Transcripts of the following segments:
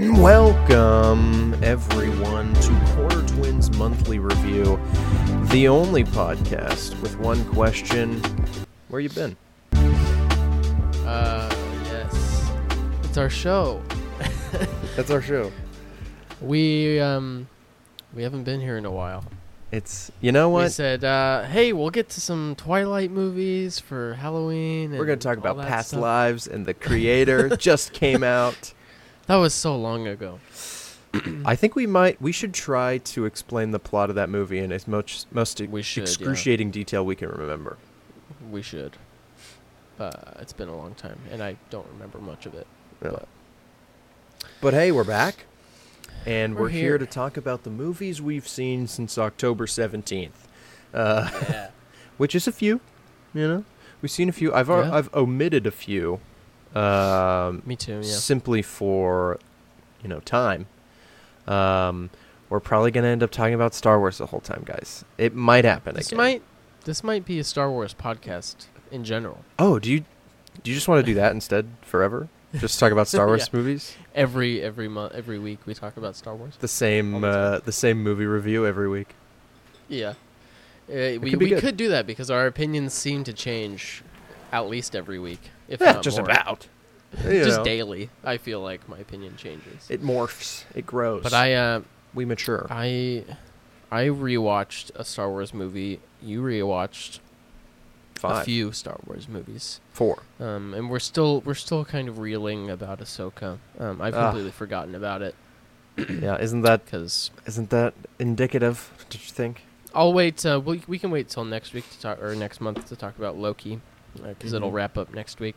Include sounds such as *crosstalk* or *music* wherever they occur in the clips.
Welcome, everyone, to Quarter Twins Monthly Review, the only podcast with one question. Where you been? Uh, yes. It's our show. *laughs* That's our show. We um, we haven't been here in a while. It's you know what? We said, uh, hey, we'll get to some Twilight movies for Halloween. We're gonna talk about past stuff. lives, and the creator *laughs* just came out. That was so long ago. *clears throat* I think we might we should try to explain the plot of that movie in as much most We should, yeah. excruciating detail we can remember. We should. Uh, it's been a long time, and I don't remember much of it. Yeah. But But hey, we're back. And we're, We're here. here. to talk about the movies we've seen since October 17th. Uh, yeah, *laughs* which is a few, you know. We've seen a few. I've Yeah. I've omitted a few um, me too. Yeah. simply for you know, time. Um, we're probably going to end up talking about Star Wars the whole time, guys. It might happen This again. might this might be a Star Wars podcast in general. Oh, do you do you just want to do that instead forever? Just talk about Star *laughs* Wars movies? Every every month, every week, we talk about Star Wars. The same the uh, the same movie review every week. Yeah. Uh, we could we good. could do that because our opinions seem to change at least every week, if Eh, not just more. about. *laughs* Just know, daily. I feel like my opinion changes. It morphs. It grows. but I uh, we mature. I I rewatched a Star Wars movie. You rewatched Five, a few Star Wars movies. four. Um, and we're still we're still kind of reeling about Ahsoka. Um, I've Ah. completely forgotten about it *clears throat* yeah, isn't that because isn't that indicative? Did you think? I'll wait. Uh, we we can wait till next week to talk or next month to talk about Loki because it'll Mhm. wrap up next week.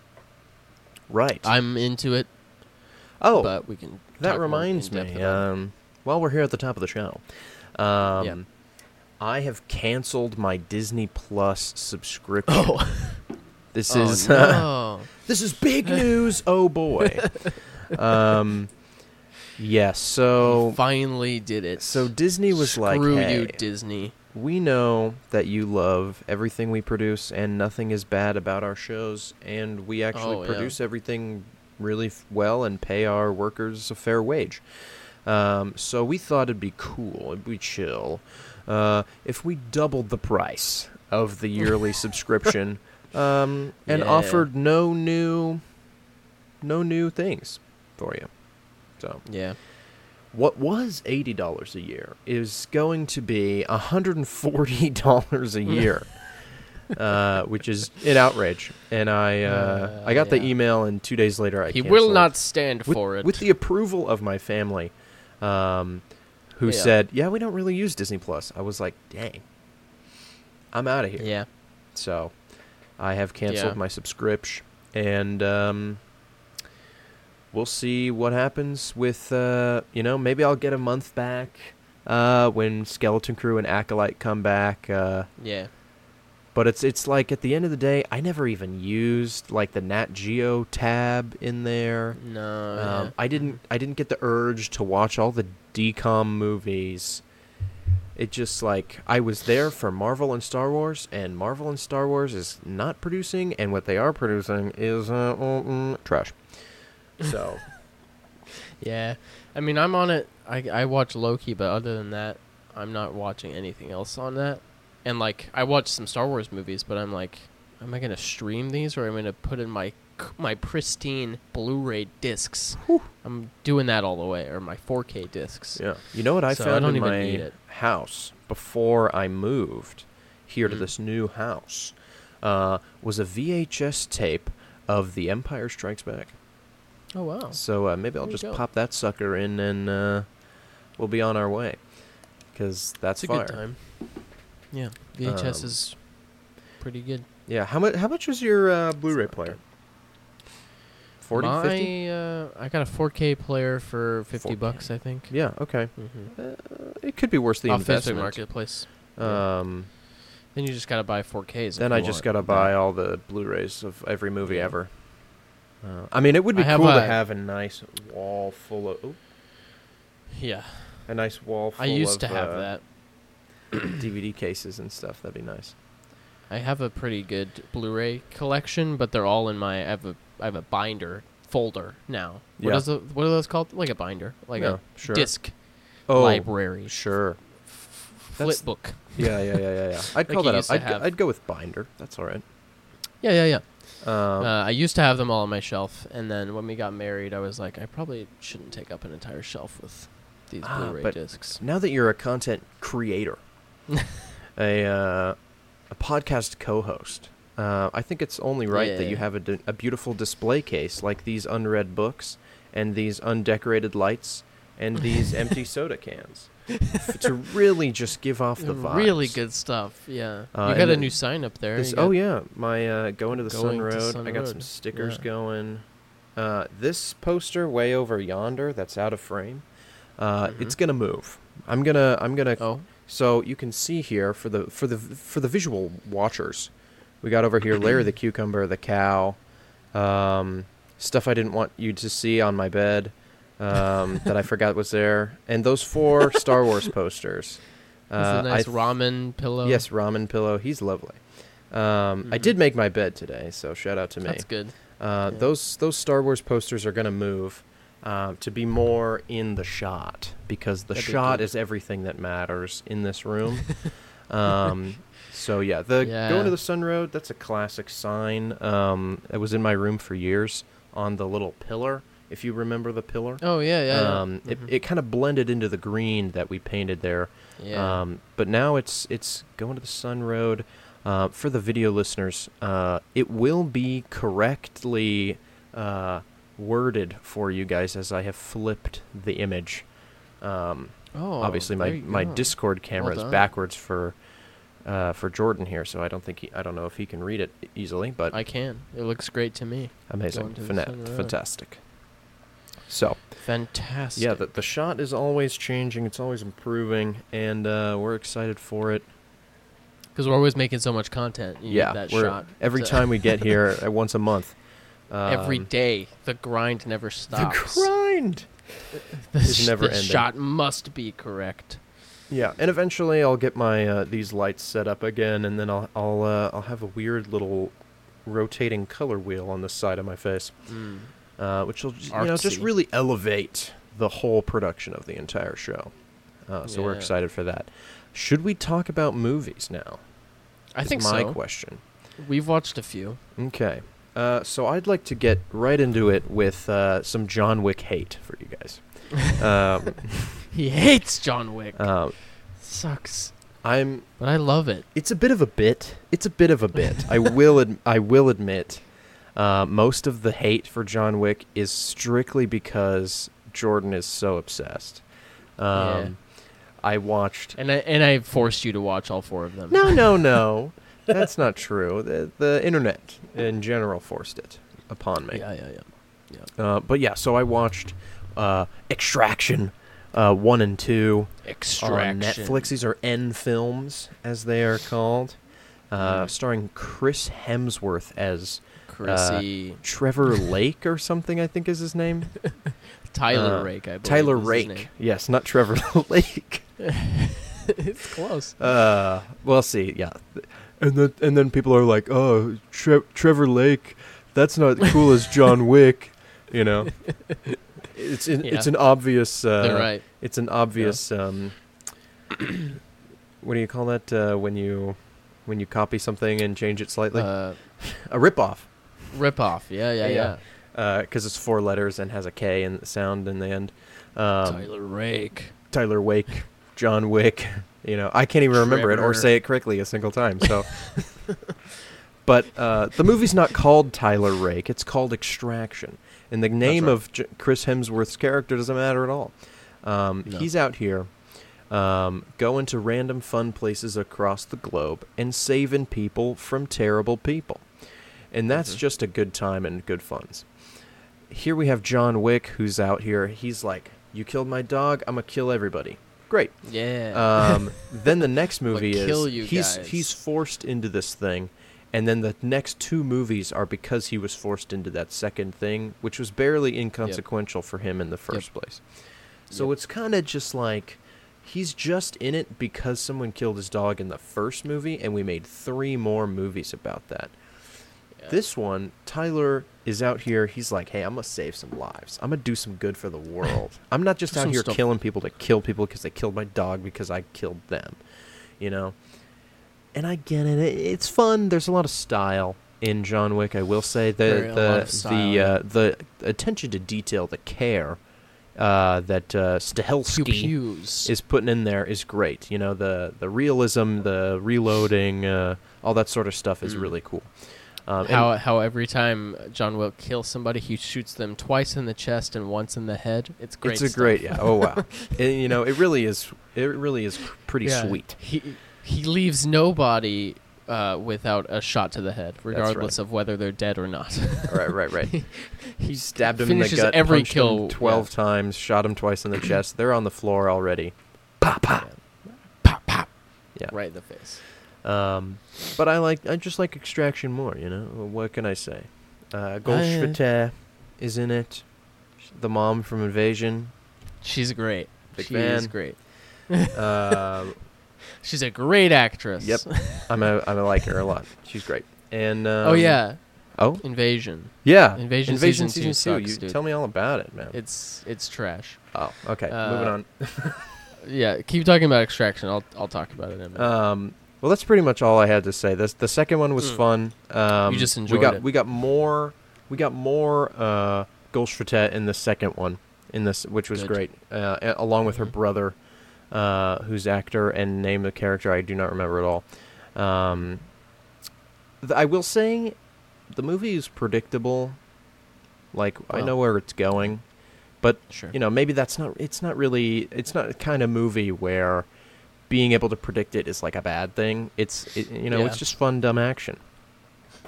Right. I'm into it, oh, but we can. that reminds me. Um, while we're here at the top of the show, um, Yeah. I have canceled my Disney Plus subscription. oh, *laughs* This oh, is no. *laughs* this is big news. *laughs* oh boy. um, yes. So You finally did it. so Disney was like, Screw "Hey, you, Disney. We know that you love everything we produce and nothing is bad about our shows and we actually Oh, yeah. produce everything really f- well and pay our workers a fair wage um, so we thought it'd be cool it'd be chill uh, if we doubled the price of the yearly *laughs* subscription um, and Yeah. offered no new no new things for you so Yeah. What was eighty dollars a year is going to be hundred and forty *laughs* dollars a year, uh, which is an outrage. And I, uh, Uh, I got the email, and two days later, I He will not stand with, for it. with the approval of my family, um, who Yeah. said, "Yeah, we don't really use Disney Plus." I was like, "Dang, I'm out of here." yeah. So I have canceled Yeah. my subscription, and um, we'll see what happens with. Uh, you know, maybe I'll get a month back uh, when Skeleton Crew and Acolyte come back. Uh, Yeah. but it's it's like at the end of the day, I never even used like the Nat Geo tab in there. No. Um, yeah. I didn't I didn't get the urge to watch all the DCOM movies. It just like I was there for Marvel and Star Wars, and Marvel and Star Wars is not producing, and what they are producing is uh, mm, mm, trash. So *laughs* Yeah, I mean, I'm on it. I I watch Loki, but other than that, I'm not watching anything else on that. And like, I watch some Star Wars movies, but I'm like, am I gonna stream these or am I gonna put in my my pristine Blu-ray discs? I'm doing that all the way, or my 4K discs. yeah, you know what I So I found don't in even my need it. house before I moved here to Mm. this new house uh, was a VHS tape of The Empire Strikes Back. Oh wow. So uh, maybe I'll There just go. pop that sucker in, and uh, we'll be on our way. Because that's It's a fire. good time. Yeah, VHS Um, is pretty good. Yeah. How much? How much was your uh, Blu-ray player? good. 40, my, 50? Uh, I got a 4K player for 50 4K. bucks, I think. Yeah. Okay. Mm-hmm. Uh, it could be worth the Off Facebook investment. Marketplace. yeah. Um, Then you just gotta buy 4Ks. then I just gotta buy all the Blu-rays of every movie Yeah. ever. Uh, I mean, it would be cool to have a nice wall full of ooh, Yeah, a nice wall. Full of. I used to have uh, that. *coughs* DVD cases and stuff. That'd be nice. I have a pretty good Blu-ray collection, but they're all in my. I have a I have a binder folder now. What Yeah. is the, what are those called? Like a binder, like Yeah, a sure. disc oh, library, Sure. flip That's- book. Yeah, yeah, yeah, yeah, yeah. *laughs* I'd Like call that. used A, to I'd, go, have. I'd go with binder. That's all right. Yeah, yeah, yeah. Um, Uh, I used to have them all on my shelf, and then when we got married, I was like, I probably shouldn't take up an entire shelf with these Ah, Blu-ray discs. now that you're a content creator, *laughs* a uh, a podcast co-host, uh, I think it's only right that you have a, beautiful display case like these unread books and these undecorated lights and these empty *laughs* soda cans *laughs* to really just give off the *laughs* vibes. Really good stuff. Yeah, Uh, you got a new sign up there. This, oh yeah, my uh, going to the Sun Going to Road. Sun I got some stickers Yeah. going. Uh, this poster way over yonder, that's out of frame. Uh, Mhm. It's gonna move. I'm gonna. I'm gonna. Oh, So you can see here for the for the for the visual watchers, we got over here Larry the *clears throat* cucumber, the cow, um, stuff I didn't want you to see on my bed um, that I forgot was there, and those four *laughs* Star Wars posters. Uh, a nice th- ramen pillow. Yes, ramen pillow. He's lovely. Um, I Mhm. did make my bed today, so shout out to me. that's good. Uh, Yeah. Those those Star Wars posters are gonna move uh, to be more in the shot because the That'd shot good. is everything that matters in this room. *laughs* um, so yeah, the Yeah. going to the Sun Road. That's a classic sign. Um, it was in my room for years on the little pillar. If you remember the pillar. Oh yeah, yeah. yeah. Um, it, Mhm. it kind of blended into the green that we painted there. yeah. Um, but now it's it's going to the Sun Road. Uh, for the video listeners, uh, it will be correctly uh, worded for you guys as I have flipped the image. Um, oh, obviously, my, my go. Discord camera is backwards for uh, for Jordan here, so I don't think he, I don't know if he can read it easily, but I can. It looks great to me. amazing, Fana- fantastic. So Fantastic. yeah, the, the shot is always changing, it's always improving, and uh, we're excited for it. because we're always making so much content. You yeah, that shot. every to- time we get *laughs* here, uh, once a month. every um, day, the grind never stops. The stops. grind. *laughs* Is sh- never the ending. shot must be correct. Yeah, and eventually I'll get my uh, these lights set up again, and then I'll I'll uh, I'll have a weird little rotating color wheel on the side of my face, Mm. Uh, which will you know just really elevate the whole production of the entire show. Uh, so we're excited for that. Should we talk about movies now? I think my so. question. We've watched a few. Okay. Uh, so I'd like to get right into it with uh, some John Wick hate for you guys. *laughs* um, He hates John Wick. uh, Sucks, I'm but I love it. It's a bit of a bit. It's a bit of a bit. I will. *laughs* Ad- I will admit, uh, most of the hate for John Wick is strictly because Jordan is so obsessed. Um, Yeah. I watched. And I and I forced you to watch all four of them. No, no, *laughs* no. That's not true. The, the internet in general forced it upon me. Yeah, yeah, yeah. Uh, but yeah, so I watched uh, Extraction uh, one and two. Extraction. on Netflix. These are N films, as they are called, uh, Mm. starring Chris Hemsworth as Chrissy. Trevor Lake or something. I think is his name. *laughs* Tyler uh, Rake, I believe. Tyler is his Rake. name. Yes, not Trevor *laughs* Lake. *laughs* it's close. Uh, we'll see. Yeah, and then and then people are like, "Oh, Tre- Trevor Lake, that's not cool as John Wick." You know, it's an, it's an obvious. Uh, right. It's an obvious. Um, *clears throat* what do you call that uh, when you when you copy something and change it slightly? Uh, a ripoff, rip off. Yeah, yeah, Yeah. yeah. because it's four letters and has a K in the sound in the end. Um, Tyler Rake. Tyler Wake, John Wick. *laughs* You know, I can't even remember it or say it correctly a single time. So, *laughs* but uh, the movie's not called Tyler Rake; it's called Extraction, and the name right. of J- Chris Hemsworth's character doesn't matter at all. Um, No. He's out here um, going to random fun places across the globe and saving people from terrible people, and that's Mhm. just a good time and good funds. Here we have John Wick, who's out here. He's like, "You killed my dog. I'm gonna kill everybody." Great. Yeah. Um, *laughs* then the next movie is kill you he's guys. he's forced into this thing, and then the next two movies are because he was forced into that second thing, which was barely inconsequential for him in the first place. So Yep. it's kind of just like he's just in it because someone killed his dog in the first movie, and we made three more movies about that. Yeah. This one, Tyler is out here. He's like, hey, I'm gonna save some lives. I'm gonna do some good for the world. *laughs* I'm not just out here stuff. killing people to kill people because they killed my dog because I killed them. You know. And I get it. It- It's fun. There's a lot of style in John Wick. I will say the the style, the uh, the attention to detail, the care uh, that uh, Stahelski is putting in there is great. You know, the the realism, the reloading, uh, all that sort of stuff is Mm. really cool. Um, how how every time John Wick kills somebody, he shoots them twice in the chest and once in the head. It's great. it's a stuff. great, yeah. Oh wow, *laughs* It- you know, it really is. It really is pretty Yeah. sweet. He he leaves nobody uh, without a shot to the head, right. regardless of whether they're dead or not. right, right, right. *laughs* he He stabbed him in the gut, every kill twelve yeah. times, shot him twice in the chest. They're on the floor already. Pop, pop. Pop pop. Yeah. Right in the face. Um, but I like, I just like Extraction more. You know, what can I say? Uh, Golshifteh is in it. The mom from Invasion. She's great. Big she is great. Uh, *laughs* She's a great actress. Yep. I'm a, I'm a like her a lot. She's great. And um, oh yeah, oh Invasion. yeah, Invasion Invasion season season, two two. sucks, you dude. tell me all about it, man. It's it's trash. oh, okay. Uh, moving on. *laughs* Yeah, keep talking about Extraction. I'll I'll talk about it in a minute. Um, well, that's pretty much all I had to say. This the second one was Mm. fun. Um, just we enjoyed got it. we got more we got more uh, Golshifteh in the second one in this, which was Good. great. Uh, along with her Mhm. brother, uh, who's actor and name of character I do not remember at all. Um, th- I will say, the movie is predictable. Like I know where it's going, but sure. you know maybe that's not it's not really it's not the kind of movie where being able to predict it is like a bad thing it's it, you know Yeah. it's just fun dumb action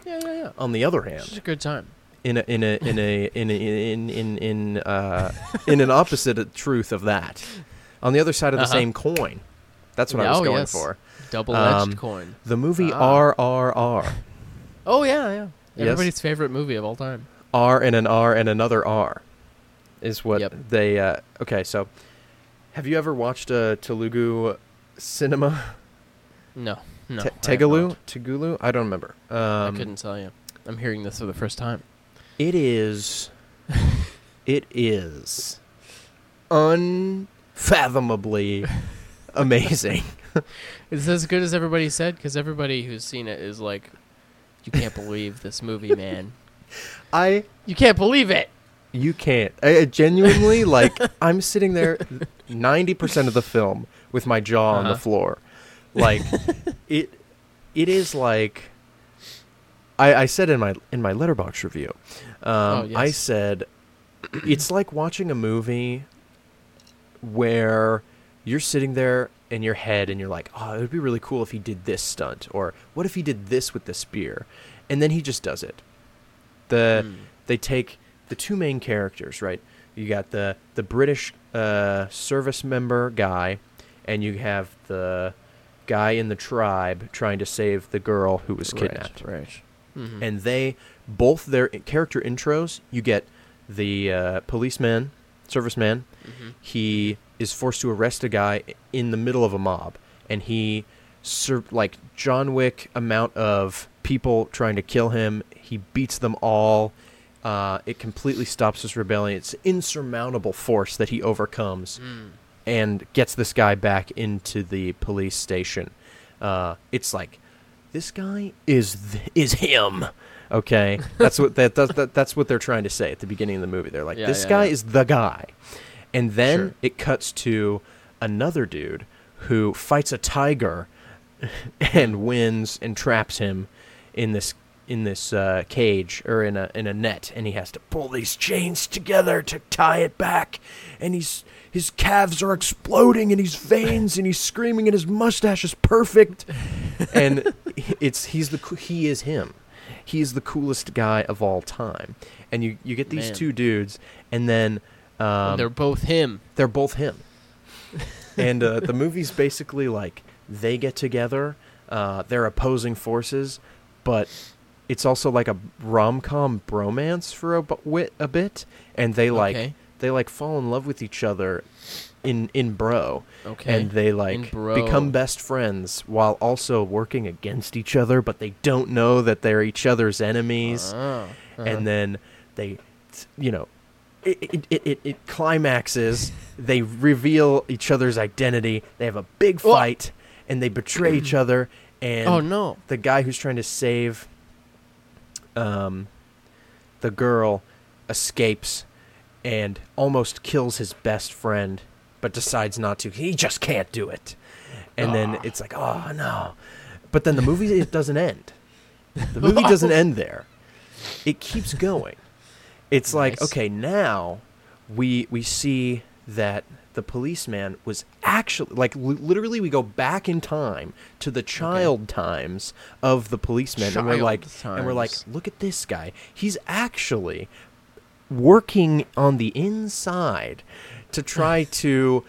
yeah, yeah, yeah. on the other hand, It's a good time. in a in a in a in a, in in in uh in an *laughs* opposite truth of that on the other side of the Uh-huh. same coin that's what i Yeah, was oh, going yes. for Double-edged Um, coin. the movie Ah. rrr Oh yeah, yeah. Yes. Everybody's favorite movie of all time. r and an r and another r is what Yep. they uh okay so have you ever watched a telugu cinema No, no. I Tegalu? Tegulu? I don't remember. I Um, couldn't tell you. I'm hearing this for the first time. It is. *laughs* it is unfathomably amazing. *laughs* Is it as good as everybody said? Because everybody who's seen it is like, you can't believe this movie, man. *laughs* I. You can't believe it. You can't. I, I genuinely like. I'm sitting there, ninety percent of the film with my jaw on the Uh-huh. floor, like *laughs* it. It is like. I, I said in my in my Letterboxd review, um, Oh, I said, *clears throat* it's like watching a movie where you're sitting there in your head and you're like, oh, it would be really cool if he did this stunt, or what if he did this with the spear, and then he just does it. The Mm. they take the two main characters, right? You got the the British uh, service member guy, and you have the guy in the tribe trying to save the girl who was kidnapped Right. right. Mhm. and they both their character intros you get the uh, policeman serviceman Mhm. he is forced to arrest a guy in the middle of a mob and he ser- like john wick amount of people trying to kill him he beats them all uh, it completely stops his rebellion it's insurmountable force that he overcomes Mm. And gets this guy back into the police station. Uh, it's like this guy is th- is him. Okay, *laughs* that's what that, that, that that's what they're trying to say at the beginning of the movie. They're like, Yeah, this yeah, guy yeah. is the guy, and then Sure. it cuts to another dude who fights a tiger *laughs* and wins and traps him in this in this uh, cage or in a in a net, and he has to pull these chains together to tie it back, and he's his calves are exploding and his veins, and he's screaming, and his mustache is perfect, and it's he's the he is him, he is the coolest guy of all time, and you you get these Man. two dudes, and then um, they're both him. they're both him. and uh, the movie's basically like they get together, uh, they're opposing forces, but it's also like a rom com bromance for a, bu- wit, a bit, and they like Okay. They like fall in love with each other in in bro Okay. and they like become best friends while also working against each other but they don't know that they're each other's enemies Oh, uh-huh. and then they you know it, it, it, it, climaxes *laughs* they reveal each other's identity they have a big Oh. fight and they betray each *clears throat* other and oh no. the guy who's trying to save um, the girl escapes and almost kills his best friend, but decides not to. He just can't do it. And then Ah. it's like, oh no. But then the movie it doesn't end. The movie *laughs* doesn't end there. It keeps going. It's like, okay, now we we see that the policeman was actually like li- literally we go back in time to the child times of the policeman and we're Child like and we're like look at this guy he's actually working on the inside to try *laughs* to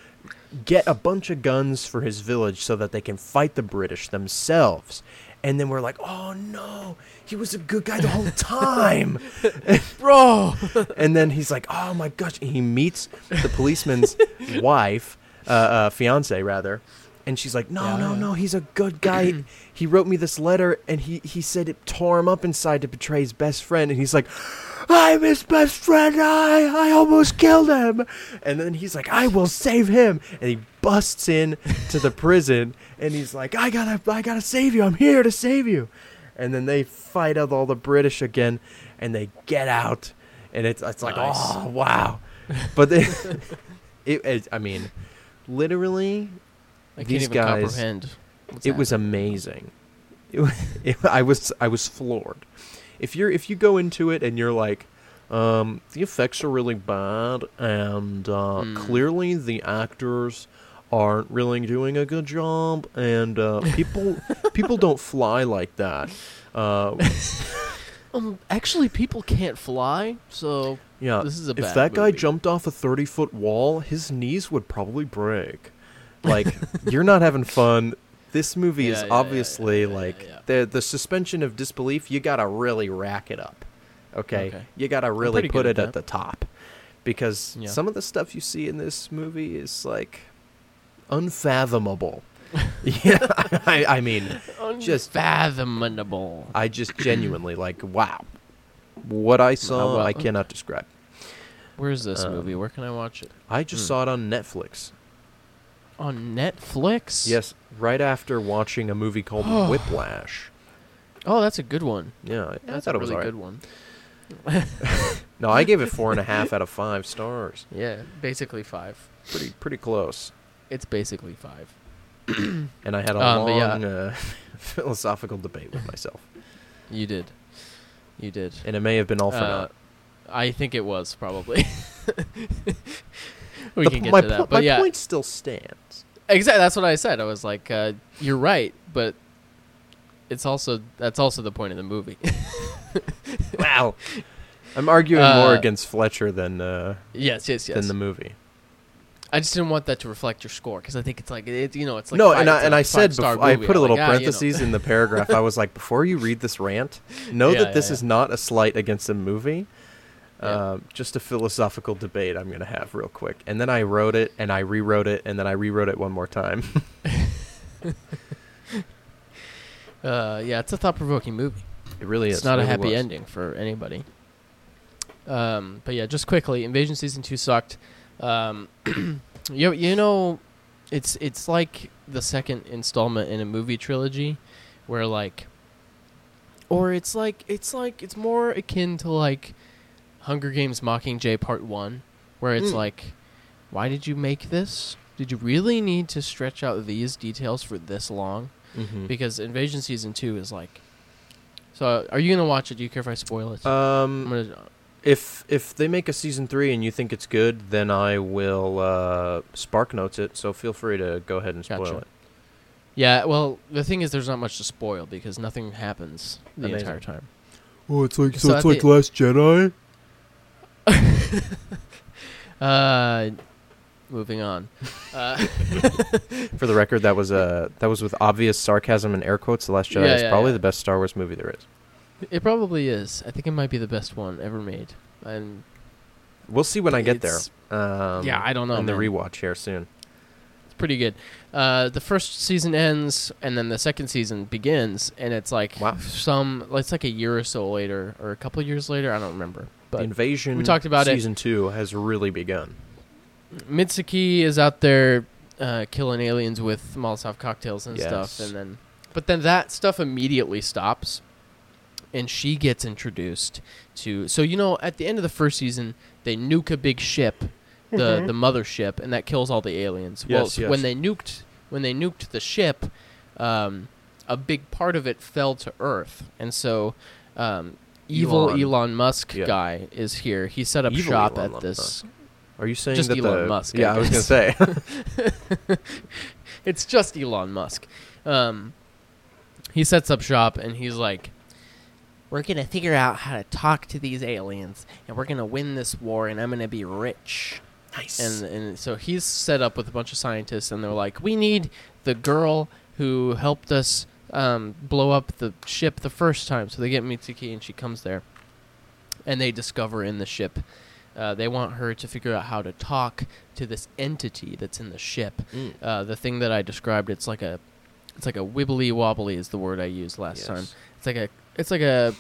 get a bunch of guns for his village so that they can fight the British themselves. And then we're like, oh no, he was a good guy the whole *laughs* time. *laughs* Bro. and then he's like, oh my gosh. And he meets the policeman's wife, uh, uh, fiance rather. And she's like, no, Yeah, no, no, he's a good guy. *clears throat* he wrote me this letter and he, he said it tore him up inside to betray his best friend. And he's like, I'm his best friend. I, I almost killed him. And then he's like, I will save him. And he busts in to the prison and he's like, I gotta, I gotta save you. I'm here to save you. And then they fight out all the British again and they get out. And it's, it's like, Nice. oh, wow. But they, *laughs* it, it, I mean, literally, I These guys- it was amazing. It, *laughs* it, I was I was floored. If you're if you go into it and you're like, um, the effects are really bad and uh, Hmm. clearly the actors aren't really doing a good job and uh, *laughs* people people don't fly like that. Uh, *laughs* Um, actually, people can't fly, so yeah, This is a if that guy jumped off a thirty foot wall, his knees would probably break. Like you're not having fun. This movie Yeah, is yeah, obviously yeah, like the the suspension of disbelief. You gotta really rack it up. Okay, Okay. you gotta really put it at at the top because some of the stuff you see in this movie is like unfathomable. *laughs* yeah, I, I mean, Just- fathomable. I just genuinely like wow. What I saw, well- I cannot describe. Where's this um, movie? Where can I watch it? I just Hmm. saw it on Netflix. On Netflix. Yes, right after watching a movie called Whiplash. Oh, that's a good one. Yeah, I That's thought a it was really good one. *laughs* No, I gave it four and a half out of five stars. *laughs* Yeah, basically five. Pretty, pretty close. It's basically five. *coughs* And I had a Um, but yeah. long uh, *laughs* philosophical debate with myself, You did. You did. and it may have been all for Uh, naught. I think it was probably. we The can get my to that, po- but my yeah, point still stands. Exactly. That's what I said. I was like, uh, "You're right," but it's also that's also the point of the movie. *laughs* Wow, I'm arguing Uh, more against Fletcher than uh, yes, yes, yes. than the movie. I just didn't want that to reflect your score because I think it's like it, you know, it's like no, five- and I and a I said before, I put a little like, ah, you know. parentheses in the paragraph. I was like, before you read this rant, *laughs* know Yeah, that yeah, this yeah. is not a slight against a movie. Yeah. Um, just a philosophical debate I'm gonna have real quick, and then I wrote it, and I rewrote it, and then I rewrote it one more time. *laughs* *laughs* Uh, yeah, it's a thought-provoking movie. it really is. It's not a happy was. ending for anybody. Um, but yeah, just quickly, Invasion season two sucked. Um, *clears throat* you you know, it's it's like the second installment in a movie trilogy, where like, or it's like it's like it's more akin to like Hunger Games Mockingjay Part One, where it's Mm. like, why did you make this? Did you really need to stretch out these details for this long? Mhm. Because Invasion season two is like. So, are you gonna watch it? Do you care if I spoil it? Um, gonna, if if they make a season three and you think it's good, then I will uh, spark notes it. So feel free to go ahead and spoil Gotcha. it. yeah. Well, the thing is, there's not much to spoil because nothing happens the Amazing. entire time. Oh, it's like So so, it's like the- Last Jedi. *laughs* Uh, moving on. *laughs* Uh, *laughs* For the record, that was uh, that was with obvious sarcasm and air quotes. The Last Jedi Yeah, is yeah, probably yeah. the best Star Wars movie there is. it probably is. I think it might be the best one ever made. And We'll see when I get there. It's- Um, yeah, I don't know, In the man. rewatch here soon. It's pretty good. Uh, the first season ends, and then the second season begins, and it's like Wow. some. It's like a year or so later, or a couple years later. I don't remember. The But invasion. we talked about it. season two has really begun. Mitsuki is out there uh, killing aliens with Molotov cocktails and stuff, and then, but then that stuff immediately stops, and she gets introduced to. So you know, at the end of the first season, they nuke a big ship, the the mothership, and that kills all the aliens. well, Yes, yes. when they nuked when they nuked the ship, um, a big part of it fell to Earth, and so. Um, Evil Elon. Elon, Musk Yeah. guy is here. He set up Evil shop Elon at this Are you saying Just that Elon the Musk, I Yeah, I, was gonna say. *laughs* *laughs* it's just Elon Musk. Um, he sets up shop and he's like, "We're gonna figure out how to talk to these aliens, and we're gonna win this war, and I'm gonna be rich." nice. And and so he's set up with a bunch of scientists, and they're like, "We need the girl who helped us um, blow up the ship the first time." So they get Mitsuki, and she comes there, and they discover in the ship. Uh, they want her to figure out how to talk to this entity that's in the ship. Mm. Uh, the thing that I described, it's like a, it's like a wibbly wobbly is the word I used last Yes. time. It's like a, it's like a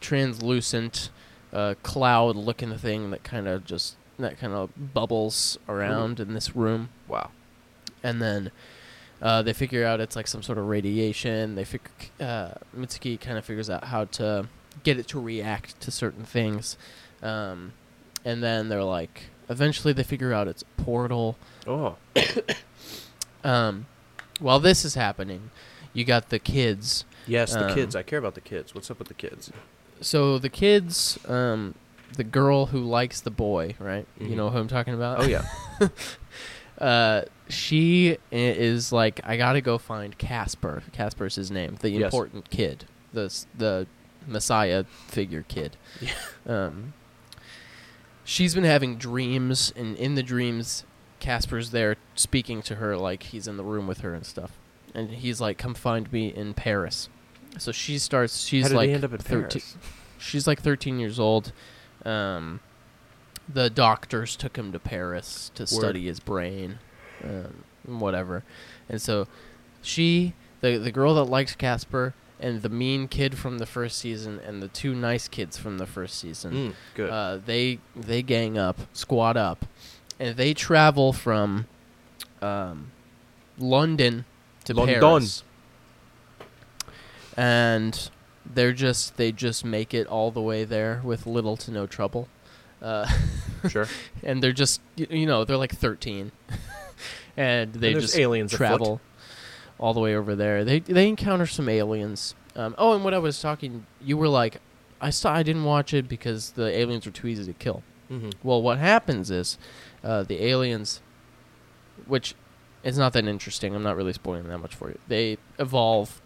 translucent, uh, cloud looking thing that kind of just that kind of bubbles around in this room, Wow. and then. Uh, they figure out it's like some sort of radiation. They figure uh, Mitsuki kind of figures out how to get it to react to certain things, um, and then they're like, eventually they figure out it's a portal. Oh. *coughs* Um, while this is happening, you got the kids. Yes, the Um, kids. I care about the kids. What's up with the kids? So the kids, um, the girl who likes the boy, right? You Mhm. know who I'm talking about. Oh yeah. *laughs* *laughs* Uh, she is like, I gotta go find Caspar. Caspar's his name, the Yes. important kid, the the Messiah figure kid. Yeah. Um, she's been having dreams, and in the dreams, Caspar's there speaking to her like he's in the room with her and stuff. And he's like, "Come find me in Paris." So she starts. She's like he end up in 13 Paris? she's like 13 years old. Um, the doctors took him to Paris to study his brain, um, whatever. And so she, the the girl that likes Caspar, and the mean kid from the first season, and the two nice kids from the first season, Mm, good. uh, they they gang up, squad up, and they travel from um, London to London. Paris, and they're just they just make it all the way there with little to no trouble, uh, *laughs* sure. and they're just you know they're like thirteen, *laughs* and they there's just aliens afoot. travel all the way over there. They they encounter some aliens. Um, oh, and what I was talking, you were like, I saw I didn't watch it because the aliens were too easy to kill. Mm-hmm. Well, what happens is uh, the aliens, which is not that interesting. I'm not really spoiling that much for you. They evolve,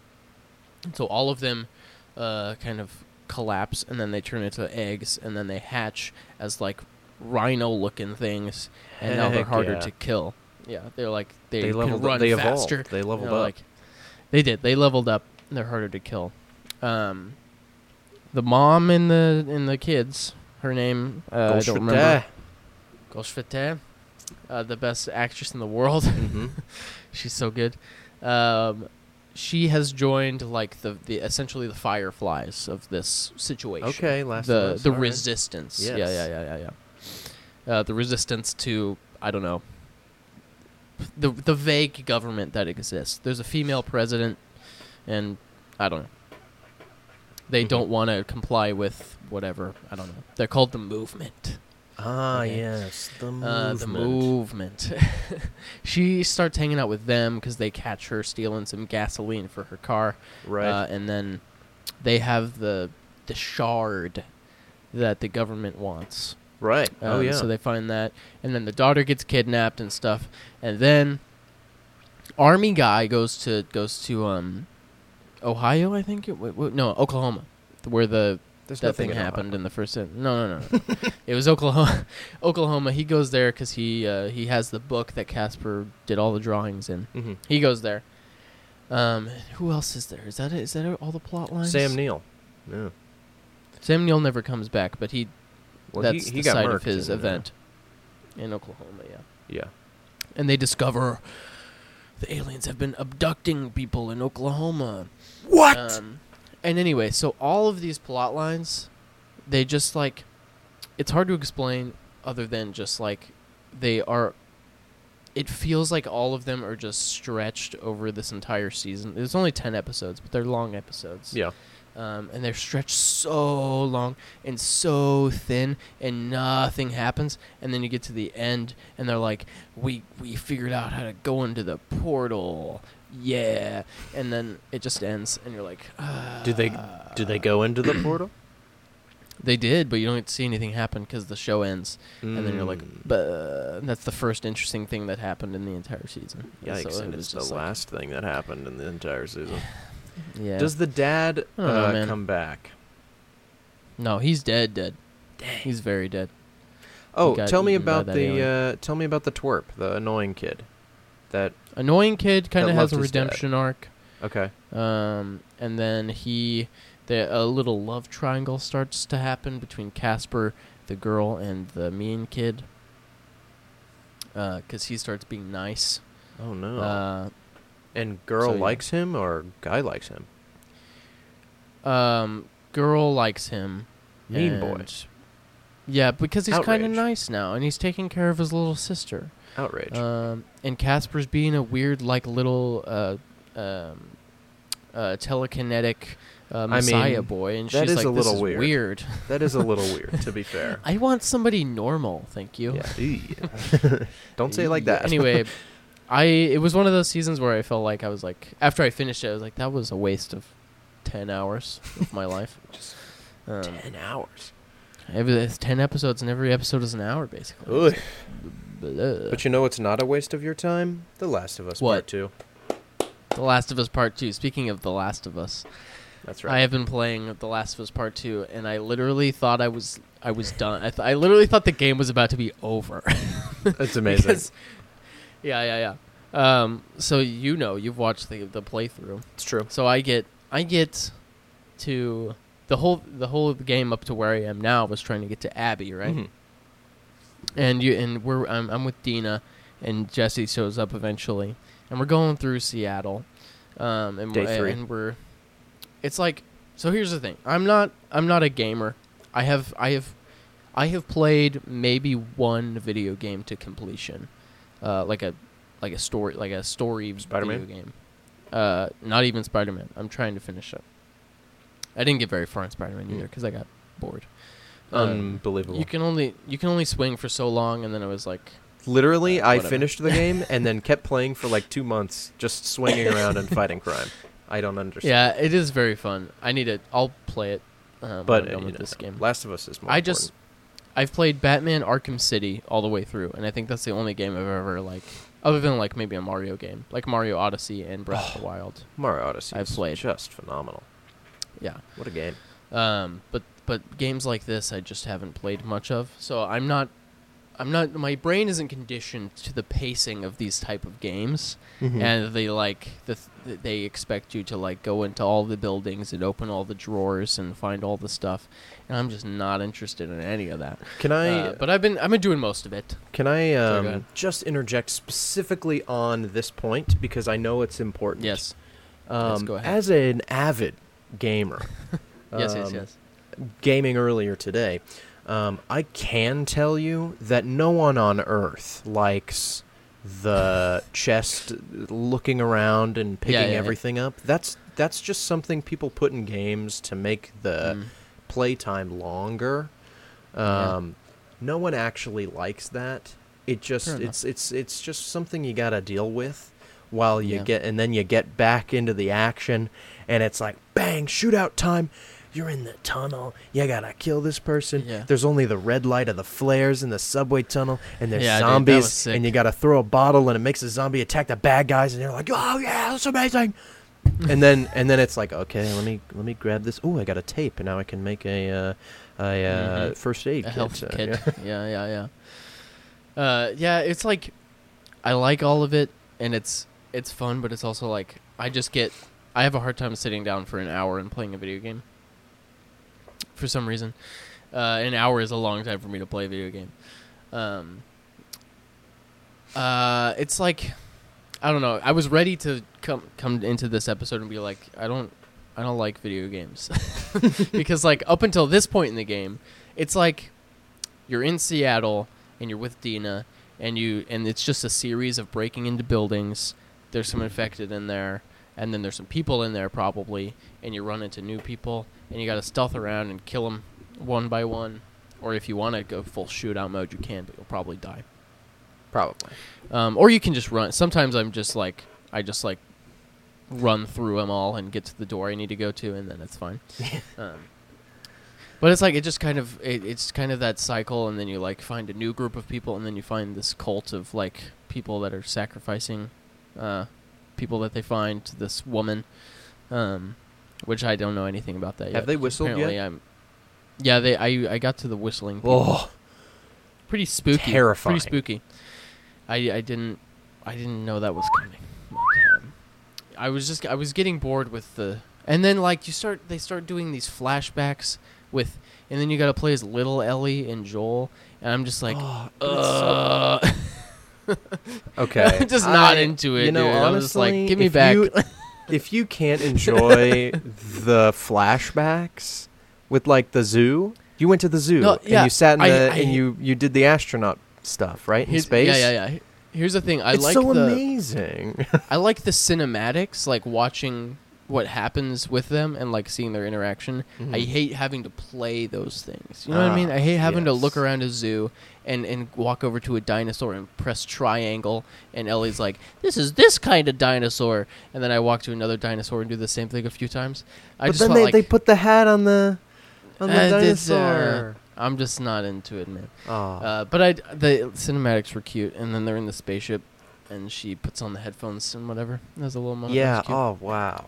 so all of them uh, kind of collapse, and then they turn into eggs, and then they hatch as like rhino-looking things, and now they're harder yeah. to kill. Yeah, they're like they, They leveled. run up. They faster. evolved. They leveled you know, up. Like, they did. They leveled up. They're harder to kill. Um, the mom and the and the kids. Her name uh, I don't remember. Golshifteh, uh, the best actress in the world. mm-hmm. *laughs* She's so good. Um, she has joined like the, the essentially the fireflies of this situation. Okay, Last the Us, the right. resistance. Yeah, Yes. yeah, yeah, yeah, yeah. Uh, the resistance to I don't know. The the vague government that exists. There's a female president, and I don't know. They Mhm. don't want to comply with whatever. I don't know. They're called the movement. Ah, Okay. yes, the movement. Uh, the movement. *laughs* she starts hanging out with them because they catch her stealing some gasoline for her car. Right. Uh, and then they have the the shard that the government wants. right. oh Um, yeah. So they find that, and then the daughter gets kidnapped and stuff, and then army guy goes to goes to um, Ohio, I think. It, w- w- no, Oklahoma, where the There's that nothing thing happened in the first. sen- No, no, no. no. it was Oklahoma. *laughs* Oklahoma. He goes there because he uh, he has the book that Caspar did all the drawings in. Mhm. He goes there. Um, who else is there? Is that it? Is that all the plot lines? Sam Neill. Yeah. Sam Neill never comes back, but he Well, That's he, he the site of his in, uh, event in Oklahoma. Yeah, yeah. and they discover the aliens have been abducting people in Oklahoma. What? Um, and anyway, so all of these plot lines, they just like, it's hard to explain other than just like, they are. It feels like all of them are just stretched over this entire season. There's only ten episodes, but they're long episodes. yeah. Um, and they're stretched so long and so thin, and nothing happens. And then you get to the end, and they're like, "We we figured out how to go into the portal." Yeah, and then it just ends, and you're like, ah. Did they did they go into the portal? *clears throat* They did, but you don't see anything happen because the show ends, and then you're like, Mm, "But that's the first interesting thing that happened in the entire season." Yikes! So it and was it's the like- last thing that happened in the entire season. *sighs* Yeah. Does the dad I don't know, uh, come back? no, he's dead. Dead. Dang. He's very dead. Oh, tell me about the uh, tell me about the twerp, the annoying kid. That Annoying kid kind of has a redemption arc. okay. Um, and then he, the a little love triangle starts to happen between Caspar, the girl, and the mean kid. Because he starts being nice. Oh no. Uh, and girl so, yeah. likes him or guy likes him? um, girl likes him. Mean boy. and- Yeah, because he's kind of nice now, and he's taking care of his little sister. Outrage. Um, and Caspar's being a weird, like little uh, um, uh, telekinetic uh, mean, messiah boy, and she's is like, a "This little is weird." weird. that is a little *laughs* weird, to be fair. I want somebody normal, thank you. Yeah. *laughs* Don't say it like that. anyway, *laughs* I it was one of those seasons where I felt like I was like after I finished it, I was like that was a waste of ten hours of my life. Just Um, ten hours. Every, it's ten episodes, and every episode is an hour basically. Ugh. But you know it's not a waste of your time? The Last of Us What? Part Two. The Last of Us Part Two. Speaking of The Last of Us, That's right. I have been playing The Last of Us Part Two, and I literally thought I was I was done. I, th- I literally thought the game was about to be over. *laughs* That's amazing. Because- yeah, yeah, yeah. Um, so you know, you've watched the the playthrough. it's true. So I get I get to the whole the whole game up to where I am now was trying to get to Abby, right? Mhm. And you and we're I'm, I'm with Dina, and Jesse shows up eventually, and we're going through Seattle, um, and Day we're, three. and we're, it's like so. Here's the thing: I'm not I'm not a gamer. I have I have I have played maybe one video game to completion, uh, like a like a story like a story Spider-Man? video game. Uh, not even Spider Man. I'm trying to finish it. I didn't get very far in Spider Man Hmm. either because I got bored. Um, Unbelievable. you can only you can only swing for so long, and then it was like, Literally, Uh, I whatever. finished the game and then kept *laughs* playing for like two months, just swinging around and fighting crime. I don't understand. yeah, it is very fun. I need it. I'll play it. Um, but when I'm uh, done you with know, this game. Last of Us is more. I just I've played Batman Arkham City all the way through, and I think that's the only game I've ever like, other than like maybe a Mario game, like Mario Odyssey and Breath of the Wild. important. Mario Odyssey. I've is played. just phenomenal. Yeah. What a game. Um, but but games like this I just haven't played much of, so I'm not. I'm not. My brain isn't conditioned to the pacing of these type of games, Mm-hmm. and they like the th- they expect you to like go into all the buildings and open all the drawers and find all the stuff, and I'm just not interested in any of that. Can I? Uh, but I've been I've been doing most of it. Can I um, just interject specifically on this point because I know it's important. Yes. Um, Yes, go ahead. As an avid gamer, *laughs* Yes. yes. um, Yes. gaming earlier today, um, I can tell you that no one on Earth likes the *laughs* chest looking around and picking Yeah, yeah, yeah. everything up. That's that's just something people put in games to make the Mm. playtime longer. Yeah. Um, No one actually likes that. It just it's it's it's just something you got to deal with while you Yeah. get and then you get back into the action and it's like bang shootout time. You're in the tunnel. You gotta kill this person. Yeah. There's only the red light of the flares in the subway tunnel, and there's Yeah, dude, zombies. sick. and you gotta throw a bottle, and it makes a zombie attack the bad guys, and they're like, "Oh yeah, that's amazing." *laughs* and then and then it's like, okay, let me let me grab this. Oh, I got a tape, and now I can make a uh, a uh, Mhm. first aid a kit. health uh, kit. yeah. *laughs* Yeah, yeah, yeah. Uh, yeah, it's like I like all of it, and it's it's fun, but it's also like I just get I have a hard time sitting down for an hour and playing a video game for some reason. Uh, an hour is a long time for me to play a video game. Um, uh, it's like I don't know. I was ready to come come into this episode and be like, I don't I don't like video games *laughs* because like up until this point in the game, it's like you're in Seattle and you're with Dina and you and it's just a series of breaking into buildings. There's some infected in there and then there's some people in there probably and you run into new people and you got to stealth around and kill them one by one or if you want to go full shootout mode you can but you'll probably die. Probably. um, or you can just run sometimes i'm just like i just like run through them all and get to the door i need to go to and then it's fine. *laughs* Um, but it's like it just kind of it, it's kind of that cycle and then you like find a new group of people and then you find this cult of like people that are sacrificing uh, people that they find to this woman um, which i don't know anything about that yet Have they whistled Apparently yet? i'm yeah they i i got to the whistling Oh, pretty spooky. Terrifying. Pretty spooky. I I didn't I didn't know that was coming. But, um, I was just I was getting bored with the and then like you start they start doing these flashbacks with and then you got to play as little Ellie and Joel and I'm just like oh, uh, *laughs* *laughs* okay. I'm just not I- into it. You know, dude. honestly, I'm just like give me if back. You, *laughs* if you can't enjoy the flashbacks with like the zoo, you went to the zoo No, and yeah, you sat in I- the I- and you you did the astronaut stuff, right? In Here's- space. Yeah, yeah, yeah. Here's the thing. I it's like so the amazing. I like the cinematics, like watching what happens with them and like seeing their interaction. I Mhm. hate having to play those things. You know what I mean? Ah, I hate having to look around a zoo and and walk over to a dinosaur and press triangle and Ellie's like, "This is this kind of dinosaur." And then I walk to another dinosaur and do the same thing a few times. I but just then they, like they put the hat on the on the Uh, dinosaur. I'm just not into it, man. oh. Uh, but I the cinematics were cute and then they're in the spaceship and she puts on the headphones and whatever. There's a little moment. yeah. Oh wow.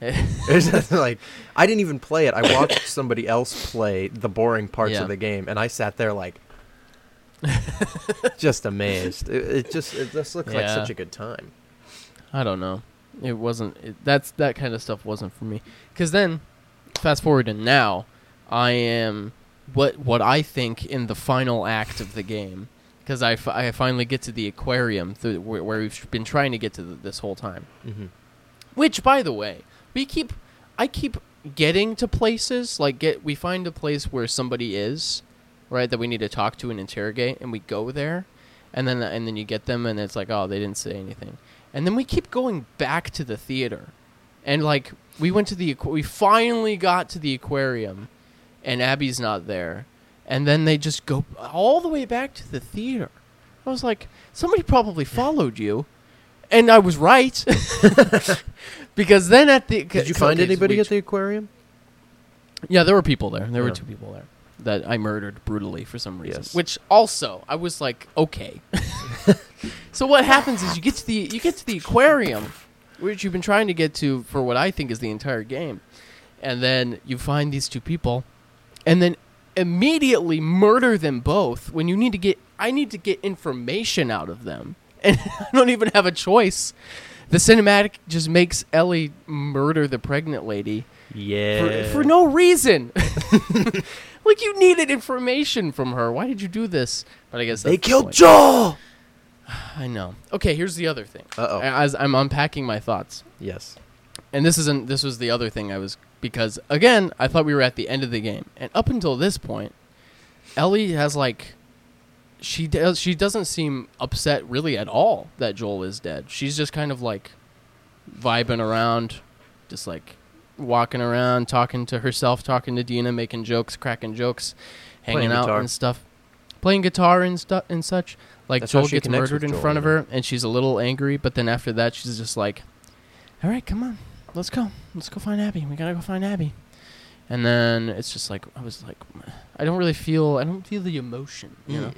*laughs* It's like I didn't even play it. I watched *coughs* somebody else play the boring parts Yeah. of the game, and I sat there like, *laughs* just amazed. It, it just it just looked like such a good time. I don't know. It wasn't. It, that's that kind of stuff wasn't for me. Because then, fast forward to now, I am what what I think in the final act of the game. Because I, I finally get to the aquarium th- where, where we've been trying to get to th this whole time. Mm-hmm. Which, by the way, we keep I keep getting to places like get we find a place where somebody is, right? That we need to talk to and interrogate, and we go there, and then and then you get them, and it's like, oh, they didn't say anything, and then we keep going back to the theater, and like we went to the we finally got to the aquarium, and Abby's not there, and then they just go all the way back to the theater. I was like, somebody probably followed you, and I was right. *laughs* because then at the Did you find okay, so anybody we at the aquarium? yeah, there were people there. There were two people there that I murdered brutally for some reason. Yes. Which also, I was like, okay. *laughs* so what happens is you get to the you get to the aquarium, which you've been trying to get to for what I think is the entire game, and then you find these two people, and then immediately murder them both when you need to get I need to get information out of them, and *laughs* I don't even have a choice. The cinematic just makes Ellie murder the pregnant lady Yeah. for, for no reason. *laughs* like you needed information from her. Why did you do this? But I guess they that's the killed point. Joel. I know. Okay, here's the other thing. Uh oh. As I'm unpacking my thoughts, Yes. and this isn't. This was the other thing I was because again I thought we were at the end of the game, and up until this point, Ellie has like. She does. Uh, she doesn't seem upset really at all that Joel is dead. She's just kind of like vibing around, just like walking around, talking to herself, talking to Dina, making jokes, cracking jokes, hanging Playing out guitar. and stuff, playing guitar and stuff and such. Like That's Joel gets murdered in Joel, front of her, and she's a little angry. But then after that, she's just like, "All right, come on, let's go, let's go find Abby. We gotta go find Abby." And then it's just like I was like, I don't really feel, I don't feel the emotion, you mm. know.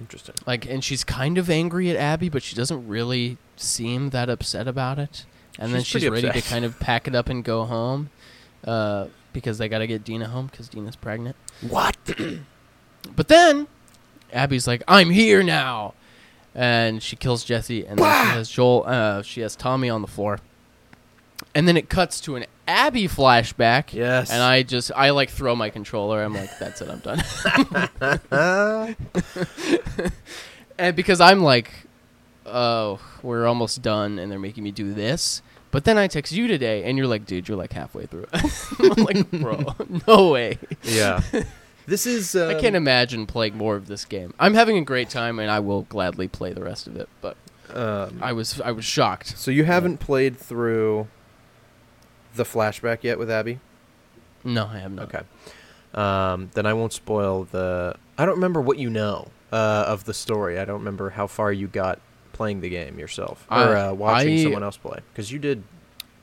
Interesting. Like, and she's kind of angry at Abby, but she doesn't really seem that upset about it. And then She's she's pretty ready to kind of pack it up and go home, uh, because they got to get Dina home because Dina's pregnant. What? *clears throat* But then Abby's like, "I'm here now," and she kills Jesse, and then she has Joel. Uh, she has Tommy on the floor, and then it cuts to an Abby flashback. Yes. And I just I like throw my controller. I'm like, that's it, I'm done. *laughs* And because I'm like, oh, we're almost done, and they're making me do this. But then I text you today, and you're like, dude, you're like halfway through. *laughs* I'm like, bro, *laughs* no way. yeah. This is. Um, I can't imagine playing more of this game. I'm having a great time, and I will gladly play the rest of it. But Um, I was I was shocked. so you haven't played through the flashback yet with Abby? No, I have not. Okay. Um, then I won't spoil the. I don't remember what you know uh, of the story. I don't remember how far you got playing the game yourself or I- uh, watching I- someone else play because you did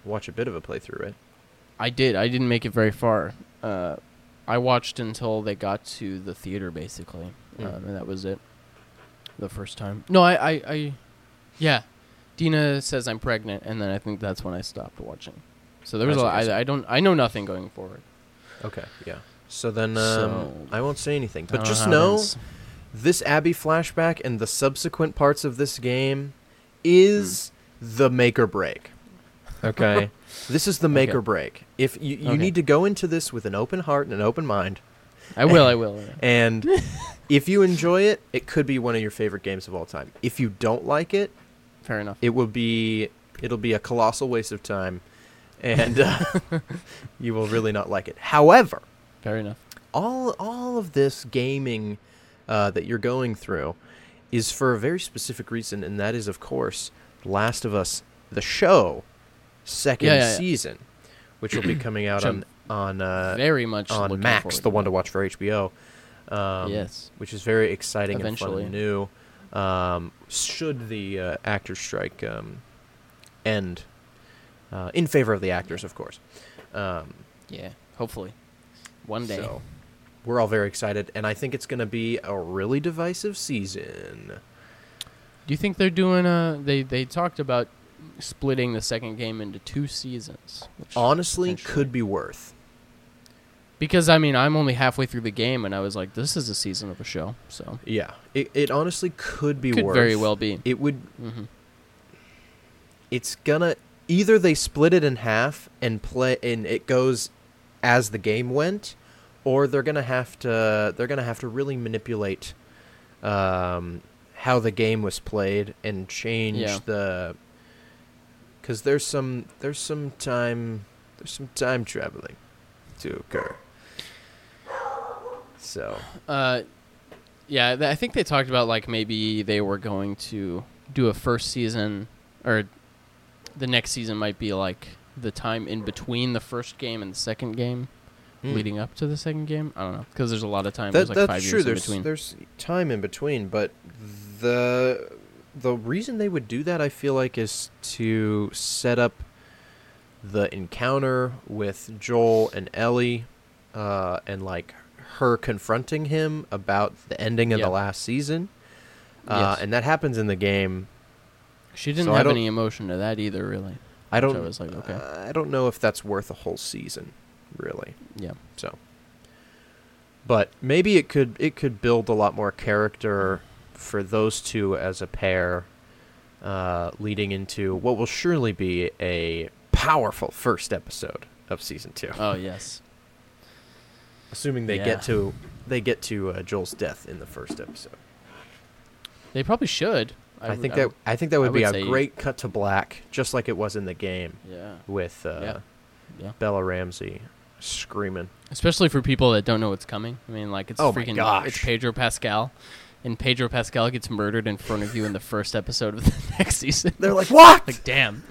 watch a bit of a playthrough, right? I did. I didn't make it very far. Uh, I watched until they got to the theater, basically, Mm. um, and that was it. The first time. No, I, I, I, yeah. Dina says I'm pregnant, and then I think that's when I stopped watching. So there was I a see, lot. I. I, I don't. I know nothing going forward. Okay. Yeah. So then um, So- I won't say anything, but just how know this Abby flashback and the subsequent parts of this game is the make or break. Okay. *laughs* this is the make Okay. or break. If you, you Okay. need to go into this with an open heart and an open mind, I will. I *laughs* will. yeah. and *laughs* if you enjoy it, it could be one of your favorite games of all time. If you don't like it, Fair enough. it will be it'll be a colossal waste of time, and uh, *laughs* *laughs* you will really not like it. However, Fair enough. all all of this gaming uh, that you're going through is for a very specific reason, and that is, of course, Last of Us, the show, second Yeah, yeah, yeah. season, which will be *clears throat* coming out on on uh, Very much on Max, the one to watch for HBO. Um, Yes. which is very exciting Eventually. and fun and new. Um, should the uh, actor strike um, end uh, in favor of the actors, of course. Um, Yeah. Hopefully, one day. so we're all very excited, and I think it's going to be a really divisive season. Do you think they're doing a? They they talked about splitting the second game into two seasons. which Honestly, could be worth. Because I mean, I'm only halfway through the game, and I was like, "This is a season of a show." So Yeah, it, it honestly could be could worth. very well be. It would. hmm It's gonna either they split it in half and play, and it goes as the game went, or they're gonna have to they're gonna have to really manipulate um, how the game was played and change Yeah. the because there's some there's some time there's some time traveling to occur. So Uh, yeah, th- I think they talked about like maybe they were going to do a first season, or the next season might be like the time in between the first game and the second game, Hmm. leading up to the second game. I don't know because there's a lot of time. that, there's like that's five true. years in There's between. there's time in between, but the the reason they would do that, I feel like, is to set up the encounter with Joel and Ellie, uh, and like her confronting him about the ending of Yeah. the last season. Uh, Yes. And that happens in the game. She didn't so I have don't- any emotion to that either, really. I don't. I was like, okay. I don't know if that's worth a whole season, really. Yeah. So, but maybe it could it could build a lot more character for those two as a pair, uh, leading into what will surely be a powerful first episode of season two. Oh yes. Assuming they yeah. get to they get to uh, Joel's death in the first episode. They probably should. I, would- think I that would- I think that would, I be a great cut to black, just like it was in the game Yeah. with uh, Yeah. Yeah. Bella Ramsey screaming. Especially for people that don't know what's coming. I mean, like it's Oh freaking. gosh. It's Pedro Pascal, and Pedro Pascal gets murdered in front of you in the first episode of *laughs* the next season. They're like, what? like, damn.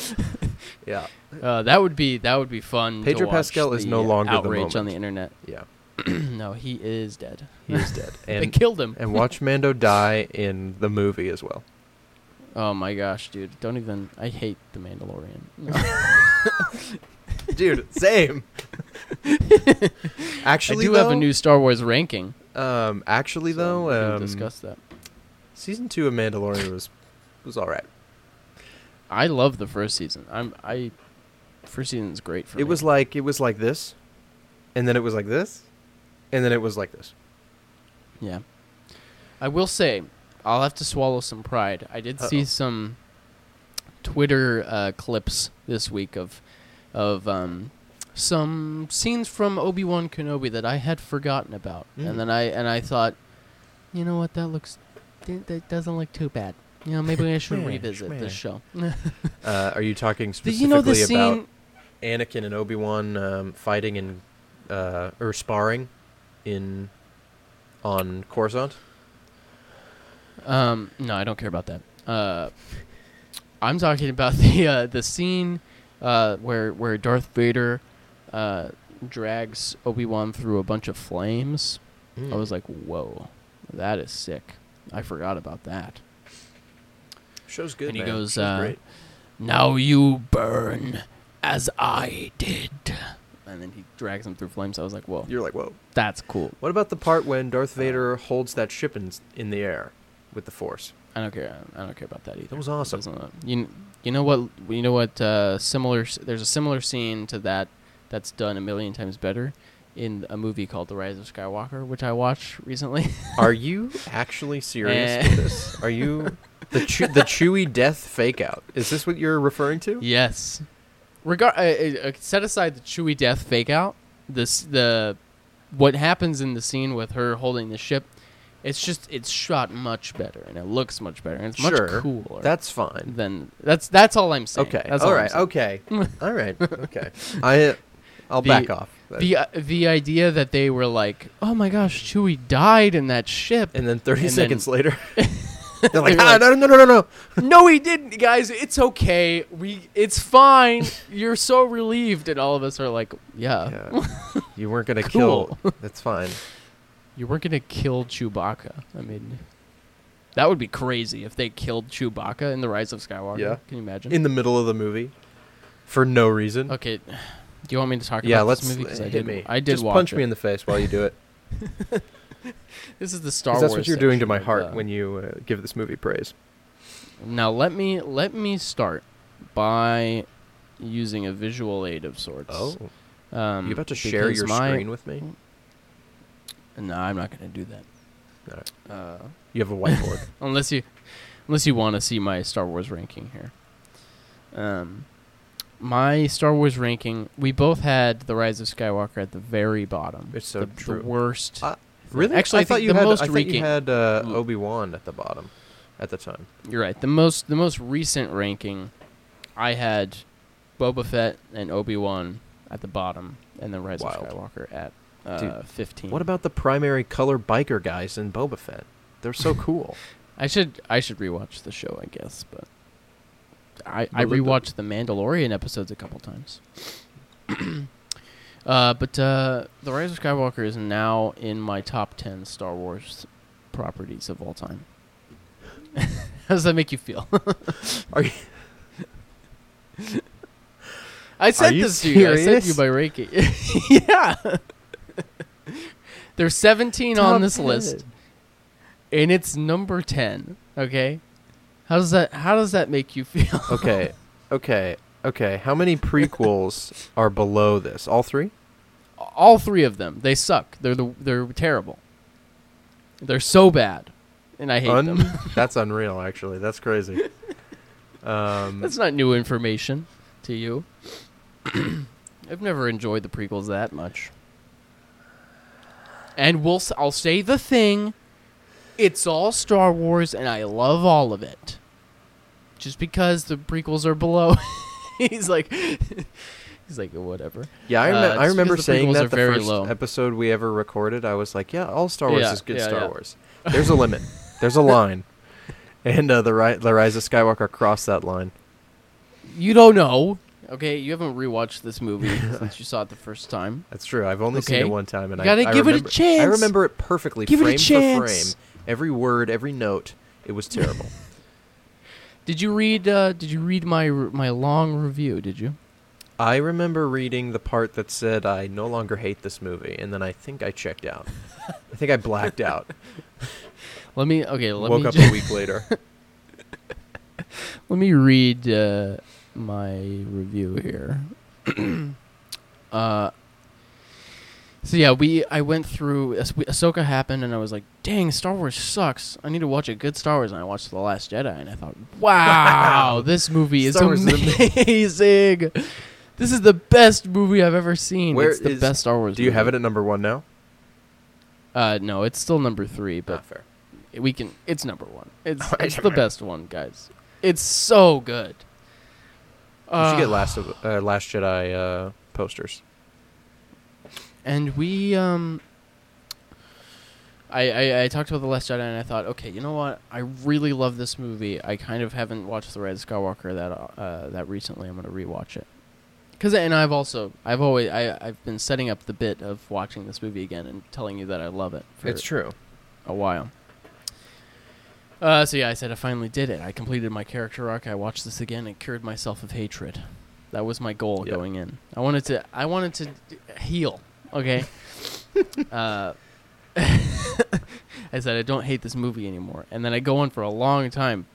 *laughs* yeah, Uh, that would be that would be fun. Pedro Pascal is no longer the outrage on the internet. yeah, *clears throat* no, he is dead. he is dead. *laughs* And, they killed him. and watch Mando die in the movie as well. Oh my gosh, dude! Don't even. I hate the Mandalorian. *laughs* Dude, same. *laughs* actually, I do though, have a new Star Wars ranking. Um, actually, so though, um, discuss that. season two of Mandalorian was was all right. I love the first season. I'm I. First season is great for It me. was like it was like this, and then it was like this, and then it was like this. Yeah. I will say, I'll have to swallow some pride. I did see Uh-oh. some Twitter uh, clips this week of of um, some scenes from Obi Wan Kenobi that I had forgotten about, Mm. and then I and I thought, you know what, that looks that that doesn't look too bad. You know, maybe I should *laughs* revisit this show. *laughs* Uh, are you talking you specifically know about? Anakin and Obi Wan um, fighting in uh, or sparring in on Coruscant? Um, no, I don't care about that. Uh, I'm talking about the uh, the scene uh, where where Darth Vader uh, drags Obi Wan through a bunch of flames. I was like, whoa, that is sick. I forgot about that. show's good. and he man. goes, uh, great. Now you burn as I did. And then he drags him through flames. I was like, whoa, You're like, whoa. that's cool. What about the part when Darth Vader holds that ship in in the air with the Force? I don't care. I don't care about that either. That was awesome. Doesn't, uh, You you know what you know what uh, similar s- there's a similar scene to that that's done a million times better in a movie called The Rise of Skywalker, which I watched recently. *laughs* Are you actually serious Eh. with this? Are you *laughs* the chew- the Chewie death fake out? Is this what you're referring to? yes. Regard uh, uh, uh, set aside the Chewie death fake out. This the what happens in the scene with her holding the ship. It's just it's shot much better and it looks much better and it's much Sure. cooler. That's fine. Then that's that's all I'm saying. Okay. That's all all right. Okay. *laughs* all right. Okay. *laughs* I I'll The- back off. the uh, the idea that they were like, "Oh my gosh, Chewie died in that ship." and then 30 and seconds then- later, *laughs* they're like, ah, no, no, no, no, no. no, he didn't, guys. It's okay. We, it's fine. You're so relieved, and all of us are like, "Yeah, Yeah. you weren't gonna *laughs* Cool. kill. That's fine. you weren't gonna kill Chewbacca." I mean, that would be crazy if they killed Chewbacca in the Rise of Skywalker. Yeah. Can you imagine? In the middle of the movie, for no reason. okay, do you want me to talk yeah, about let's this movie? I did. me. I did Just watch punch it. me in the face while you do it. *laughs* this is the Star Wars. that's what you're doing to my heart uh, when you uh, give this movie praise. Now let me let me start by using a visual aid of sorts. Oh, um, you about to share your my- screen with me? No, I'm not going to do that. Alright. Uh, You have a whiteboard. *laughs* unless you, unless you want to see my Star Wars ranking here. Um, my Star Wars ranking. We both had the Rise of Skywalker at the very bottom. It's so the, true. The worst. Uh, really? Actually, I, thought you the had. most I thought ranking. you had uh, Obi Wan at the bottom, at the time. You're right. The most the most recent ranking, I had Boba Fett and Obi Wan at the bottom, and then Rise Wild. of Skywalker at uh, Dude, 15. What about the primary color biker guys in Boba Fett? They're so *laughs* cool. I should I should rewatch the show, I guess, but I I rewatched the Mandalorian episodes a couple times. *clears throat* uh, but uh, the Rise of Skywalker is now in my top ten Star Wars properties of all time. *laughs* How does that make you feel? *laughs* Are you? *laughs* I you this to you. I sent you by Reiki. yeah. There's 17 on this 10. list, and it's number 10. Okay. How does that How does that make you feel? Okay, okay, okay. How many prequels are below this? All three? All three of them. They suck. They're the They're terrible. They're so bad, and I hate Un- them. *laughs* That's unreal. Actually, that's crazy. Um, That's not new information to you. *clears throat* I've never enjoyed the prequels that much. And we'll I'll say the thing. It's all Star Wars and I love all of it. Just because the prequels are below. *laughs* he's like *laughs* He's like whatever. yeah, I, uh, I remember saying that the very first low. episode we ever recorded. I was like, yeah, all Star Wars Yeah, is good yeah, Star yeah. Wars. There's a limit. There's a *laughs* line, and uh, the ri- the Rise of Skywalker crossed that line. You don't know. Okay, you haven't rewatched this movie *laughs* since you saw it the first time. That's true. I've only seen it one time, and You gotta I, I give it a chance. I remember it perfectly, Give it a frame for frame, every word, every note. It was terrible. *laughs* Did you read uh did you read my my long review, did you? I remember reading the part that said I no longer hate this movie, and then I think I checked out. I think I blacked out. *laughs* Let me okay, let Woke me Woke up ju- a week later. *laughs* Let me read uh, my review here. *clears throat* uh, so yeah, we I went through Ah- Ahsoka happened, and I was like, "Dang, Star Wars sucks. I need to watch a good Star Wars." And I watched The Last Jedi, and I thought, "Wow, *laughs* this movie is Star Wars is amazing." This is the best movie I've ever seen. Where it's the is- best Star Wars. Do you have it at number one now? Uh, no, it's still number three, but Ah, fair. we can. It's number one. It's *laughs* it's the best one, guys. It's so good. You should get Uh, Last of uh, Last Jedi uh, posters. And we um. I, I, I talked about the Last Jedi and I thought, okay, you know what? I really love this movie. I kind of haven't watched the Red Skywalker that uh, that recently. I'm gonna rewatch it. Cause and I've also I've always I I've been setting up the bit of watching this movie again and telling you that I love it. For It's true. a while. Uh, so yeah, I said I finally did it. I completed my character arc. I watched this again and cured myself of hatred. That was my goal Yep. going in. I wanted to. I wanted to heal. Okay. *laughs* uh, *laughs* I said I don't hate this movie anymore, and then I go on for a long time,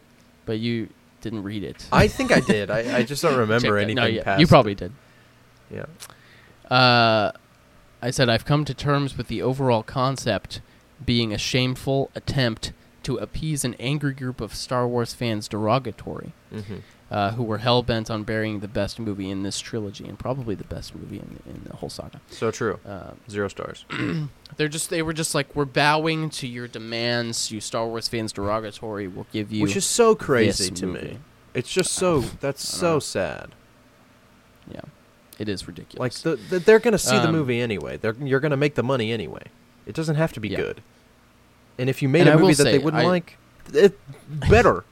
but you didn't read it. I think I did. I, I just don't *laughs* remember anything No, yeah, past. you probably did. Yeah. Uh, I said I've come to terms with the overall concept being a shameful attempt to appease an angry group of Star Wars fans derogatory, hmm uh, who were hell bent on burying the best movie in this trilogy and probably the best movie in, in the whole saga. So true. Uh, Zero stars. *clears throat* they're just they were just like we're bowing to your demands, you Star Wars fans derogatory. We'll give you Which is so crazy to movie. me. It's just so. That's so know. sad. yeah, it is Like ridiculous. the, the, they're gonna see the Um, movie anyway. They're you're gonna make the money anyway. It doesn't have to be Yeah. good. And if you made And a I movie that they wouldn't I- like, it better.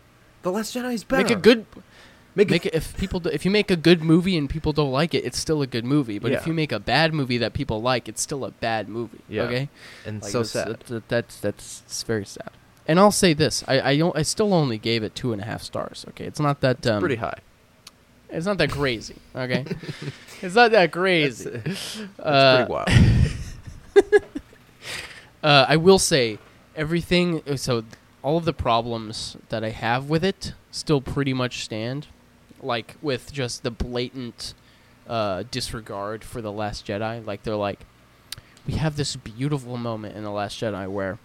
the Last Jedi is better. make a good Make, make it if people do, if you make a good movie and people don't like it, it's still a good movie. But if you make a bad movie that people like, it's still a bad movie. Yeah. Okay, and Like, so that's, sad. that- that- that's that's very sad. And I'll say this: I I don't I still only gave it two and a half stars. Okay, it's not that um, Pretty high. It's not that crazy. *laughs* Okay, it's not that crazy. that's Uh, pretty wild. *laughs* Uh, I will say everything. So all of the problems that I have with it still pretty much stand, like with just the blatant uh, disregard for the Last Jedi. Like they're like, we have this beautiful moment in the Last Jedi where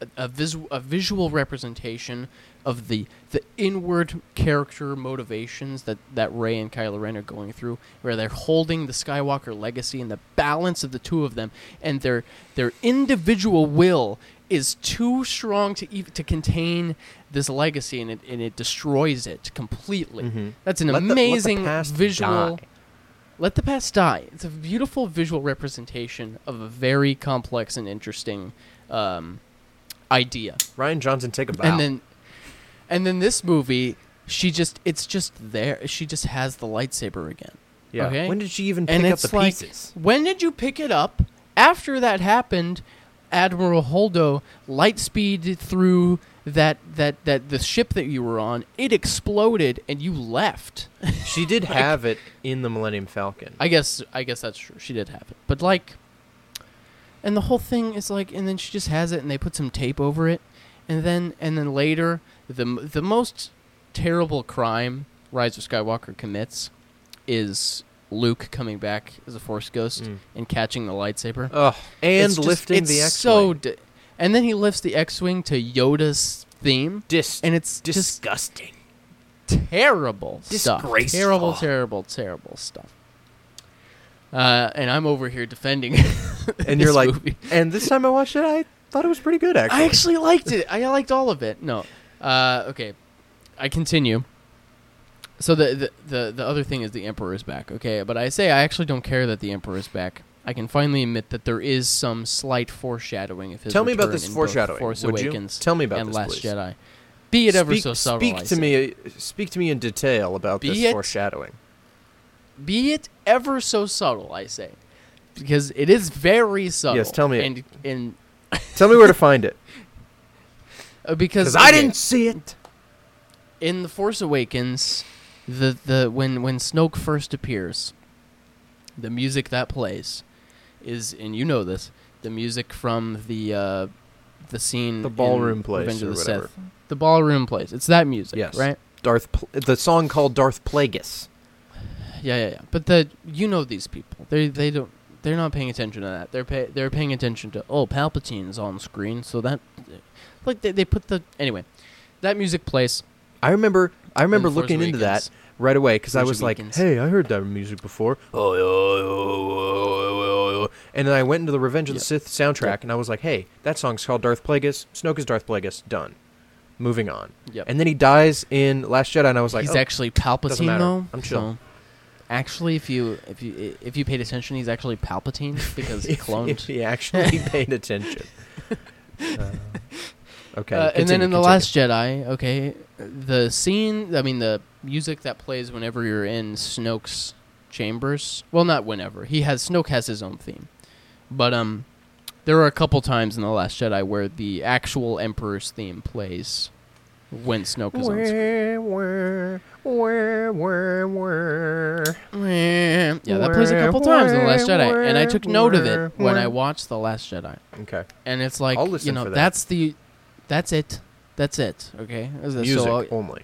a, a, a visual representation of the the inward character motivations that that Rey and Kylo Ren are going through, where they're holding the Skywalker legacy and the balance of the two of them, and their their individual will is too strong to ev- to contain this legacy, and it and it destroys it completely. Mhm. That's an Let the- let the amazing visual. die. Let the past die. It's a beautiful visual representation of a very complex and interesting um, idea. Rian Johnson, take a bow. And then, and then this movie, she just it's just there. She just has the lightsaber again. yeah. okay. When did she even And pick up it's the like- pieces? When did you pick it up? After that happened, Admiral Holdo lightspeed through that that that the ship that you were on. It exploded and you left. *laughs* She did *laughs* have it in the Millennium Falcon. I guess I guess that's true. She did have it, but like, and the whole thing is like, and then she just has it, and they put some tape over it, and then and then later, the the most terrible crime Rise of Skywalker commits is Luke coming back as a Force ghost Mm. and catching the lightsaber Ugh. And just- lifting the X-wing. So, d- and then he lifts the X-wing to Yoda's theme, Dis- and it's just disgusting. terrible stuff. Disgraceful. Terrible, terrible, terrible stuff. Uh, and I'm over here defending. *laughs* And this you're like, movie. and this time I watched it, I thought it was pretty good actually. I actually liked it. I liked all of it. No, uh, okay, I continue. So the, the the the other thing is the Emperor is back. Okay, but I say I actually don't care that the Emperor is back. I can finally admit that there is some slight foreshadowing of his. Tell me about this foreshadowing, Force would you? Awakens Tell me about and this, Last please. Jedi. Be it ever speak, so subtle. Speak I to say. me. Speak to me in detail about Be this it- foreshadowing. be it ever so subtle, I say, because it is very subtle. Yes, tell me. And and *laughs* Tell me where to find it. uh, because Because I didn't see it. in the Force Awakens, the the when when Snoke first appears, the music that plays is, and you know this, the music from the uh, the scene The in ballroom place Revenge of the whatever. Sith. The ballroom place. It's that music, Yes. right? Darth. Pl- the song called Darth Plagueis. Yeah, yeah, yeah. But the you know these people. They they don't. They're not paying attention to that. They're pay, they're paying attention to oh Palpatine's on screen, so that like they, they put the anyway. That music plays. I remember. I remember in Force looking into that, right away because I Force was like, "Hey, I heard that music before." Oh, oh, oh, oh, And then I went into the Revenge of the. Sith soundtrack, Yep. and I was like, "Hey, that song's called Darth Plagueis. Snoke is Darth Plagueis. Done. Moving on." Yep. And then he dies in Last Jedi, and I was like, he's oh, actually Palpatine matter. though. I'm chill. so- actually, if you if you if you paid attention, he's actually Palpatine *laughs* because he cloned. if he *laughs* actually *laughs* paid attention. Uh, okay. Uh, and then continue, in the continue. Last Jedi, okay, the scene, I mean, the music that plays whenever you're in Snoke's chambers. Well, not whenever. He has Snoke has his own theme, but um, there are a couple times in the Last Jedi where the actual Emperor's theme plays when Snoke is on screen. Where, where, where, where, Yeah, that plays a couple times in the Last Jedi, and I took note of it when I watched the Last Jedi. Okay. And it's like I'll listen you know for that. that's the, that's it, that's it. Okay, So, Music only.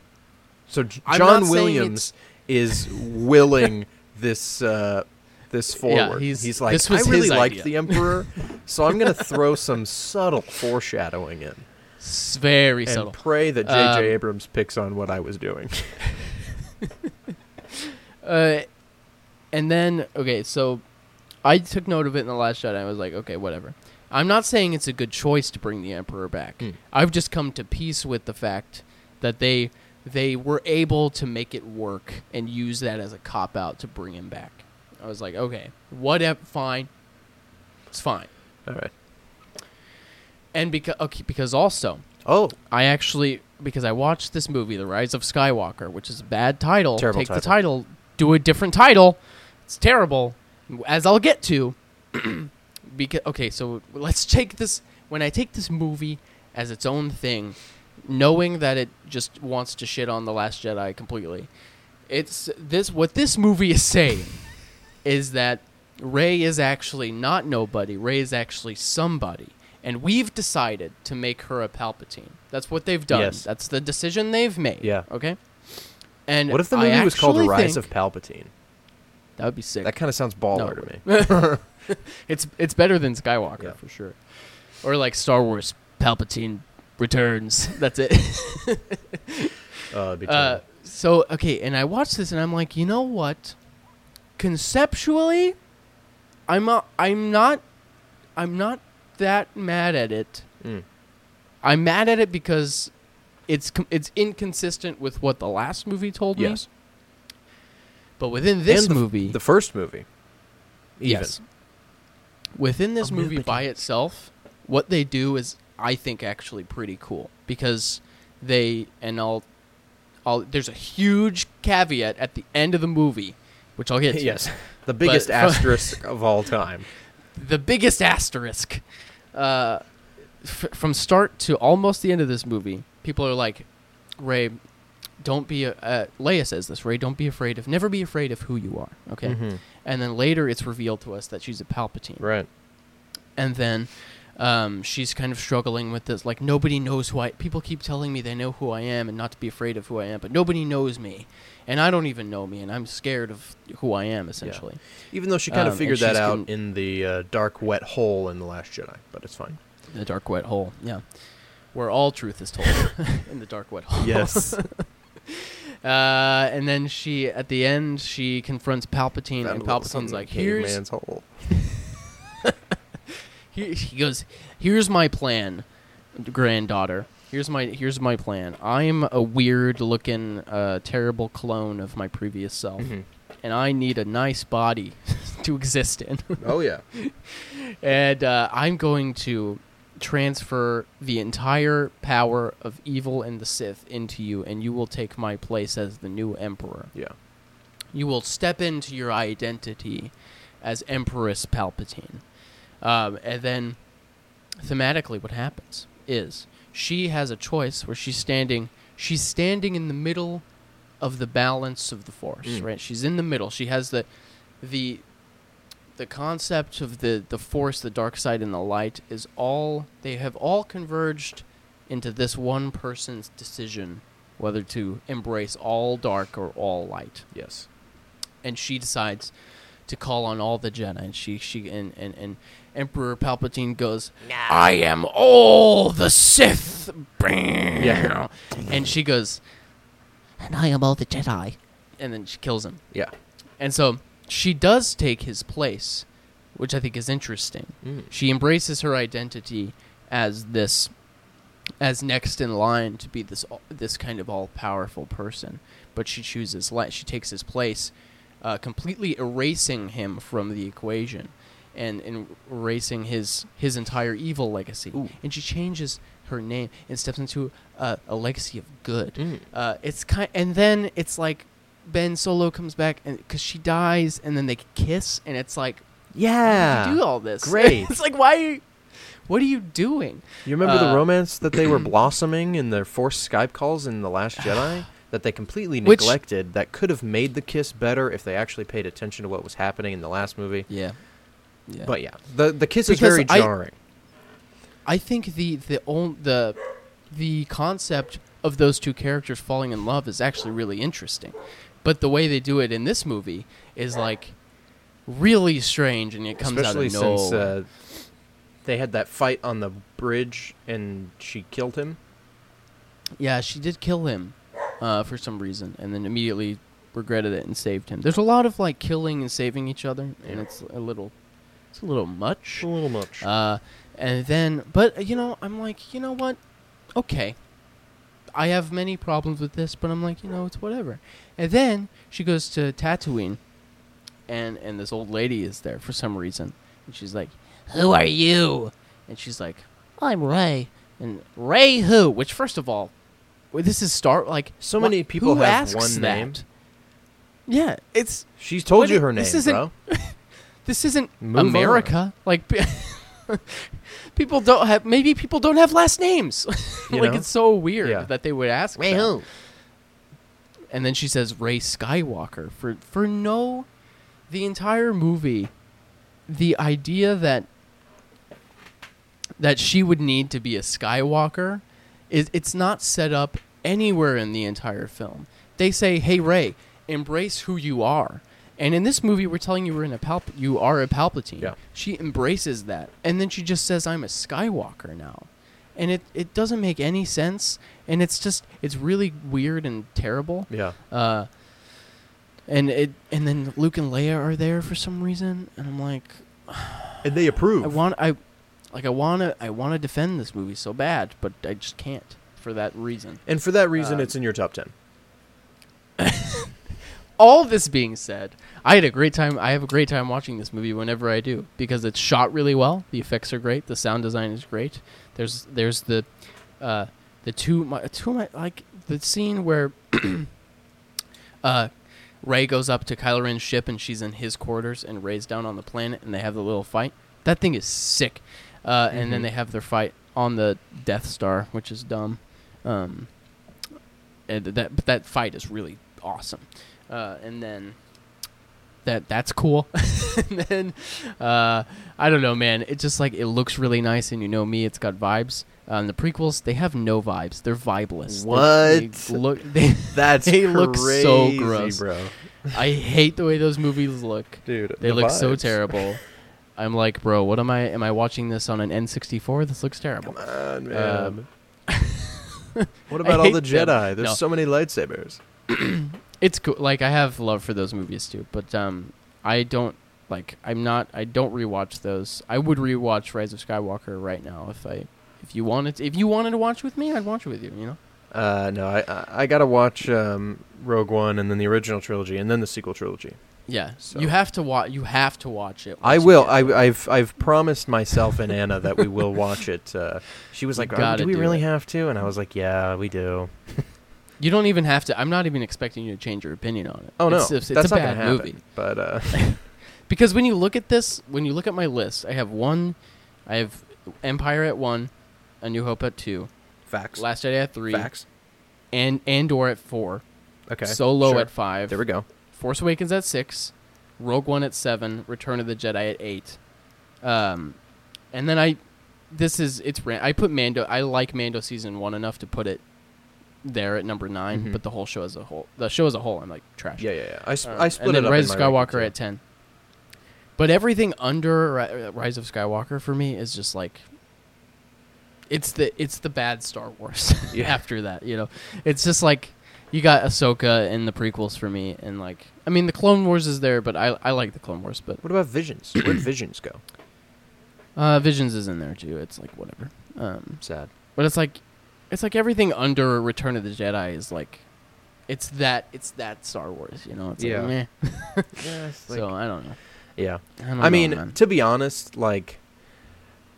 So J- I'm John saying Williams is willing this uh, this forward. Yeah, he's- like, this was I really liked idea." the Emperor, so I'm going to throw some *laughs* subtle foreshadowing in s- very and subtle. pray that J.J. Um, Abrams picks on what I was doing. *laughs* *laughs* Uh, and then okay, so I took note of it in the last shot. I was like, okay, whatever. I'm not saying it's a good choice to bring the emperor back. Hmm. I've just come to peace with the fact that they they were able to make it work and use that as a cop out to bring him back. I was like, okay, whatever, fine, it's fine. All right. And because okay, because also Oh, I actually because I watched this movie, The Rise of Skywalker, which is a bad title. Terrible Take the title. title, do a different title. It's terrible, as I'll get to. *clears throat* because okay, so let's take this. When I take this movie as its own thing, knowing that it just wants to shit on the Last Jedi completely, it's this. What this movie is saying is that Rey is actually not nobody. Rey is actually somebody. And we've decided to make her a Palpatine. That's what they've done. Yes. That's the decision they've made. Yeah. Okay. And what if the movie was called actually Rise of Palpatine? That would be sick. That kind of sounds baller No. to me. *laughs* it's it's better than Skywalker Yeah. for sure. Or like Star Wars Palpatine returns. *laughs* That's it. *laughs* Uh, be Uh, so okay, and I watched this and I'm like, you know what? Conceptually, I'm a, I'm not I'm not that mad at it. Mm. I'm mad at it because it's com- it's inconsistent with what the last movie told me. Yes. But within this the, movie, the first movie. Even. yes, within this movie movie. by itself, what they do is I think actually pretty cool because they and I'll I'll there's a huge caveat at the end of the movie, which I'll get to. Yes. The biggest But- *laughs* asterisk of all time. the biggest asterisk. Uh, f- from start to almost the end of this movie, people are like, Rey, don't be. A, uh, Leia says this. Rey, don't be afraid of. Never be afraid of who you are. Okay. Mhm. And then later, it's revealed to us that she's a Palpatine. Right. And then. Um, she's kind of struggling with this. Like nobody knows who I. People keep telling me they know who I am and not to be afraid of who I am, but nobody knows me, and I don't even know me, and I'm scared of who I am essentially. Even though she kind Um, of and figured that out in the uh, dark, wet hole in The Last Jedi, but it's fine. The dark wet hole, yeah, where all truth is told *laughs* in the dark wet hole. Yes. *laughs* Uh, and then she, at the end, she confronts Palpatine, Found and Palpatine's like, "Here's," caveman's hole. *laughs* he, he goes, "Here's my plan, granddaughter. Here's my here's my plan. I'm a weird-looking, uh, terrible clone of my previous self, Mhm. and I need a nice body *laughs* to exist in." Oh yeah. *laughs* and uh, I'm going to transfer the entire power of evil and the Sith into you, and you will take my place as the new Emperor. Yeah. You will step into your identity as Empress Palpatine. Um, and then, thematically, what happens is she has a choice where she's standing. She's standing in the middle of the balance of the Force, Mm. right? She's in the middle. She has the, the, the concept of the the Force, the dark side, and the light is all they have all converged into this one person's decision whether to embrace all dark or all light Yes. and she decides to call on all the Jedi. And she she and and, and Emperor Palpatine goes, "I am all the Sith." Yeah. And she goes, and I am all the Jedi. and then she kills him. Yeah. And so she does take his place, which I think is interesting. Mm. She embraces her identity as this as next in line to be this this kind of all powerful person, but she chooses light. She takes his place, uh, completely erasing him from the equation, and, and erasing his his entire evil legacy. Ooh. And she changes her name and steps into uh, a legacy of good. Mm. Uh, it's kind, and then it's like Ben Solo comes back, and because she dies, and then they kiss, and it's like, Yeah. do all this? *laughs* Great. it's like, why? Are you, what are you doing? You remember the Uh, romance that they were *clears throat* blossoming in their forced Skype calls in The Last *sighs* Jedi? That they completely Which- neglected, that could have made the kiss better if they actually paid attention to what was happening in the last movie. Yeah, yeah. But yeah, the the kiss is very jarring. I think the the on, the the concept of those two characters falling in love is actually really interesting, but the way they do it in this movie is like really strange, and it comes Especially out of nowhere. since uh, they had that fight on the bridge and she killed him. yeah, she did kill him uh, for some reason, and then immediately regretted it and saved him. There's a lot of like killing and saving each other, and Yeah. it's a little it's a little much. a little much. Uh, and then, but you know, I'm like, you know what? Okay. I have many problems with this, but I'm like, you know, it's whatever. And then she goes to Tatooine, and and this old lady is there for some reason, and she's like, "Who are you?" And she's like, "I'm Rey." And Rey who? Which, first of all, this is Star like So many people who have asks one that? name. Yeah, it's She's told you her name, bro. *laughs* this isn't Move on. America. Like *laughs* people don't have maybe people don't have last names. *laughs* Like know? it's so weird Yeah. that they would ask. Rey that. who? And then she says Rey Skywalker for for no the entire movie the idea that that she would need to be a Skywalker is it's not set up anywhere in the entire film. They say, "Hey Rey, embrace who you are." And in this movie, we're telling you we're in a Palp- you are a Palpatine. Yeah. She embraces that, and then she just says, "I'm a Skywalker now," and it it doesn't make any sense, and it's just it's really weird and terrible. Yeah. Uh, and it and then Luke and Leia are there for some reason, and I'm like, And they approve. I want I, like I want to I want to defend this movie so bad, but I just can't for that reason. and for that reason, Um, it's in your top 10. All this being said, I had a great time. I have a great time watching this movie whenever I do because it's shot really well. The effects are great. The sound design is great. There's there's the uh, the two my, two my like the scene where *coughs* uh, Rey goes up to Kylo Ren's ship and she's in his quarters and Rey's down on the planet and they have the little fight. That thing is sick. Uh, And then Mhm. they have their fight on the Death Star, which is dumb. Um, and that but that fight is really awesome. Uh, and then that that's cool. *laughs* and then uh, I don't know, man. It just like it looks really nice, and you know me, it's got vibes. Um, the prequels, they have no vibes. They're vibeless. They- What? They, look. *laughs* They, That's They look so gross. bro. I hate the way those movies look. Dude, They the look so terrible. I'm like, bro, what am I? Am I watching this on an N64? This looks terrible. Come on, man. Um, *laughs* what I about all the hate them. Jedi? There's No. so many lightsabers. *clears throat* it's cool. Like I have love for those movies too, but um, I don't like. I'm not. I don't rewatch those. I would rewatch Rise of Skywalker right now if I, if you wanted, if you wanted to watch with me, I'd watch it with you. You know. Uh, no, I I, I gotta watch um, Rogue One and then the original trilogy and then the sequel trilogy. Yeah. So- You have to watch. You have to watch it. I will. I, I've I've promised myself and Anna that we will watch it. Uh, she was You like, "Are- "Do we do really it. have to?" And I was like, "Yeah, we do." *laughs* You don't even have to. I'm not even expecting you to change your opinion on it. Oh no, it's, it's, it's that's a not bad happen. movie. But uh, *laughs* *laughs* Because when you look at this, when you look at my list, I have one, I have Empire at one, A New Hope at two, facts. Last Jedi at three, Facts. and Andor at four, Okay. Solo sure. at five, There we go. Force Awakens at six, Rogue One at seven, Return of the Jedi at eight, um, and then I, this is it's I put Mando. I like Mando season one enough to put it there at number 9 Mhm. but the whole show as a whole, the show as a whole, I'm like trash. Yeah, yeah, yeah. I, sp- Um, I split and then it up. Rise of Skywalker at ten. But everything under Ri- Rise of Skywalker for me is just like it's the it's the bad Star Wars. *laughs* Yeah. After that, you know, it's just like You got Ahsoka in the prequels for me, and like, I mean, the Clone Wars is there, but I I like the Clone Wars, but What about Visions? *clears throat* Where'd Visions go? uh, Visions is in there too. It's like whatever. Um, Sad. but it's like, it's like everything under Return of the Jedi is like, it's that it's that Star Wars, you know? It's Yeah. *laughs* like, meh. Yeah. so I don't know. yeah. I, don't I know, mean, man. to be honest, like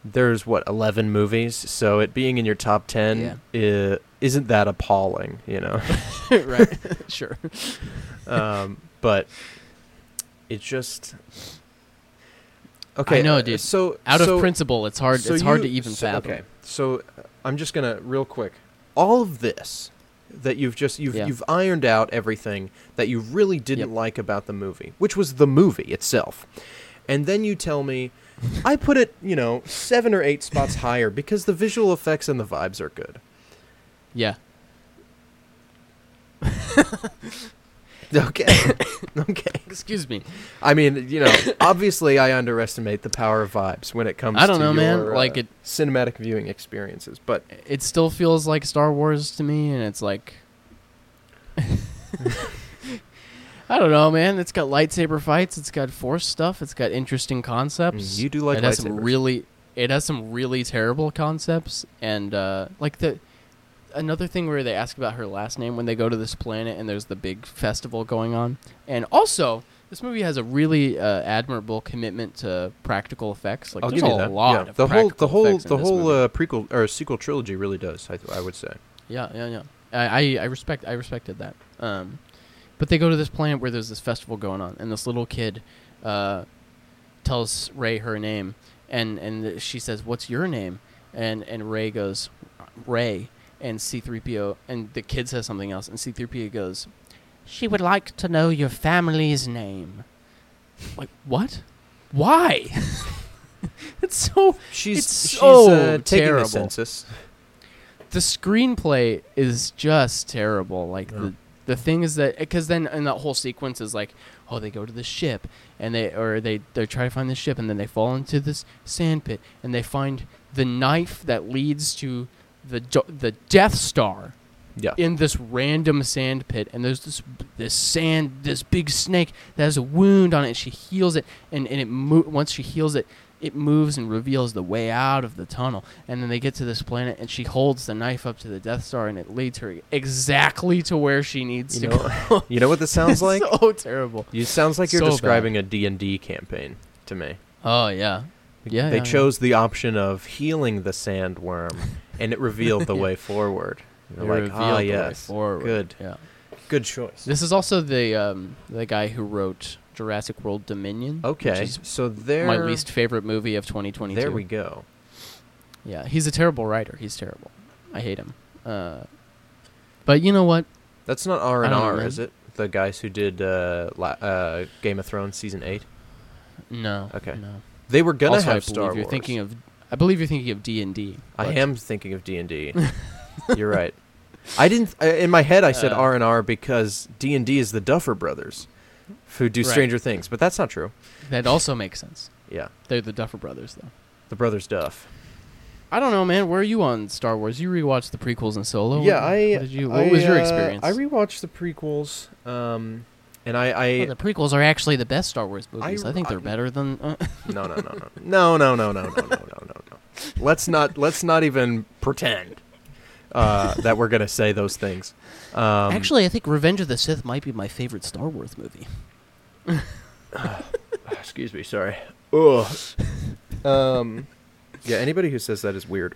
there's what 11 movies, so it being in your top 10 i- isn't that appalling, you know. *laughs* right? *laughs* sure. um, but it's just okay. I know, uh, dude. So Out so- of principle, it's hard. so it's hard you- to even so- fathom. Okay, so I'm just gonna real quick. All of this that you've just you've Yeah. you've ironed out everything that you really didn't Yep. like about the movie, which was the movie itself, and then you tell me. I put it, you know, seven or eight spots *laughs* higher because the visual effects and the vibes are good. Yeah. *laughs* *laughs* Okay. *laughs* okay. Excuse me. I mean, you know, obviously I underestimate the power of vibes when it comes I don't to know, man. your, Like uh, it- cinematic viewing experiences, but It still feels like Star Wars to me, and it's like. *laughs* I don't know, man. It's got lightsaber fights. It's got force stuff. It's got interesting concepts. Mm, you do like it has some lightsabers. really. It has some really terrible concepts, and uh, like the another thing where they ask about her last name when they go to this planet and there's the big festival going on, and also this movie has a really uh, admirable commitment to practical effects. Like I'll there's give you a that. lot yeah. of the whole the whole the whole uh, prequel or sequel trilogy really does. I I would say. Yeah, yeah, yeah. I, I, I respect I respected that. Um, but they go to this planet where there's this festival going on, and this little kid uh, tells Rey her name, and and she says, "What's your name?" And and Rey goes, "Rey." And C-3PO and the kid says something else, and C-3PO goes, "She would like to know your family's name." Like what? Why? *laughs* it's so She's It's she's so uh, taking terrible. the census. the screenplay is just terrible. Like Yeah. the the thing is that because then in that whole sequence is like, oh, they go to the ship and they or they they try to find the ship and then they fall into this sand pit and they find the knife that leads to the the Death Star Yeah. in this random sand pit and there's this this sand this big snake that has a wound on it and she heals it and, and it mo- once she heals it it moves and reveals the way out of the tunnel and then they get to this planet and she holds the knife up to the death star and it leads her exactly to where she needs You to know, go *laughs* you know what this sounds *laughs* like? so terrible You sounds like you're So describing a D&D campaign to me. oh yeah yeah they yeah, yeah. chose the option of healing the sandworm *laughs* and it revealed the *laughs* way forward. It You're like, revealed ah, the way yes. forward." Good. yeah Good choice. this is also the um the guy who wrote Jurassic World Dominion which Okay. is So there my least favorite movie of 2022 There we go. Yeah, he's a terrible writer. He's terrible. I hate him. Uh, but you know what? That's not R and R, is it? The guys who did uh, la- uh, Game of Thrones season eight. No. Okay. No. They were gonna also, have I Star believe Wars. you're thinking of. I believe you're thinking of D and D. I am thinking of D and D. *laughs* You're right. I didn't. I, in my head, I said Uh, R and R because D and D is the Duffer Brothers, who do Right. Stranger Things, but that's not true. That also makes sense. Yeah, They're the Duffer Brothers, though. the brothers Duff. I don't know, man. Where are you on Star Wars? You rewatched the prequels and Solo. yeah, What- I. What, did you, what I, was your uh, experience? I rewatched the prequels, um, and I. I Well, the prequels are actually the best Star Wars movies. I, think they're I- better than. Uh, *laughs* no, no, no, no, no, no, no, no, no, no, no, no, no. Let's not. Let's not even pretend uh, that we're gonna say those things. Um, actually, I think Revenge of the Sith might be my favorite Star Wars movie. *sighs* Excuse me, sorry. Ugh. Um, yeah, anybody who says that is weird.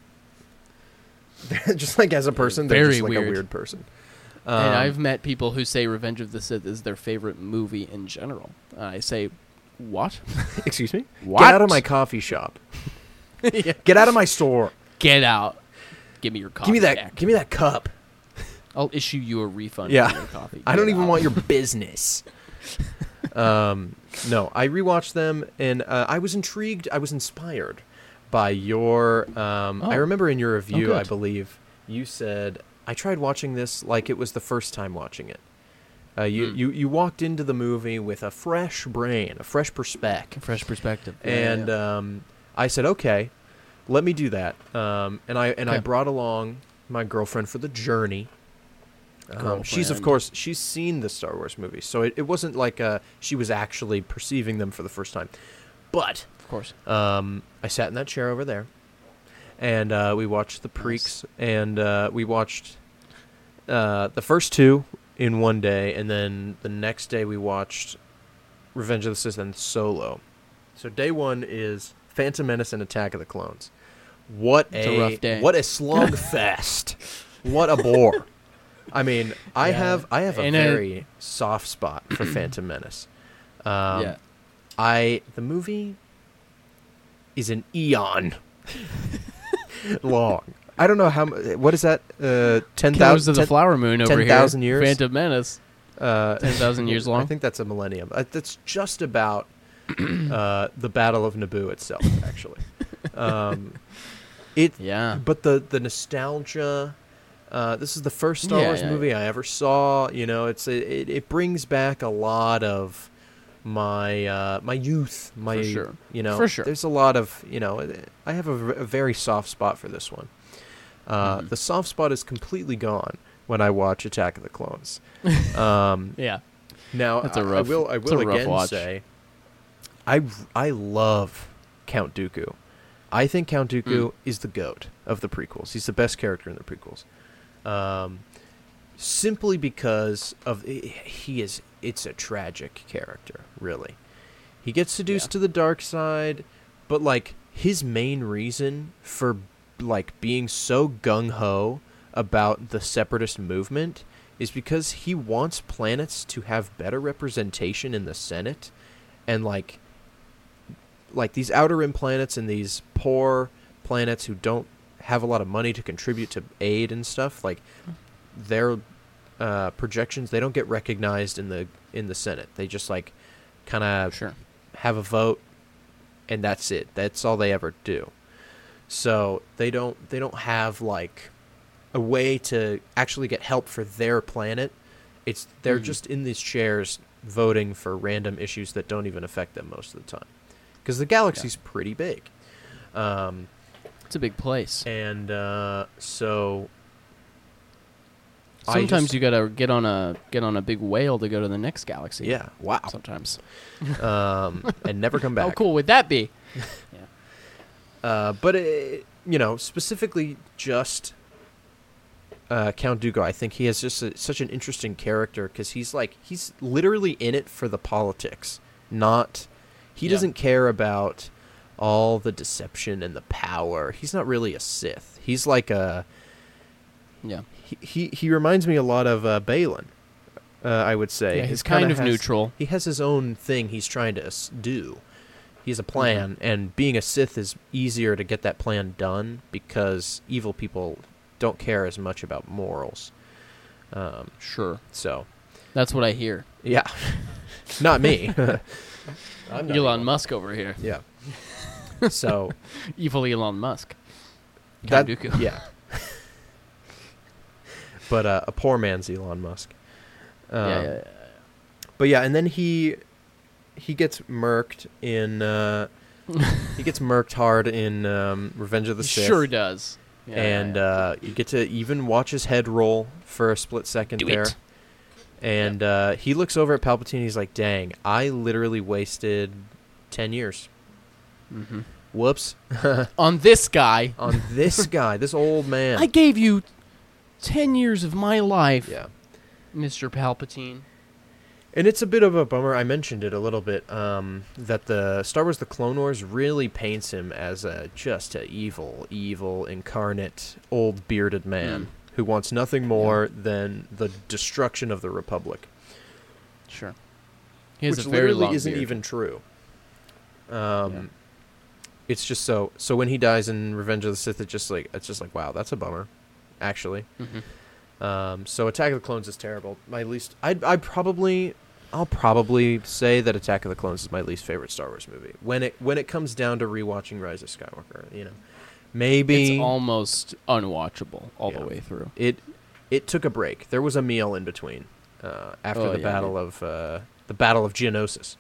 *laughs* just like as a person, they're Very just like a weird. weird person. and Um, I've met people who say Revenge of the Sith is their favorite movie in general. I say, what? *laughs* excuse me. What? Get out of my coffee shop. *laughs* Yeah. Get out of my store. Get out. Give me your coffee. give me that. back. Give me that cup. I'll issue you a refund Yeah. for your coffee. I don't Get even out. want your *laughs* business. um, no, I rewatched them and uh, I was intrigued. I was inspired by your. Um, I Oh. remember in your review, I believe you said I tried watching this like it was the first time watching it. Uh, you, Hmm. you you walked into the movie with a fresh brain, a fresh perspective, fresh perspective. Yeah, and yeah. Um, I said, okay, let me do that. Um, and I and I brought along my girlfriend for the journey. Um, she's of course she's seen the Star Wars movies, so it, it wasn't like uh, she was actually perceiving them for the first time. But Of course. um, I sat in that chair over there, and uh, we watched the preaks, and uh, we watched uh, the first two in one day, and then the next day we watched Revenge of the Sith and Solo. So day one is Phantom Menace and Attack of the Clones. What It's a rough day. What a slug *laughs* fest! what a bore! I mean, I Yeah. have I have a And very soft spot for *clears throat* Phantom Menace. Um, yeah. I the movie is an eon *laughs* long. I don't know how. What is that? Uh, ten thousand. of the Flower Moon over here. 10,000 years? Phantom Menace. uh, *laughs* 10,000 years long. I think that's a millennium. Uh, that's just about uh, the Battle of Naboo itself, actually. *laughs* Um, it, Yeah. but the the nostalgia. Uh, this is the first Star Yeah, Wars yeah, movie I ever saw. You know, it's it, it brings back a lot of my uh, my youth. My sure. you know, For sure. There's a lot of you know. I have a, v- a very soft spot for this one. Uh, Mhm. The soft spot is completely gone when I watch Attack of the Clones. *laughs* um, Yeah. now That's a I- I rough- will I it's a will rough again watch. say, I I love Count Dooku. I think Count Dooku Mm. is the goat of the prequels. He's the best character in the prequels. Um, simply because of he is it's a tragic character, really. He gets seduced Yeah. to the dark side, but like his main reason for like being so gung ho about the separatist movement is because he wants planets to have better representation in the Senate and like like these outer rim planets and these poor planets who don't have a lot of money to contribute to aid and stuff like their uh, projections they don't get recognized in the in the Senate. They just like kind of Sure. have a vote and that's it. That's all they ever do so they don't they don't have like a way to actually get help for their planet it's they're Mhm. just in these chairs voting for random issues that don't even affect them most of the time because the galaxy's pretty big um, It's a big place. and uh, so Sometimes just- you gotta get on a get on a big whale to go to the next galaxy. yeah wow Sometimes. um, and never come *laughs* back How cool would that be? *laughs* Uh, but it, you know, specifically just uh, Count Dooku, I think he has just a, such an interesting character because he's like he's literally in it for the politics, not he Yeah. doesn't care about all the deception and the power. He's not really a Sith. He's like a Yeah. he he, he reminds me a lot of uh, Baylan. Uh, I would say Yeah, He's he's kind kinda has- neutral. he has his own thing he's trying to do. He has a plan, and being a Sith is easier to get that plan done because evil people don't care as much about morals. Um, Sure. so, That's what I hear. yeah, *laughs* not me. *laughs* I'm not Elon evil. Musk over here. Yeah. *laughs* So Evil Elon Musk. that Dooku. yeah. but uh, a poor man's Elon Musk. Um, yeah, yeah, yeah. But yeah, and then he he gets murked in uh, *laughs* he gets murked hard in um, Revenge of the He Sith. sure does. Yeah, yeah, and yeah. Uh, you get to even watch his head roll for a split second Do there. it. And uh, he looks over at Palpatine. He's like, "Dang, I literally wasted ten years. Mhm. Whoops *laughs* on this guy, on this *laughs* guy, this old man." I gave you ten years of my life, yeah, Mister Palpatine. And it's a bit of a bummer. I mentioned it a little bit um, that the Star Wars: The Clone Wars really paints him as a just a evil, evil incarnate old bearded man Mm. who wants nothing more than the destruction of the Republic. Sure. He has which a very literally isn't beard. even true. Um, Yeah. it's just so. So when he dies in Revenge of the Sith, it's just like it's just like wow, that's a bummer, actually. Mhm. Um, so Attack of the Clones is terrible. My least. I I probably. I'll probably say that Attack of the Clones is my least favorite Star Wars movie. When it when it comes down to rewatching Rise of Skywalker, you know, maybe It's almost unwatchable all Yeah. the way through. it it took a break. There was a meal in between uh, after Oh, the yeah, battle yeah. of uh, the Battle of Geonosis.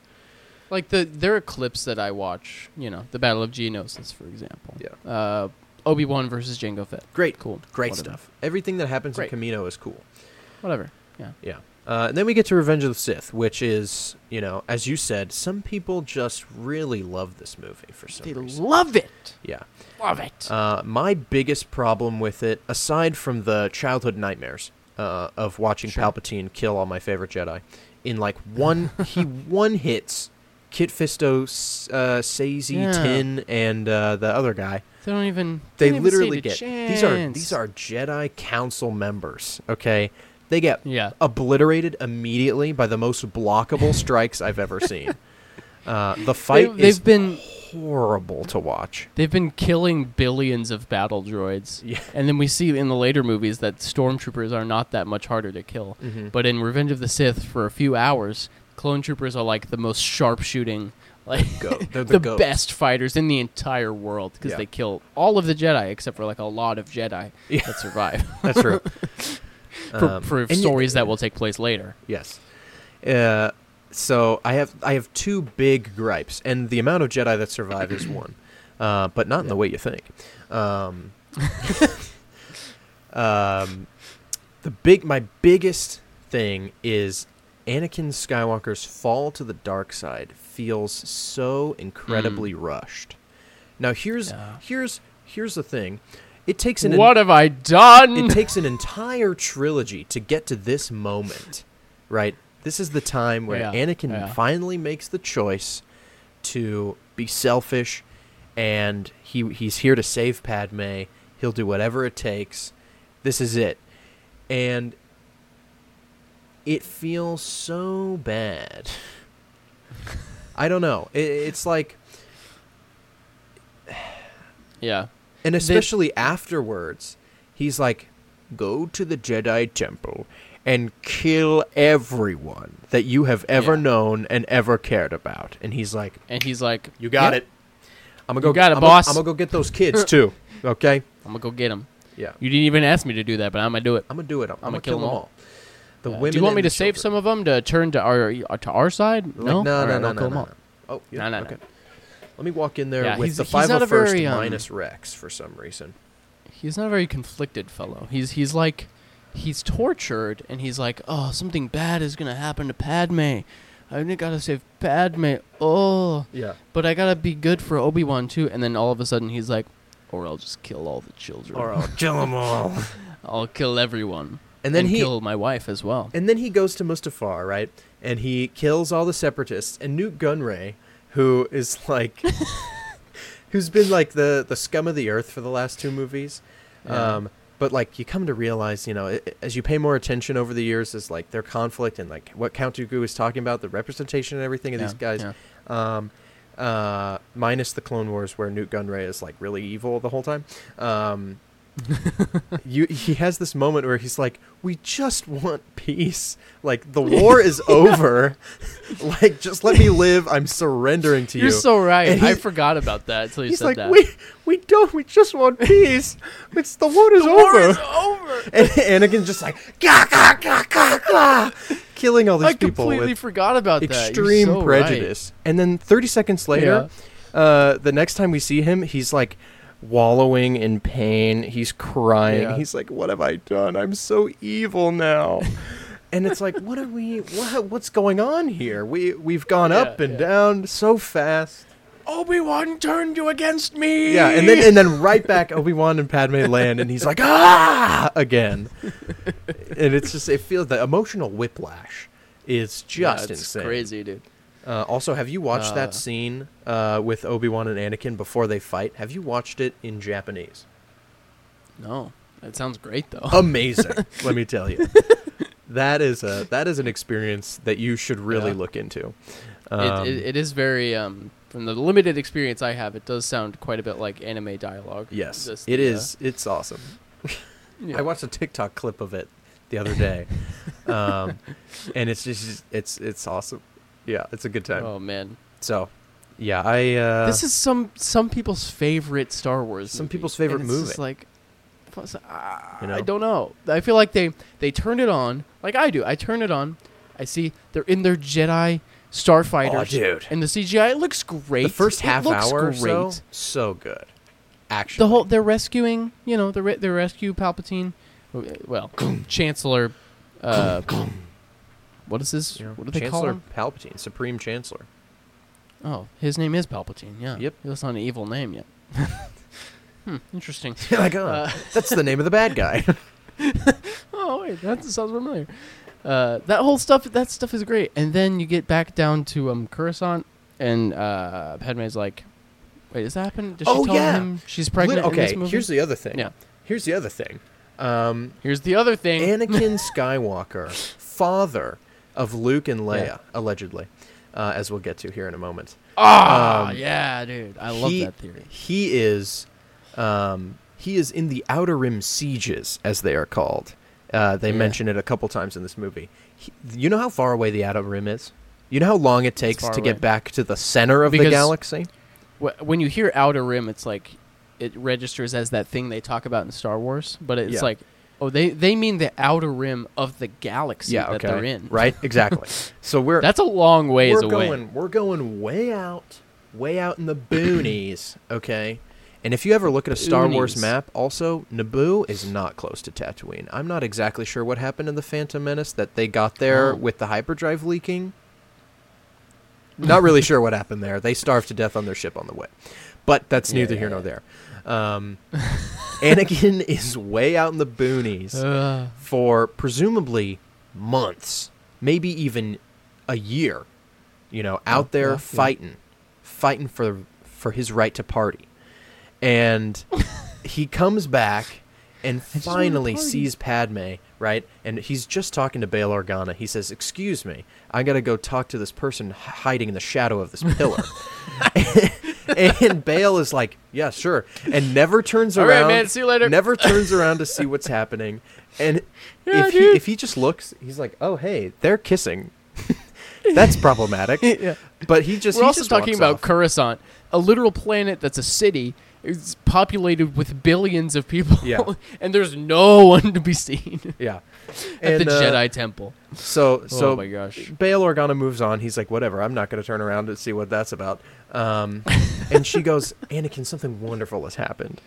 Like the there are clips that I watch. You know, the Battle of Geonosis, for example. Yeah. Uh, Obi Wan versus Jango Fett. Great, Cool. Great Whatever. stuff. Everything that happens Great. in Kamino is cool. whatever. Yeah. Yeah. Uh, and then we get to Revenge of the Sith, which is, you know, as you said, some people just really love this movie for some They reason. love it. yeah. Love it. Uh, my biggest problem with it, aside from the childhood nightmares uh, of watching Sure. Palpatine kill all my favorite Jedi, in like one, he *laughs* one hits Kit Fisto, uh, Saesee, Yeah. Tiin, and uh, the other guy. They don't even. They even literally a get these are these are Jedi Council members. Okay, they get Yeah. obliterated immediately by the most blockable *laughs* strikes I've ever seen. *laughs* Uh, the fight they, they've been horrible to watch. they've been killing billions of battle droids. Yeah. And then we see in the later movies that stormtroopers are not that much harder to kill. Mhm. But in Revenge of the Sith, for a few hours, clone troopers are like the most sharpshooting, like Go- they're *laughs* the, goats. best fighters in the entire world because Yeah. they kill all of the Jedi except for like a lot of Jedi *laughs* Yeah. that survive *laughs* That's true. for, Um, for and stories that will take place later. Yes. Uh, so I have I have two big gripes, and the amount of Jedi that survive is one, uh, but not in the way you think. Um, um, the big my biggest thing is Anakin Skywalker's fall to the dark side feels so incredibly mm. rushed. Now here's Yeah. here's here's the thing. It takes an What have I done? it takes an entire trilogy to get to this moment, right? This is the time where Yeah, Anakin yeah. finally makes the choice to be selfish, and he he's here to save Padme. He'll do whatever it takes. This is it, and it feels so bad. *laughs* I don't know. It, it's like yeah. And especially afterwards, he's like, go to the Jedi Temple and kill everyone that you have ever Yeah. known and ever cared about. And he's like, And he's like, you got "Yeah, it. I'm gonna go. You got it, I'm boss." Gonna, I'm gonna go get those kids *laughs* too. Okay. I'm gonna go get them." Yeah. You didn't even ask me to do that, but I'm gonna do it. I'm gonna do it. I'm, I'ma gonna kill kill them all. The women. do you want me to save some of them to turn to our to our side? No, no, no, no, no, no. Oh, yeah, No, no, okay. Let me walk in there Yeah, with he's- the he's 501st very, um, minus Rex for some reason. He's not a very conflicted fellow. He's he's like he's tortured and he's like, oh, something bad is gonna happen to Padme. I gotta save Padme. Oh, Yeah. but I gotta be good for Obi Wan too. And then all of a sudden he's like, or I'll just kill all the children. Or I'll kill them all. *laughs* I'll kill everyone. And then and he kill my wife as well. And then he goes to Mustafar, right? And he kills all the separatists. And Nute Gunray, who is *laughs* like, *laughs* who's been like the the scum of the earth for the last two movies. Yeah. Um, but like you come to realize, you know, i- as you pay more attention over the years, is like their conflict and like what Count Dooku is talking about, the representation and everything of Yeah, these guys. yeah. Um, uh, minus the Clone Wars, where Nute Gunray is like really evil the whole time. Um, you, he has this moment where he's like, "We just want peace. Like the war is *laughs* over. like just let me live. I'm surrendering to You're you." so right. I forgot about that until you He's said like, that. "We we don't. We just want peace. It's the war is over." over. *laughs* and Anakin's just like, "Gah gah gah gah gah," killing all these I people I completely forgot about that. Extreme so right. prejudice. And then 30 seconds later, uh, the next time we see him, he's like wallowing in pain. He's crying. Yeah. He's like, "What have I done? I'm so evil now." *laughs* and it's like, "What are we? What, what's going on here? We we've gone up and yeah. down so fast." Obi Wan turned you against me. Yeah, and then and then right back Obi Wan and Padme land, and he's like ah again, *laughs* and it's just it feels the emotional whiplash is Yeah, just it's insane. crazy, dude. Uh, also, have you watched Uh, that scene uh, with Obi Wan and Anakin before they fight? Have you watched it in Japanese? No, that sounds great though. Amazing, *laughs* let me tell you. That is a that is an experience that you should really Yeah. look into. Um, it, it is very um from the limited experience I have, it does sound quite a bit like anime dialogue. yes, Just it the, uh, is. It's awesome. yeah. I watched a TikTok clip of it the other day, *laughs* um, and it's just it's it's awesome. Yeah, it's a good time. Oh man, So, yeah, I uh, this is some some people's favorite Star Wars. Some movie, people's favorite and it's just movie. like, plus, ah, You know? I don't know. I feel like they they turn it on like I do. I turn it on. I see they're in their Jedi starfighters. Oh, dude. And the CGI it looks great. the first half hour great. so, so good. Actually, the whole they're rescuing you know the re- they rescue palpatine well *clears throat* chancellor uh, *clears throat* what is this? You know, what do they call Chancellor him? Palpatine, Supreme Chancellor. Oh, his name is Palpatine. Yeah. Yep. That's not an evil name yet. *laughs* hmm. Interesting. *laughs* like, oh, Uh, *laughs* that's the name of the bad guy. Oh wait, that sounds familiar. Uh, that whole stuff, that stuff is great. And then you get back down to um Coruscant, and uh, Padme's like, "Wait, does that happen? Does Oh, tell yeah. him she's pregnant?" Lit- okay, here's the other thing. Yeah. Here's the other thing. Um, Here's the other thing. Anakin Skywalker, father of Luke and Leia, Yeah. allegedly, uh, as we'll get to here in a moment. Ah, um, yeah, dude, I love he, that theory. He is, um, he is in the Outer Rim sieges, as they are called. Uh, they Yeah. mention it a couple times in this movie. He, you know how far away the Outer Rim is? You know how long it takes to away. get back to the center of the galaxy? Wh- When you hear Outer Rim, it's like it registers as that thing they talk about in Star Wars, but it's Yeah. like, oh, they they mean the outer rim of the galaxy Yeah, that they're in. Right, exactly. *laughs* so we're That's a long ways we're away. going we're going way out, way out in the boonies. Okay, and if you ever look at a Star Wars map, also Naboo is not close to Tatooine. I'm not exactly sure what happened in the Phantom Menace that they got there Oh. with the hyperdrive leaking. Not really sure what happened there. They starved to death on their ship on the way, but that's Yeah, neither yeah, here nor there. Um, *laughs* Anakin is way out in the boonies Uh, for presumably months, maybe even a year. You know, out Yeah, there yeah, yeah. fighting, fighting for for his right to party, and *laughs* he comes back and finally sees Padme. Right, and he's just talking to Bail Organa. He says, "Excuse me, I gotta go talk to this person hiding in the shadow of this pillar." *laughs* and Bail is like, "Yeah, sure," and never turns All right, around. man, see you later. Never turns around to see what's happening, and Yeah, if he if he just looks, he's like, "Oh, hey, they're kissing." *laughs* That's problematic. *laughs* yeah. But he just We're he also just talking about off. Coruscant, a literal planet that's a city. It's populated with billions of people, Yeah. *laughs* and there's no one to be seen yeah, at and the uh, Jedi Temple. So so oh my gosh! Bail Organa moves on. He's like, whatever. I'm not going to turn around to see what that's about. Um, *laughs* and she goes, Anakin, something wonderful has happened,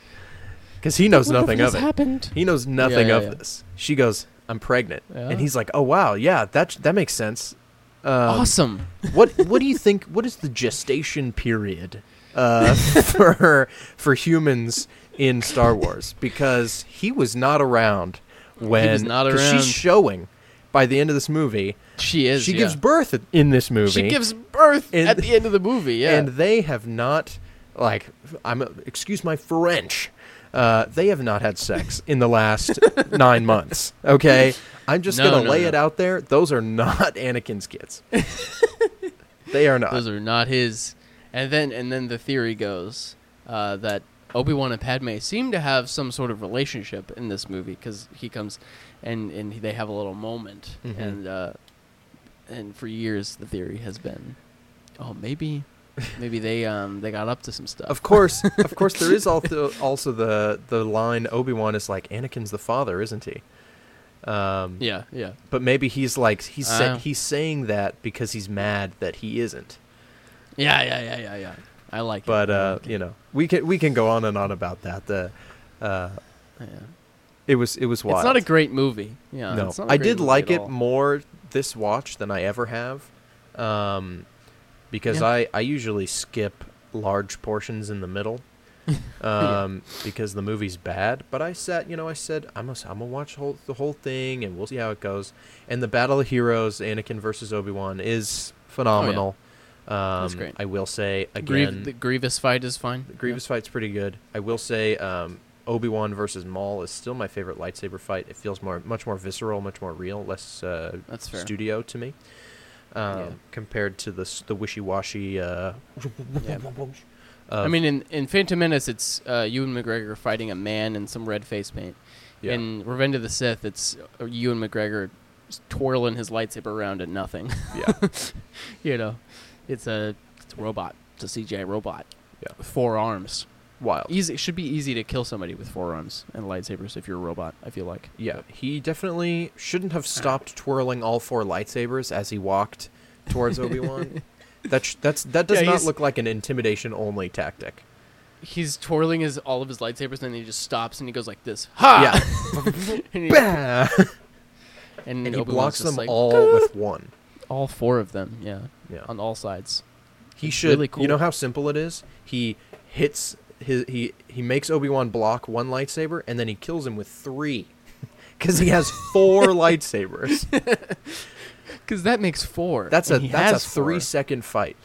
because he knows nothing of it. happened. He knows nothing yeah, of yeah. this. She goes, I'm pregnant, Yeah. and he's like, oh wow, yeah, that that makes sense. Um, awesome. what what do you think? What is the gestation period uh, *laughs* for for humans in Star Wars? Because he was not around when not 'cause around. she's showing by the end of this movie. She is. she yeah. gives birth in this movie. She gives birth And- at the end of the movie. Yeah. and they have not like I'm excuse my French. Uh, they have not had sex *laughs* in the last nine months. Okay, I'm just No, gonna no, lay no. it out there. Those are not Anakin's kids. *laughs* they are not. Those are not his. And then and then the theory goes uh, that Obi Wan and Padme seem to have some sort of relationship in this movie because he comes and and they have a little moment Mhm. and uh, and for years the theory has been, oh maybe maybe they um they got up to some stuff. Of course, *laughs* of course, there is also also the the line Obi Wan is like Anakin's the father, isn't he? Um, yeah, yeah. But maybe he's like he's sa- Uh. he's saying that because he's mad that he isn't. Yeah, yeah, yeah, yeah, yeah. I like But it. I uh, it. you know, we can we can go on and on about that. The uh, Yeah. It was it was wild. It's not a great movie. Yeah. no, it's not a I great did like it all. more this watch than I ever have, um, because Yeah. I I usually skip large portions in the middle. *laughs* um, because the movie's bad, but I sat, you know, I said I'm gonna, I'm gonna watch whole, the whole thing, and we'll see how it goes. And the Battle of Heroes, Anakin versus Obi Wan, is phenomenal. Um, That's great. I will say Griev- again, the Grievous fight is fine. the Grievous fight's pretty good. I will say um, Obi Wan versus Maul is still my favorite lightsaber fight. It feels more, much more visceral, much more real, less uh, That's fair. studio to me, um, Yeah. compared to the the wishy washy. Uh, Yeah. I mean, in, in Phantom Menace, it's uh, Ewan McGregor fighting a man in some red face paint. yeah. In Revenge of the Sith, it's uh, Ewan McGregor twirling his lightsaber around at nothing. yeah, *laughs* you know, it's a it's a robot. It's a CGI robot. Yeah. With four arms. Wild. Easy. It should be easy to kill somebody with four arms and lightsabers if you're a robot. I feel like. Yeah, he definitely shouldn't have stopped twirling all four lightsabers as he walked towards *laughs* Obi Wan. That sh- that's that does Yeah, not look like an intimidation only tactic. He's twirling his all of his lightsabers, and then he just stops and he goes like this. Ha! Yeah. *laughs* And he- *laughs* and, and he blocks them like, all with one. all four of them. Yeah, Yeah. on all sides. He It's should. really cool. You know how simple it is. He hits his. He he makes Obi Wan block one lightsaber, and then he kills him with three, *laughs* because he has four *laughs* lightsabers. *laughs* Because that makes four. That's a that's a three second fight.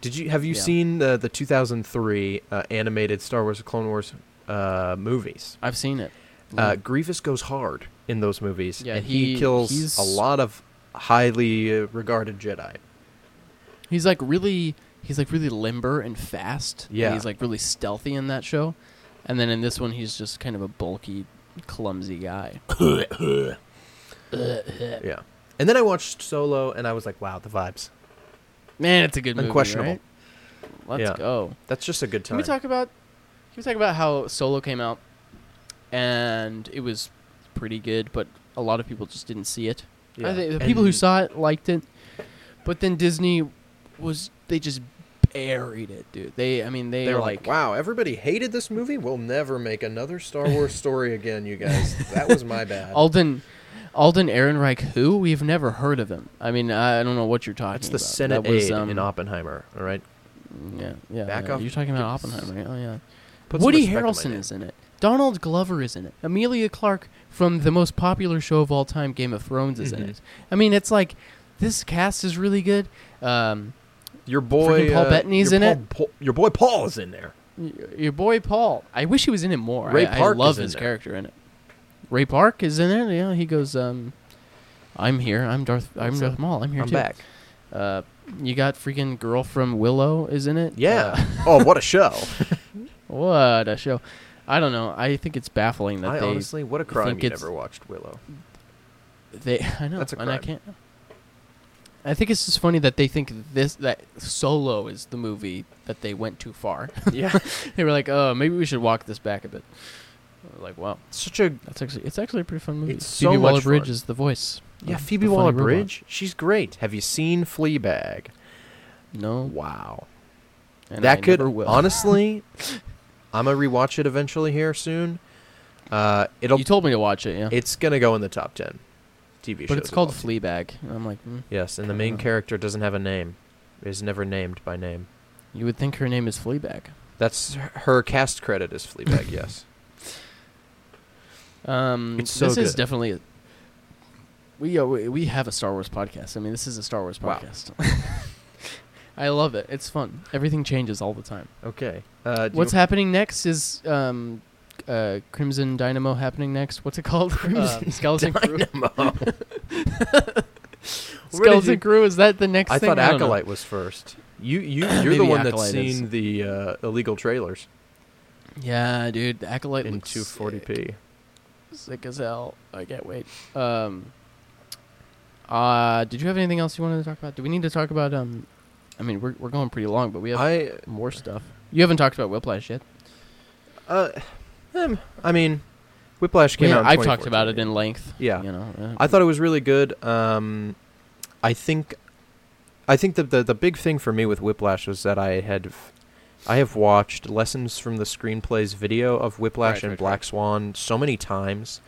Did you have you Yeah. seen the the 2003 uh, animated Star Wars: Clone Wars uh, movies? I've seen it. Uh, Grievous goes hard in those movies, Yeah, and he, he- kills a lot of highly uh, regarded Jedi. He's like really he's like really limber and fast. and Yeah. he's like really stealthy in that show. And then in this one he's just kind of a bulky, clumsy guy. *laughs* Yeah. And then I watched Solo, and I was like, "Wow, the vibes." Man, it's a good movie. Unquestionable. right? Let's Yeah. go. That's just a good time. Can we talk about Can we talk about how Solo came out and it was pretty good, but a lot of people just didn't see it. I Yeah. think the people who saw it liked it, but then Disney was they just buried it, dude. They I mean they, they were like, like, "Wow, everybody hated this movie. We'll never make another Star Wars story again, you guys. That was my bad." *laughs* Alden Alden Ehrenreich who? We've never heard of him. I mean, I don't know what you're talking It's the about. Senate that was, aide um, in Oppenheimer. All right, Yeah, yeah. Back yeah. off- You're talking about Oppenheimer. right? Oh yeah. Put Woody respect on my Harrelson name. is in it. Donald Glover is in it. Emilia Clarke from the most popular show of all time, Game of Thrones, is in Mhm. it. I mean, it's like this cast is really good. Um, Your boy Freaking Paul uh, Bettany's your in Paul- it. Paul- your boy Paul is in there. y- your boy Paul. I wish he was in it more. Ray I, Park I love is in his there. character in it. Ray Park is in it. Yeah, he goes. Um, I'm here. I'm Darth. I'm What's Darth up? Maul. I'm here I'm too. back. Uh, you got freaking girl from Willow is in it. Yeah. Uh, *laughs* oh, what a show! *laughs* what a show. I don't know. I think it's baffling that I they honestly, what a crime think you it's- never watched Willow. They, *laughs* I know, That's a and I crime. can't. I think it's just funny that they think this that Solo is the movie that they went too far. *laughs* yeah, *laughs* they were like, "Oh, maybe we should walk this back a bit." Like, wow, such a that's actually it's actually a pretty fun movie. It's Phoebe so much Waller-Bridge fun. is the voice. yeah. Phoebe Waller. Bridge, she's great. Have you seen Fleabag? No, Wow, and that I could honestly. *laughs* I'm gonna rewatch it eventually here soon. Uh, it'll you told me to watch it, yeah. it's gonna go in the top ten TV shows. but it's called all. Fleabag. And I'm like, mm. Yes, and the main character doesn't have a name. Is never named by name. you would think her name is Fleabag. That's her cast credit is Fleabag. *laughs* yes. Um, It's so this is good. definitely. A, we, uh, we we have a Star Wars podcast. I mean, this is a Star Wars Wow. podcast. *laughs* I love it. It's fun. Everything changes all the time. Okay. Uh, do What's you, happening next is um, uh, Crimson Dynamo happening next. What's it called? *laughs* Crimson Um, Skeleton Crew. *laughs* *laughs* Skeleton Crew is that the next I thing? thought don't know. Acolyte was first. You you *clears throat* you're Maybe the one that's Acolyte is. seen the uh, illegal trailers Yeah, dude, the Acolyte in looks 240p. sick as hell. I can't wait. Um, uh, did you have anything else you wanted to talk about? Do we need to talk about um? I mean, we're we're going pretty long, but we have I more stuff. You haven't talked about Whiplash yet. uh, um, I mean, Whiplash came Yeah, out. I've talked about it in length. Yeah. you know. uh, I thought it was really good. Um, I think, I think that the the big thing for me with Whiplash was that I had, I have watched lessons from the screenplays video of Whiplash Right, and right, Black right. Swan so many times,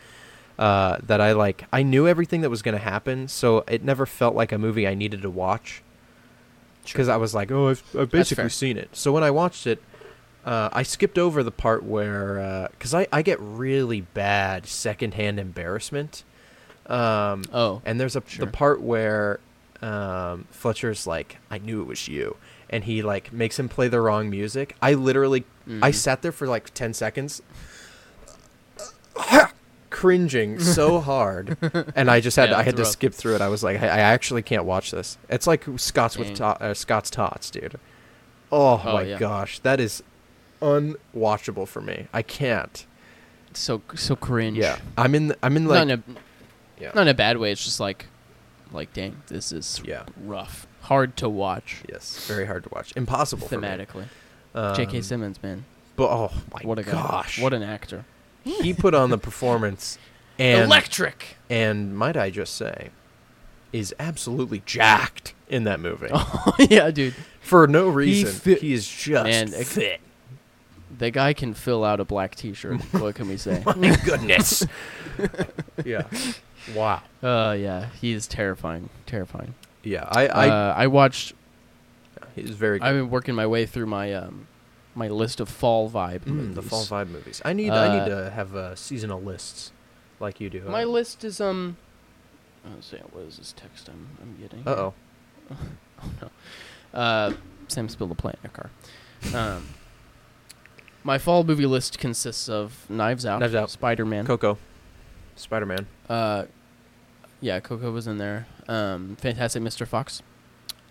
uh, that I like I knew everything that was going to happen, so it never felt like a movie I needed to watch. Because I was like, oh, I've, I've basically seen it. So when I watched it, uh, I skipped over the part where, because I, I get really bad secondhand embarrassment. Um, Oh, and there's a Sure. the part where um, Fletcher's like, "I knew it was you," and he like makes him play the wrong music. I literally, I Mhm. sat there for like ten seconds, *laughs* cringing so *laughs* hard, and I just had Yeah, I had it's to skip through it. I was like, I, I actually can't watch this. It's like Scott's with to- uh, Scott's tots, dude. Oh, Oh, my yeah. gosh, that is unwatchable for me. I can't. so so cringe. Yeah, I'm in. I'm in not like. in a yeah. not in a bad way. It's just like, like, dang, this is Yeah. rough, hard to watch Yes, very hard to watch. Impossible thematically. Um, J.K. Simmons, man, But oh my what a guy. gosh, what an actor. he put on the performance, *laughs* and Electric. and might I just say, is absolutely jacked in that movie *laughs* Oh yeah, dude. for no reason. fit- He, is just Man, fit. The guy can fill out a black T-shirt. *laughs* what can we say? My goodness. *laughs* yeah. Wow. Uh, yeah, he is terrifying, terrifying. Yeah, I I uh, I watched. he's very good. I've been working my way through my um, my list of fall vibe Mm, movies. the fall vibe movies. I need I Uh, need to have uh, seasonal lists like you do. My list is um. Let's see, what is this text I'm I'm getting? Uh oh. *laughs* Oh no. Uh, Sam spilled a plant in a car. Um, my fall movie list consists of Knives Out, Knives Out. Spider Man. Coco. Spider Man. uh, yeah, Coco was in there. Um, Fantastic Mr. Fox.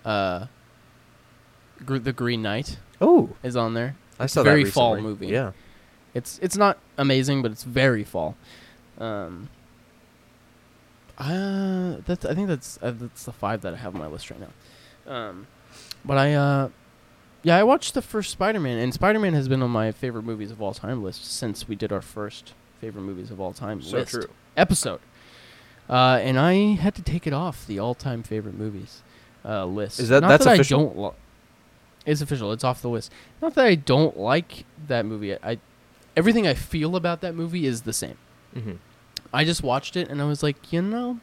Uh, Gr- The Green Knight Oh, is on there. I saw very that fall movie. Yeah. It's it's not amazing, but it's very fall. Um, uh, that's I think that's uh, that's the five that I have on my list right now. Um, but I uh, yeah, I watched the first Spider-Man, and Spider-Man has been on my favorite movies of all time list since we did our first favorite movies of all time So list true. episode. Uh, and I had to take it off the all-time favorite movies uh, list. Is that- Not that's that official? I don't. Lo- it's official. It's off the list. Not that I don't like that movie. I, everything I feel about that movie is the same. Mm-hmm. I just watched it and I was like, you know,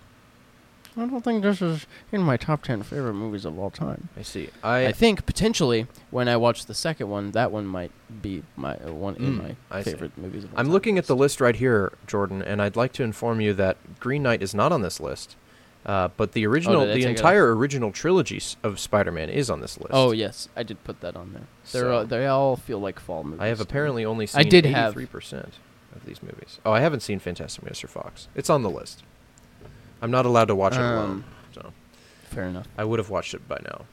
I don't think this is in my top ten favorite movies of all time. I see. I, I, think potentially when I watch the second one, that one might be my uh, one in Mm, my I see. favorite movies. Of all I'm time looking at the list. right here, Jordan, and I'd like to inform you that Green Knight is not on this list. Uh, but the original, Oh, did they the take it entire original trilogy s- of Spider-Man is on this list. Oh yes, I did put that on there. They're So- all, they all feel like fall movies. I have to me. apparently only seen I did have- 83% of these movies. Oh, I haven't seen Fantastic Mr. Fox. It's on the list. I'm not allowed to watch it alone, Um, so Fair enough. I would have watched it by now.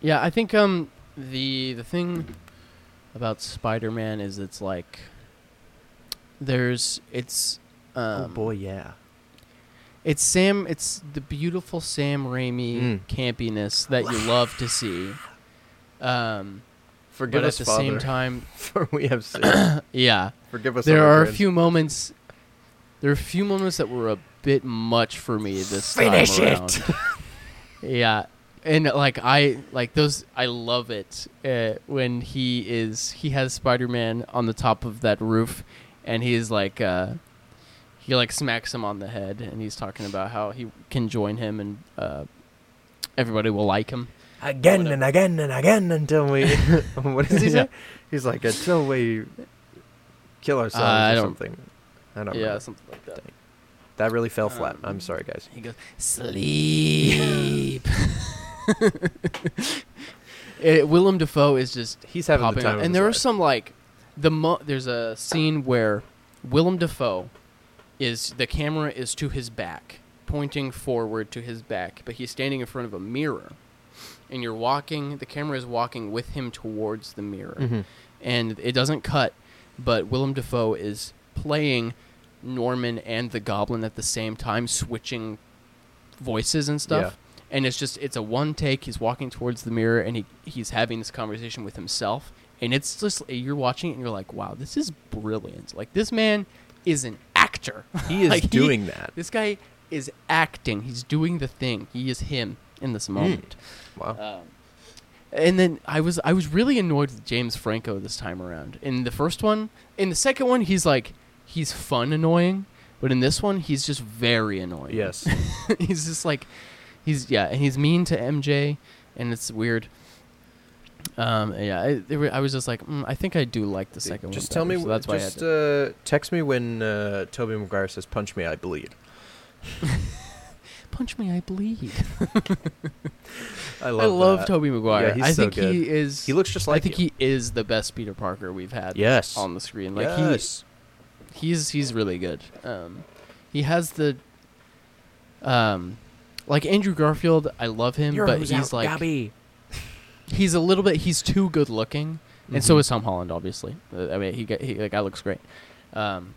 Yeah, I think um the the thing about Spider-Man is it's like there's it's um, oh boy, yeah. It's Sam. It's the beautiful Sam Raimi Mm. campiness that you love to see. Um, Forgive but us, at the Father, same time, *laughs* for we have sinned. *coughs* yeah, Forgive us. there are a few moments. There are a few moments that were a bit much for me this Finish time it. around. *laughs* yeah, and like I like those. I love it uh, when he is he has Spider Man on the top of that roof, and he's like. Uh, he like smacks him on the head and he's talking about how he can join him and uh, everybody will like him. again and again and again until we. *laughs* *laughs* what does he say? He's like until we kill ourselves Uh, or something. I don't yeah, know. something like that. That really fell flat. Um, I'm sorry, guys. He goes sleep. *laughs* it, Willem Dafoe is just He's having the time and there are some like the mo- there's a scene where Willem Dafoe is the camera is to his back, pointing forward to his back, but he's standing in front of a mirror. And you're walking, the camera is walking with him towards the mirror. Mhm. And it doesn't cut, but Willem Dafoe is playing Norman and the Goblin at the same time, switching voices and stuff. And it's just it's a one take. He's walking towards the mirror and he he's having this conversation with himself. And it's just you're watching it and you're like, wow, this is brilliant. Like this man is an actor. *laughs* He is Like, he- doing that. This guy is acting. He's doing the thing. He is him in this moment. Wow. Um, and then I was I was really annoyed with James Franco this time around. In the first one, in the second one, he's like he's fun annoying, but in this one, he's just very annoying. yes. *laughs* he's just like he's yeah, and he's mean to MJ, and it's weird. Um, yeah, I, were, I was just like, mm, I think I do like the second one. just tell me. better, so that's why just uh, text me when uh, Tobey Maguire says "Punch me, I bleed." *laughs* punch me, I bleed. *laughs* I love. I love. Tobey Maguire. Yeah, he's I so think good. he is. He looks just like I think you. he is the best Peter Parker we've had. Yes. on the screen. Like yes. He, he's he's really good. Um, he has the, um, like Andrew Garfield. I love him, but he's out, like Gabby. *laughs* he's a little bit. He's too good looking, and so Mhm. is Tom Holland. Obviously, Uh, I mean he got he the guy looks great. Um,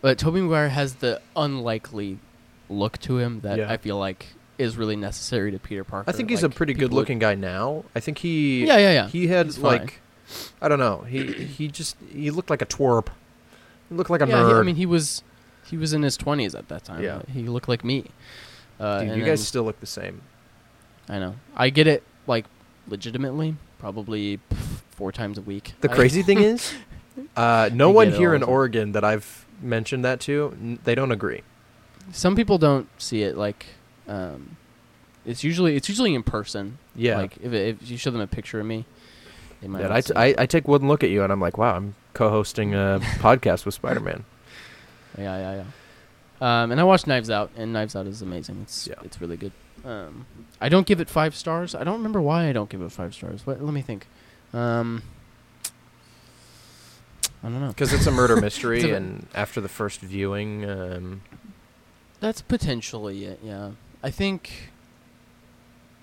but Tobey Maguire has the unlikely look to him that Yeah. I feel like is really necessary to Peter Parker. I think he's a pretty people good would- looking guy now. I think he. Yeah, yeah, yeah. He had He's fine. like, I don't know. He he just he looked like a twerp. He looked like a yeah, nerd. he- I mean, he was he was in his twenties at that time. Yeah. he looked like me. Uh, Dude, and you guys then- still look the same. I know. I get it like legitimately, probably four times a week. The I- crazy thing *laughs* is, uh, no I one get it here all in the time. Oregon that I've mentioned that to, n- they don't agree. some people don't see it like. Um, it's usually it's usually in person. Yeah. Like if, if you show them a picture of me, they might. Yeah, not I, see t- it. I, I take one look at you and I'm like, wow, I'm co-hosting a podcast with Spider-Man. Yeah, yeah, yeah. Um, and I watched Knives Out, and Knives Out is amazing. It's Yeah. it's really good. Um, I don't give it five stars. I don't remember why I don't give it five stars. What, let me think. Um, I don't know. Because it's a murder *laughs* mystery, a- and after the first viewing, um, That's potentially it. Yeah, I think.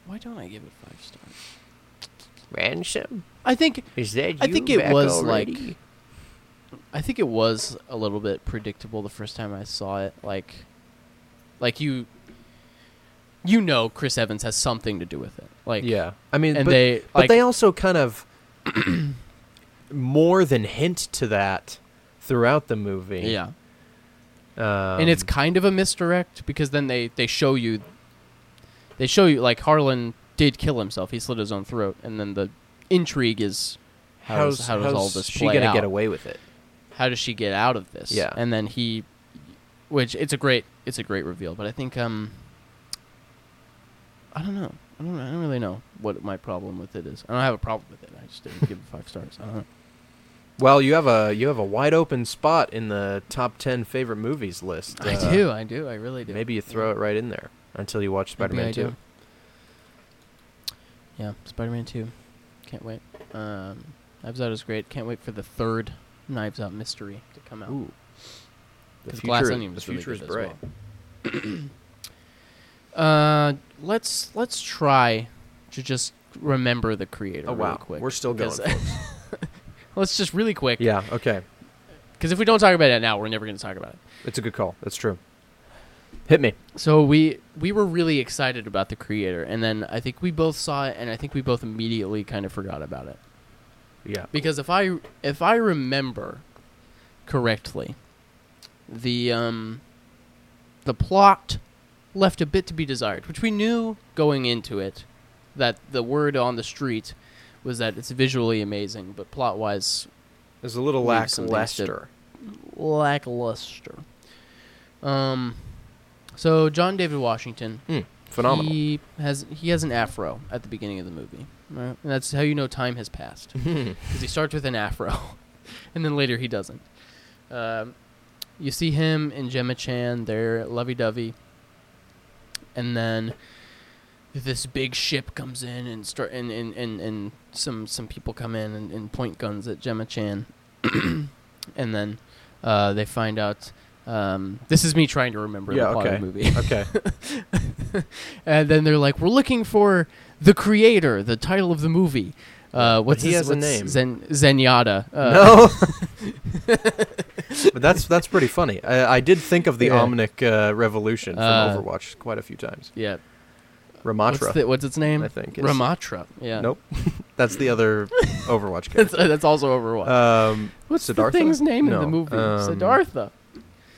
Why don't I give it five stars? ransom. I think Is that I think it was like. I think it was a little bit predictable the first time I saw it. Like, like you. You know, Chris Evans has something to do with it. Like, yeah, I mean, and but, they but like they also kind of *clears throat* more than hint to that throughout the movie. yeah, um, and it's kind of a misdirect because then they they show you. They show you like Harlan did kill himself. He slit his own throat, and then the intrigue is how how's, does, how does how's all this she gonna out? get away with it? How does she get out of this? Yeah. and then he, which it's a great it's a great reveal, but I think um. I don't know. I don't. I don't really know what my problem with it is. I don't have a problem with it. I just didn't give it five stars. I don't know. Well, you have a you have a wide open spot in the top ten favorite movies list. I Uh, do. I do. I really do. Maybe you throw it right in there until you watch Spider-Man Two. do. Yeah, Spider-Man Two. Can't wait. Um, Out is great. Can't wait for the third Knives Out mystery to come out. Ooh, the future, Glass Onion the was really future is bright. well. *clears throat* Uh, let's let's try to just remember the creator. Oh wow, really quick. we're still going. *laughs* let's just really quick. yeah, okay, Because if we don't talk about it now, we're never going to talk about it. it's a good call. That's true. Hit me. So we we were really excited about the creator, and then I think we both saw it, and I think we both immediately kind of forgot about it. Yeah. because if I if I remember correctly, the um the plot left a bit to be desired, which we knew going into it that the word on the street was that it's visually amazing, but plot wise There's a little Leave some things to- lackluster. lackluster. Um, so John David Washington Hmm, phenomenal. He has he has an afro at the beginning of the movie, right? and that's how you know time has passed *laughs* because he starts with an afro, *laughs* and then later he doesn't. Um, you see him and Gemma Chan, they're lovey-dovey, and then this big ship comes in and start and and, and, and some some people come in and, and point guns at Gemma Chan, *coughs* and then uh, they find out. Um, this is me trying to remember Yeah, the plot okay. of the movie. okay. *laughs* and then they're like, "We're looking for the creator, the title of the movie." Uh, what's he his, has a name. Zen Zenyatta. Uh, no. *laughs* but that's that's pretty funny. I, I did think of the Yeah. Omnic uh, Revolution from Uh, Overwatch quite a few times. Yeah. Ramattra. What's, the, what's its name? I think Ramattra. Yeah. Nope. *laughs* That's the other *laughs* Overwatch that's, character. that's also Overwatch. Um, what's the Siddhartha? thing's name in the movie? um, Siddhartha.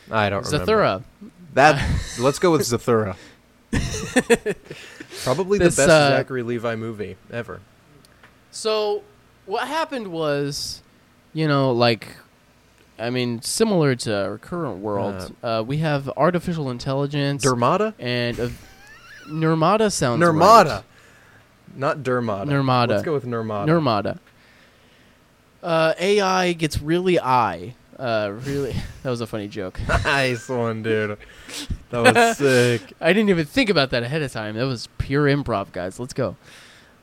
I don't remember. Zathura. That let's go with Zathura. Probably the best uh, Zachary Levi movie ever. So what happened was, you know, like, I mean, similar to our current world, uh, we have artificial intelligence Dermata? and uh, Nirmata sounds Nirmata. right. Not Dermata. Nirmata. Let's go with Nirmata. Nirmata. Uh, AI gets really I. Uh, really, *laughs* that was a funny joke. *laughs* nice one, dude. That was *laughs* sick. I didn't even think about that ahead of time. That was pure improv, guys. Let's go.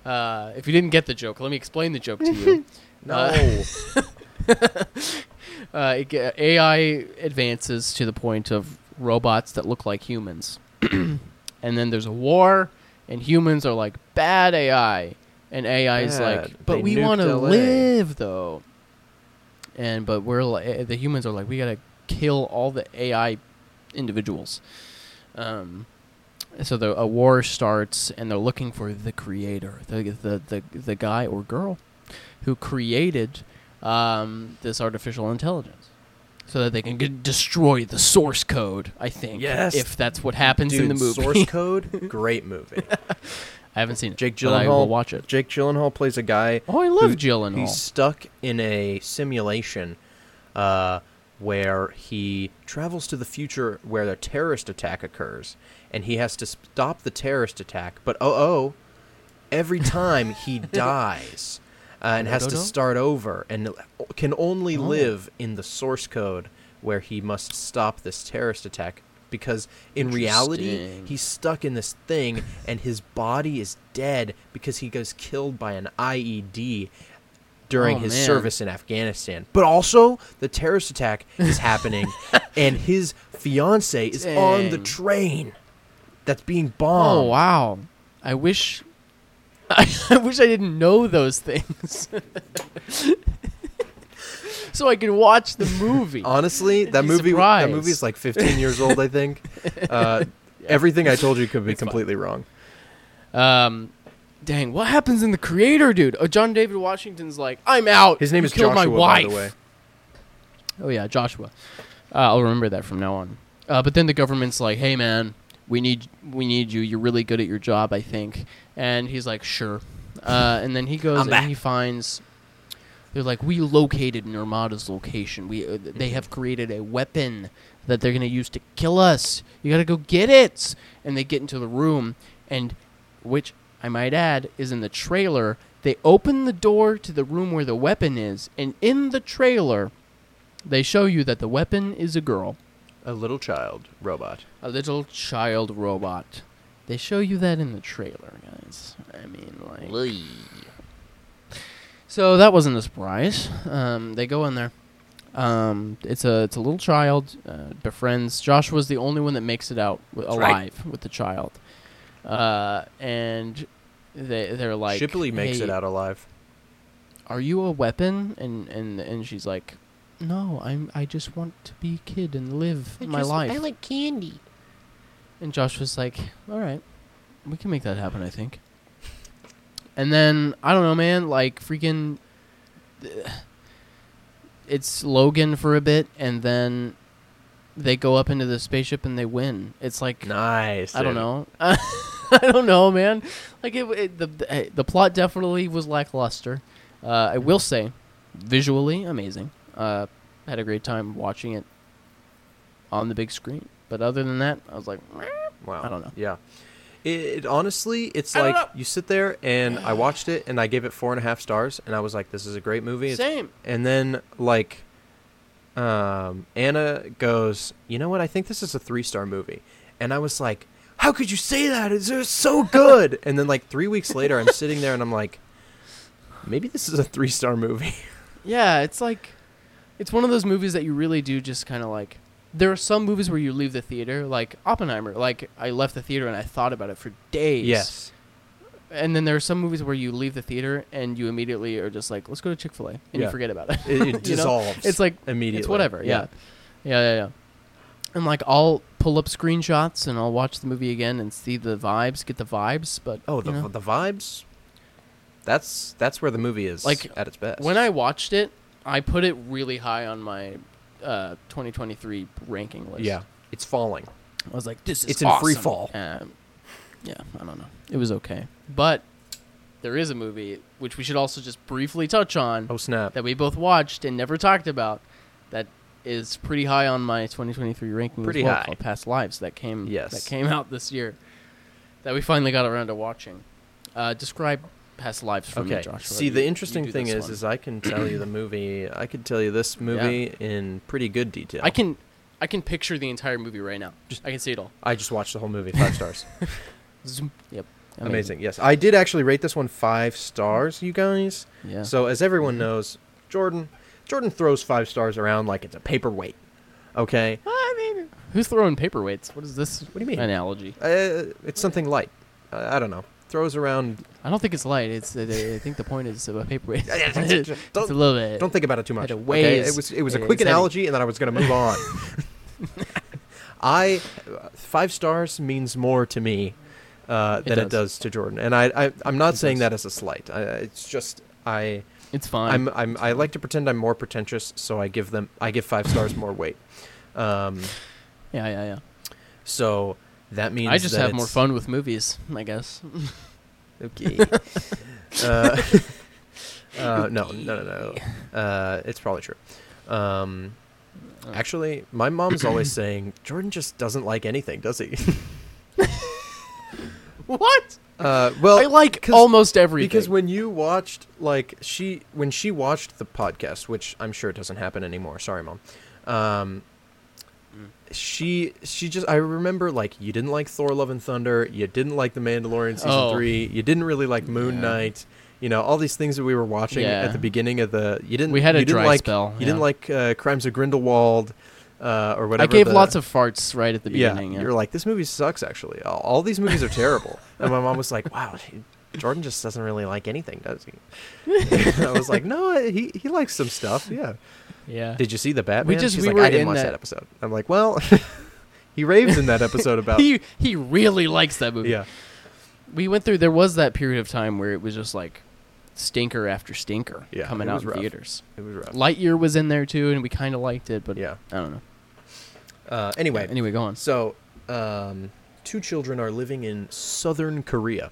Uh, if you didn't get the joke, let me explain the joke to you. No. Uh, uh, it, AI advances to the point of robots that look like humans, *clears throat* and then there's a war, and humans are like bad AI, and AI is Bad. like, but They we nuked want to LA." live though, and but we're like, the humans are like, we gotta kill all the AI individuals. Um, so the a war starts, and they're looking for the creator, the the the, the guy or girl who created um, this artificial intelligence, so that they can get, destroy the source code. I think, Yes. if that's what happens Dude, in the movie. Source *laughs* Code, great movie. *laughs* I haven't seen it. Jake but I will Gyllenhaal- watch it. Jake Gyllenhaal plays a guy. Oh, I love Gyllenhaal. He's stuck in a simulation uh, where he travels to the future where a terrorist attack occurs, and he has to stop the terrorist attack. But oh oh, every *laughs* time he dies uh, and has to start over, and can only Oh. live in the source code where he must stop this terrorist attack. Because in reality, he's stuck in this thing, and his body is dead because he goes killed by an IED during Oh, his man. service in Afghanistan. But also, the terrorist attack is *laughs* happening, and his fiance is on the train that's being oh, bombed. oh wow! I wish. *laughs* I, wish I didn't know those things. *laughs* so I can watch the movie. *laughs* Honestly, that Be movie that surprised. movie is like 15 years old, I think. *laughs* Uh, Everything I told you could be It's fine. completely wrong. Um, dang, what happens in the creator, dude? Oh, John David Washington's like, I'm out. His name You is killed Joshua, my by the way. Oh yeah, Joshua. Uh, I'll remember that from now on. Uh, but then the government's like, "Hey man, we need we need you. You're really good at your job, I think." And he's like, "Sure." Uh, and then he goes I'm and back. he finds. They're like, "We located Nirmata's location. We uh, they have created a weapon that they're gonna use to kill us. You gotta go get it." And they get into the room, and which I might add is in the trailer. They open the door to the room where the weapon is, and in the trailer, they show you that the weapon is a girl, A little child robot. a little child robot. They show you that in the trailer, guys. I mean, like. So that wasn't a surprise. Um, they go in there. Um, it's a it's a little child uh, befriends. Joshua's the only one that makes it out w- That's right. alive with the child, uh, and they they're like Shipley makes it out alive. Are you a weapon? And and and she's like, No, I'm. I just want to be a kid and live my life. I like candy. And Josh was like, "All right, we can make that happen, I think." And then I don't know, man. Like freaking, *sighs* it's Logan for a bit, and then they go up into the spaceship and they win. It's like Nice. I don't know. *laughs* I don't know, man. Like it, it the, the plot definitely was lackluster. Uh, I will say, visually amazing. Uh, had a great time watching it on the big screen. But other than that, I was like. Wow. I don't know. Yeah. It, it honestly, it's I like you sit there and I *sighs* watched it and I gave it four and a half stars and I was like, this is a great movie. It's same. And then like um, Anna goes, "You know what? I think this is a 3-star movie." And I was like, "How could you say that? It's just so *laughs* good." and then like 3 weeks later I'm sitting there and I'm like, maybe this is a 3-star movie. *laughs* Yeah, it's like, it's one of those movies that you really do just kind of like. There are some movies where you leave the theater, like Oppenheimer. Like I left the theater and I thought about it for days. yes. And then there are some movies where you leave the theater and you immediately are just like, let's go to Chick Fil A, and Yeah. you forget about it. It, it *laughs* You know? dissolves. It's like immediately. it's whatever. Yeah. yeah, yeah, yeah. And like I'll pull up screenshots and I'll watch the movie again and see the vibes, get the vibes. But Oh, you the know, the vibes. That's that's where the movie is Like, at its best. when I watched it, I put it really high on my uh, 2023 ranking list. yeah, it's falling. I was like, this is It's in free fall. Um, yeah, I don't know. It was okay, but there is a movie which we should also just briefly touch on Oh snap! that we both watched and never talked about. That is pretty high on my 2023 ranking. Pretty as well, high. Called Past Lives that came Yes. that came out this year. That we finally got around to watching. Uh, describe Past Lives for Okay. Joshua. See, the you interesting do thing is, one. is I can tell you the *clears throat* movie. I could tell you this movie in pretty good detail. I can I can picture the entire movie right now. Just- I can see it all. I just watched the whole movie. Five stars. *laughs* Zoom. Yep. Amazing. Yes, I did actually rate this one five stars. You guys. Yeah. So as everyone knows, Jordan, Jordan throws five stars around like it's a paperweight. Okay. I mean, who's throwing paperweights? What is this? What do you mean? Analogy. Uh, it's something light. Uh, I don't know. Throws around. I don't think it's light. It's. Uh, I think the point is a paperweight. *laughs* It's don't- a little bit. Don't think about it too much. To Okay? It was it was a quick heavy. analogy, and then I was going to move on. *laughs* *laughs* I uh, five stars means more to me uh, than it does. does to Jordan, and I, I I'm not It saying does. that as a slight. I, it's just I It's fine. I'm I'm I like to pretend I'm more pretentious, so I give them I give five stars more weight. Um, yeah, yeah, yeah. so that means I just have more fun with movies, I guess. *laughs* Okay. *laughs* uh, *laughs* uh, no, no, no, no. Uh, it's probably true. Um, Oh. actually, my mom's always *clears throat* saying Jordan just doesn't like anything, does he? What? Uh, well, I like almost everything. because when you watched like she when she watched the podcast, which I'm sure doesn't happen anymore. Sorry, mom. Um. She she just I remember like you didn't like Thor: Love and Thunder, you didn't like The Mandalorian season Oh. three, you didn't really like Moon Yeah. Knight. You know all these things that we were watching Yeah. at the beginning of the. You didn't. We had a you didn't dry like, spell, You didn't like uh, Crimes of Grindelwald, uh, or whatever. I gave the- lots of farts right at the beginning. yeah, Yeah, you're like, this movie sucks. Actually, all, all these movies are terrible. *laughs* and my mom was like, wow, he, Jordan just doesn't really like anything, does he? *laughs* *laughs* I was like, no, he he likes some stuff. Yeah. Yeah. Did you see the Batman? We just- She's we like, were I didn't in watch that. that- episode. I'm like, well, *laughs* he raves in that episode about. *laughs* he he really likes that movie. yeah. We went through. There was that period of time where it was just like stinker after stinker Yeah, coming out in rough. theaters. It was rough. Lightyear was in there too, and we kind of liked it, but Yeah. I don't know. Uh, anyway, Anyway, go on. so um, two children are living in southern Korea.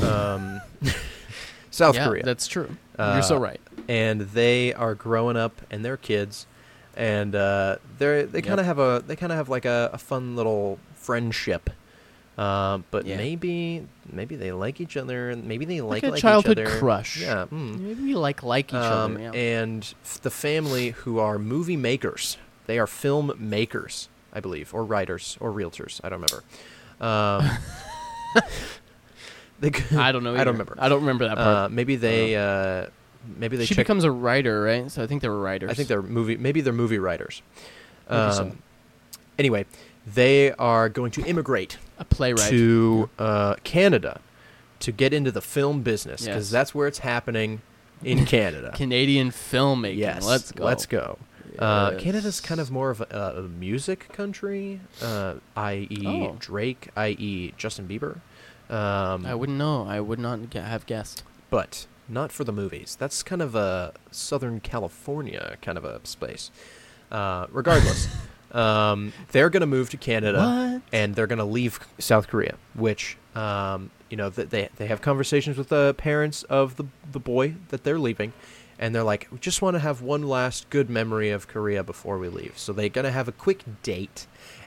Um, *laughs* South yeah, Korea. That's true. You're so Uh, right. And they are growing up and they're kids and uh, they're they kind of Yep. have a they kind of have like a, a fun little friendship uh, but Yeah. maybe maybe they like each other and maybe they like, Like a like childhood each other. crush. yeah mm. Maybe we like like each Um, other. Yeah. and f- the family who are movie makers they are film makers i believe or writers or realtors i don't remember um, *laughs* *laughs* I don't know. i don't remember I don't remember that part. uh, maybe they uh, maybe they she check becomes a writer, right? So I think they were writers. I think they're movie. Maybe they're movie writers. Maybe so. Um, Anyway, they are going to immigrate a playwright. to uh, Canada to get into the film business because Yes. that's where it's happening in *laughs* Canada. Canadian filmmaking. yes, let's go. Let's go. Uh, Yes. Canada's kind of more of a, a music country, uh, i.e., Oh. Drake, i.e., Justin Bieber. Um, I wouldn't know. I would not have guessed. but not for the movies. That's kind of a Southern California kind of a space. Uh, regardless, *laughs* um, they're going to move to Canada What? and they're going to leave South Korea, which um, you know they they have conversations with the parents of the the boy that they're leaving, and they're like, we just want to have one last good memory of Korea before we leave. So they're going to have a quick date.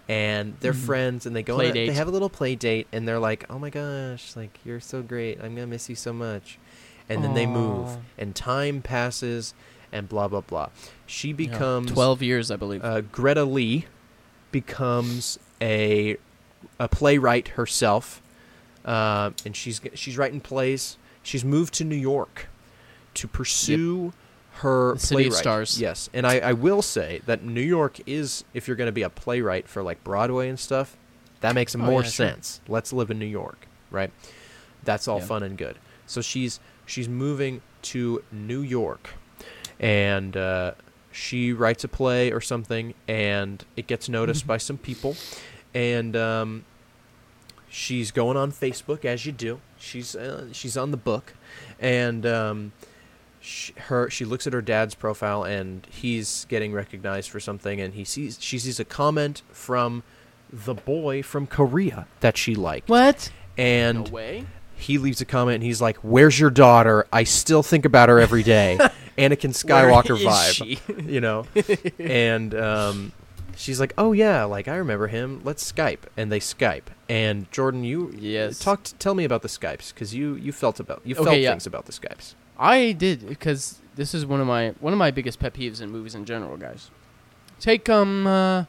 And they're Mhm. friends, and they go. On a- date. They have a little play date, and they're like, "Oh my gosh, like you're so great. I'm gonna miss you so much." And then they move, and time passes, and blah blah blah. She Yeah. becomes twelve years, I believe. uh, Greta Lee becomes a a playwright herself, uh, and she's she's writing plays. She's moved to New York to pursue her The City of playwright. Stars. Yes, and I, I will say that New York is if you're going to be a playwright for like Broadway and stuff, that makes Oh, more yeah, sure. sense. Let's live in New York, right? That's all Yeah. fun and good. So she's she's moving to New York, and uh, she writes a play or something, and it gets noticed by some people, and um, she's going on Facebook as you do. She's uh, she's on the book, and um, she, her she looks at her dad's profile, and he's getting recognized for something, and he sees she sees a comment from the boy from Korea that she liked, what? and no way. He leaves a comment and he's like, "Where's your daughter? I still think about her every day." *laughs* Anakin *laughs* Skywalker vibe, you know. and um, she's like, "Oh yeah, like I remember him. Let's Skype." And they Skype. And Jordan, you Yes. talk. Tell me about the Skypes because you you felt about you Okay, felt yeah. things about the Skypes. I did because this is one of my one of my biggest pet peeves in movies in general, guys. Take um, uh,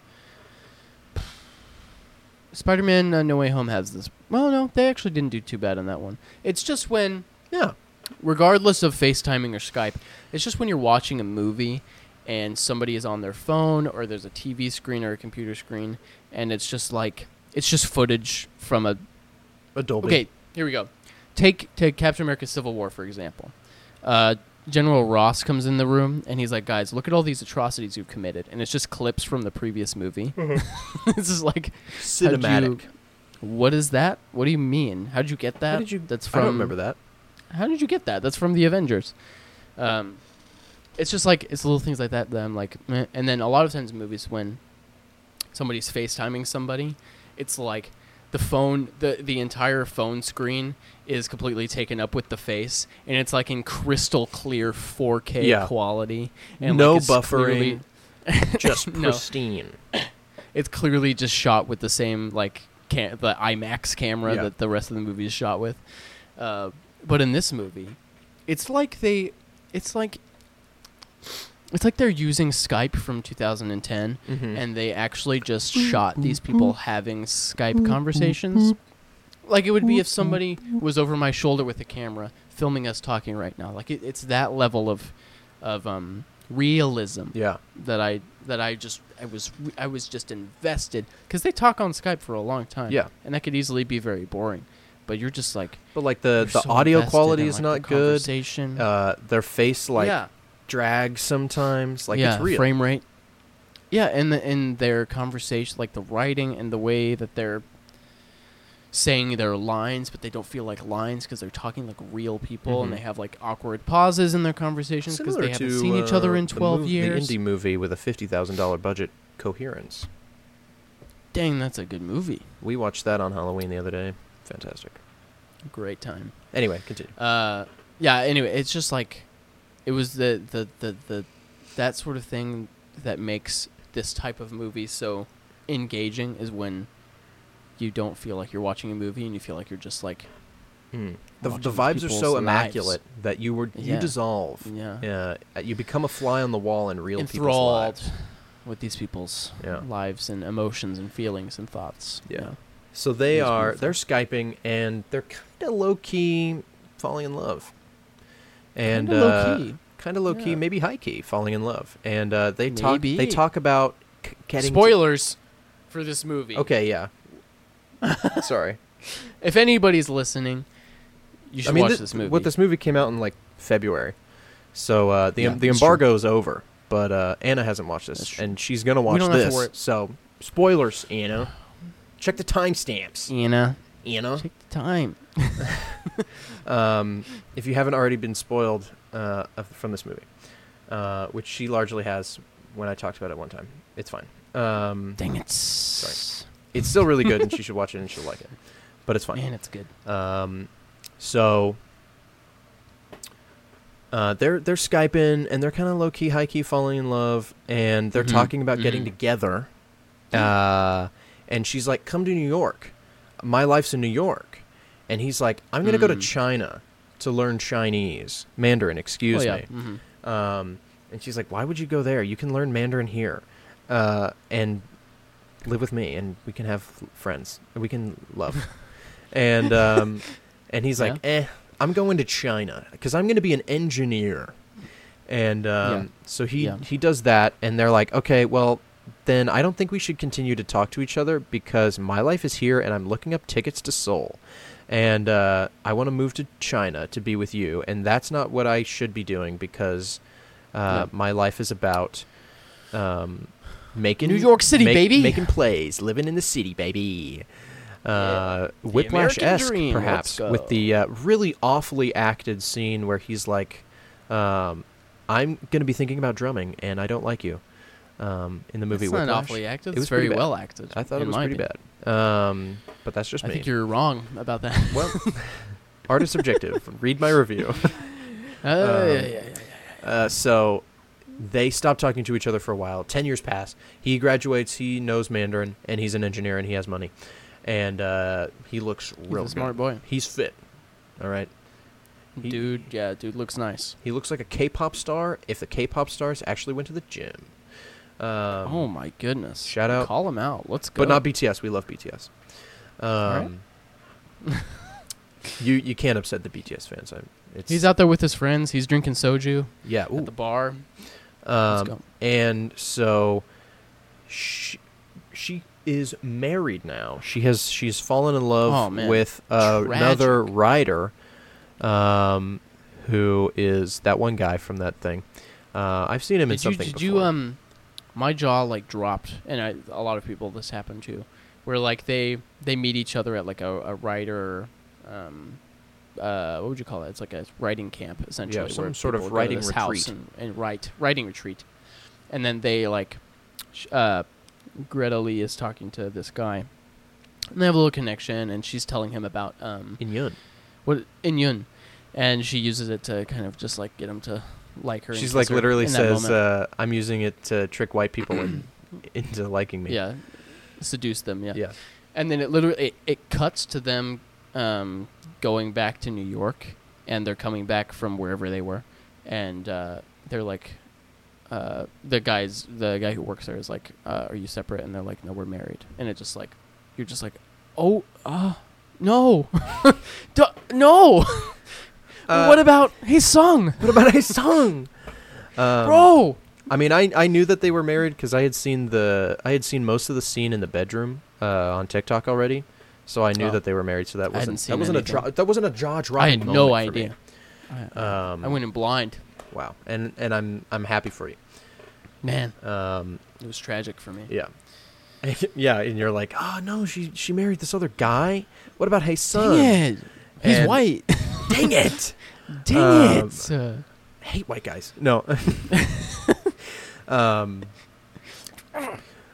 Spider-Man: uh, No Way Home has this. Well, no, they actually didn't do too bad on that one. It's just when, Yeah, regardless of FaceTiming or Skype, it's just when you're watching a movie and somebody is on their phone or there's a TV screen or a computer screen, and it's just like it's just footage from a Adobe. Okay, here we go. Take take Captain America: Civil War for example. Uh, General Ross comes in the room and he's like, "Guys, look at all these atrocities you've committed," and it's just clips from the previous movie. *laughs* this is like cinematic. you- What is that? What do you mean? How did you get that? How did you? That's I don't remember that. How did you get that? That's from the Avengers. Um, it's just like it's little things like that that I'm like, meh. and then a lot of times in movies when somebody's FaceTiming somebody, it's like the phone the the entire phone screen is completely taken up with the face and it's like in crystal clear 4K Yeah. quality and No like, it's buffering. clearly- *laughs* Just No. pristine. it's clearly just shot with the same like ca- the IMAX camera Yeah. that the rest of the movie is shot with. Uh, but in this movie, it's like they, it's like, it's like they're using Skype from 2010, Mhm. and they actually just shot these people having Skype conversations. Like it would be if somebody was over my shoulder with a camera filming us talking right now. Like it, it's that level of, of um, realism yeah. that I that I just I was I was just invested because they talk on Skype for a long time. Yeah. and that could easily be very boring. But you're just like But like the the so audio quality is like, not the good. Conversation. Uh, their face like yeah, drags sometimes. Like yeah, it's real. frame rate. Yeah, and the, and their conversation, like the writing and the way that they're saying their lines, but they don't feel like lines because they're talking like real people, Mhm. and they have like awkward pauses in their conversations because they haven't to, seen each other uh, in the twelve mov- years. The indie movie with a fifty thousand dollar budget, Coherence. Dang, that's a good movie. We watched that on Halloween the other day. Fantastic. Great time. Anyway, continue. uh yeah anyway it's just like it was the the the, the that sort of thing that makes this type of movie so engaging is when you don't feel like you're watching a movie and you feel like you're just like Mm. The, the vibes are so lives. immaculate that you were you Yeah. dissolve. yeah Yeah, uh, you become a fly on the wall in real people's lives. with these people's Yeah. lives and emotions and feelings and thoughts Yeah. So they are they're skyping and they're kind of low key falling in love, and uh, kind of low key, Yeah. maybe high key, falling in love. And uh, they talk they talk about c- to- spoilers for this movie okay, yeah. *laughs* Sorry. if anybody's listening you should I mean, watch thi- this movie What this movie came out in like February, so uh, the Yeah, the embargo is over. But uh, Anna hasn't watched this, and she's gonna watch don't have to this. worry- So spoilers, Anna. Check the timestamps, Anna Anna. take the time *laughs* um, if you haven't already been spoiled uh, from this movie, uh, which she largely has when I talked about it one time. It's fine. Um, dang it Sorry. It's still really good, and she *laughs* should watch it, and she'll like it. But it's fine. man it's good Um, so uh, they're they're skyping, and they're kind of low key, high key, falling in love, and they're Mhm, talking about getting mhm. together. Uh, and she's like, "Come to New York. My life's in New York." And he's like, "I'm gonna go to Mm. China to learn Chinese, Mandarin. Excuse oh, yeah. me." mhm. Um, and she's like, "Why would you go there? You can learn Mandarin here, uh, and live with me, and we can have friends, and we can love." and um, and he's like, "Eh, I'm going to China because I'm going to be an engineer." And um, Yeah. so he Yeah. he does that, and they're like, "Okay, well." Then I don't think we should continue to talk to each other because my life is here and I'm looking up tickets to Seoul and uh, I want to move to China to be with you, and that's not what I should be doing because uh, Yeah. my life is about um, making New York City, make- baby. making plays, living in the city, baby. Uh, The Whiplash esque, perhaps, with the uh, really awfully acted scene where he's like, um, "I'm going to be thinking about drumming, and I don't like you." Um, in the movie It's not Whiplash, awfully acted. It was very well acted. I thought it was pretty opinion. bad. Um, but that's just I me. I think you're wrong about that. *laughs* Well, *laughs* art is subjective. Read my review. *laughs* Uh, Um, yeah, yeah, yeah, yeah. Uh, so they stop talking to each other for a while. Ten years pass. He graduates. He knows Mandarin, and he's an engineer, and he has money, and uh, he looks He's real a smart boy. He's fit. All right. He- dude, yeah, dude looks nice. He looks like a K-pop star if the K-pop stars actually went to the gym. Um, oh my goodness. shout out- Call him out. Let's go. but not BTS. We love BTS. Um, you you can't upset the BTS fans. I, it's, He's out there with his friends. He's drinking soju Yeah. at the bar. Um, and so she she is married now. She has she's fallen in love Oh, with uh, another writer, um, who is that one guy from that thing. Uh, I've seen him in Did you, something did before. you um my jaw like dropped and I, a lot of people this happened to where like they they meet each other at like a, a writer um uh what would you call it it's like a writing camp essentially Yeah, some sort of people go to writing retreat. and, and write writing retreat and then they like uh Greta Lee is talking to this guy And they have a little connection, and she's telling him about um, In Yun. what in Yun, and she uses it to kind of just like get him to like her. She's like her literally says, uh, "I'm using it to trick white people in, *clears throat* into liking me." yeah, seduce them. Yeah. yeah. and then it literally it, it cuts to them um, going back to New York, and they're coming back from wherever they were, and uh, they're like, uh, the guys, the guy who works there is like, uh, "Are you separate?" And they're like, "No, we're married." And it just like, you're just like, "Oh, uh, no, *laughs* Duh, no." *laughs* Uh, what about Haesung? What about Haesung, *laughs* um, bro? I mean, I I knew that they were married because I had seen the I had seen most of the scene in the bedroom uh, on TikTok already, so I knew Oh. that they were married. So that wasn't that wasn't a anything. dro- that wasn't a jaw dropping. I had no moment for me. idea. I, Um, I went in blind. Wow, and and I'm I'm happy for you. Man, Um, it was tragic for me. yeah, *laughs* yeah, and you're like, oh no, she she married this other guy. What about Haesung? Dang it. He's And- white. *laughs* Dang it! *laughs* Dang Um, it. Uh, hate white guys. No. um.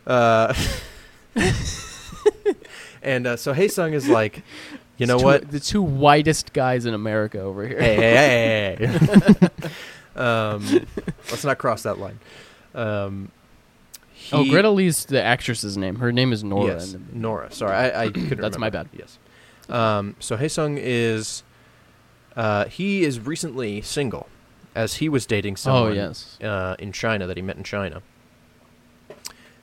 Uh. And uh, so Haesung is like, you know two- what? The two whitest guys in America over here. hey, hey, hey, hey, *laughs* um, let's not cross that line. Um, oh, Greta Lee's the actress's name. Her name is Nora. Yes, Nora. Sorry, I, I couldn't. That's my bad. Yes. Um, so Haesung is, uh, he is recently single, as he was dating someone. oh yes. uh, in China that he met in China.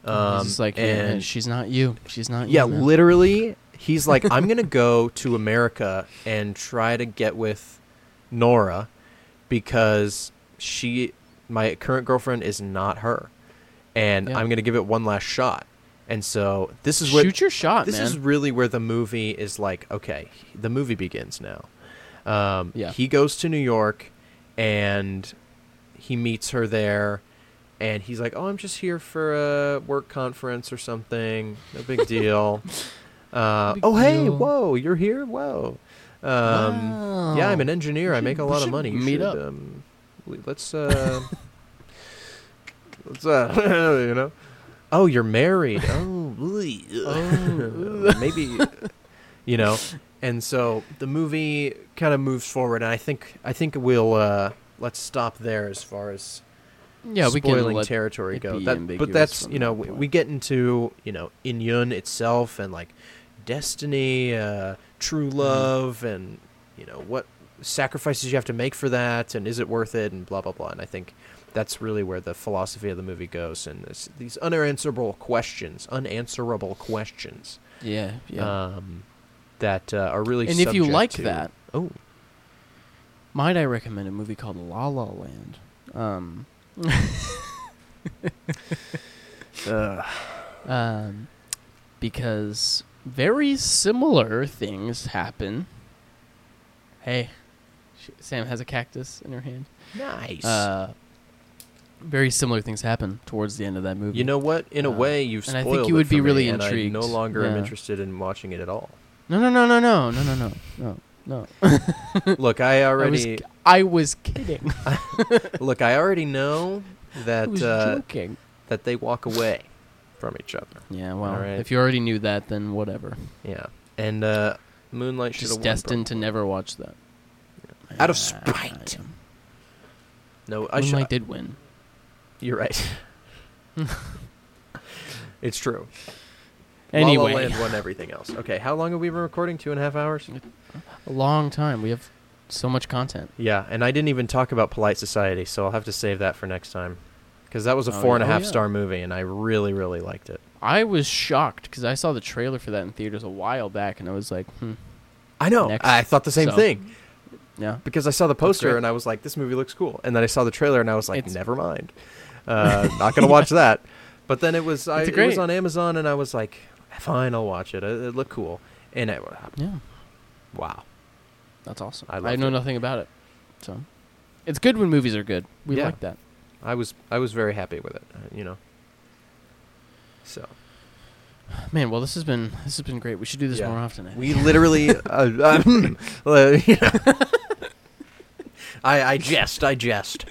Um, He's like, and yeah, she's not you. She's not yeah, you. man." literally, he's like, I'm *laughs* gonna go to America and try to get with Nora because she, my current girlfriend, is not her, and Yeah. I'm gonna give it one last shot. And so this is what Shoot your shot, this man. is really where the movie is like okay the movie begins now um, Yeah. he goes to new york and he meets her there and he's like oh i'm just here for a work conference or something. No big *laughs* deal. Uh, Big oh hey whoa you're here? Whoa. Um, yeah i'm an Wow. engineer. I make a lot of money. You meet should, up. um, let's uh *laughs* let's uh *laughs* you know? Oh you're married. Oh, Oh. maybe you know? And so the movie kind of moves forward and i think i think we'll uh let's stop there as far as Yeah, we spoiling territory it go that, but that's you know that we, we get into you know in yun itself and like destiny uh true Mm-hmm. love and you know what sacrifices you have to make for that and is it worth it and blah blah blah and i think that's really where the philosophy of the movie goes and this, these unanswerable questions unanswerable questions Yeah, yeah. um, that uh, are really and if you like to- that, oh might I recommend a movie called La La Land? Um, *laughs* um, because very similar things happen. Hey, sh- Sam has a cactus in her hand. nice Uh, very similar things happen towards the end of that movie. you know what in a uh, way you've and I spoiled think you would be really and intrigued. i no longer am interested in watching it at all No, no, no, no, no, no, no, no, no, no. *laughs* look i I was, already I was kidding. *laughs* look i already know I that was uh, joking. that they walk away from each other Yeah, well, Alright. if you already knew that, then whatever. yeah and uh moonlight should Just have destined to never watch that. Out of spite. yeah. no i Moonlight should did win. you're right *laughs* it's true La La Land won everything else. Okay, how long have we been recording? Two and a half hours. a long time. We have so much content. Yeah, and I didn't even talk about Polite Society, so I'll have to save that for next time. Because that was a Oh, four and a yeah. Oh, yeah. star movie, and I really, really liked it. I was shocked because I saw the trailer for that in theaters a while back, and I was like, hmm, I know. Next. I thought the same So- thing yeah. because I saw the poster great. and I was like, "This movie looks cool," and then I saw the trailer and I was like, It's- "Never mind, uh, not gonna watch *laughs* that." But then it was I, It's it was great. on Amazon, and I was like, "Fine, I'll watch it. It, it looked cool." And it, would happen. Yeah, wow, that's awesome. I I, know it. nothing about it, so it's good when movies are good. We Yeah. like that. I was I was very happy with it. uh, You know. So Man, well, this has been this has been great. We should do this Yeah. more often. I we literally, *laughs* uh, um, *laughs* uh, you know. *laughs* I I jest, I jest.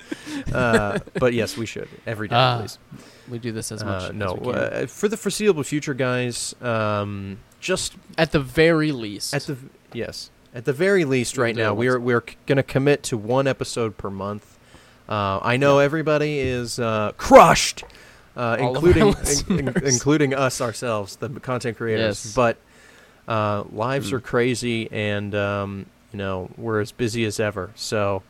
Uh, but yes, we should every day, Ah, please. we do this as much. Uh, as no, we can. uh, for the foreseeable future, guys. Um, just At the very least. at the yes, at the very least, right now we're we're going to commit to one episode per month. Uh, I know everybody is uh, crushed, uh, including in- in- including us ourselves, the content creators. Yes. But uh, lives Mm. are crazy, and um, you know we're as busy as ever. So.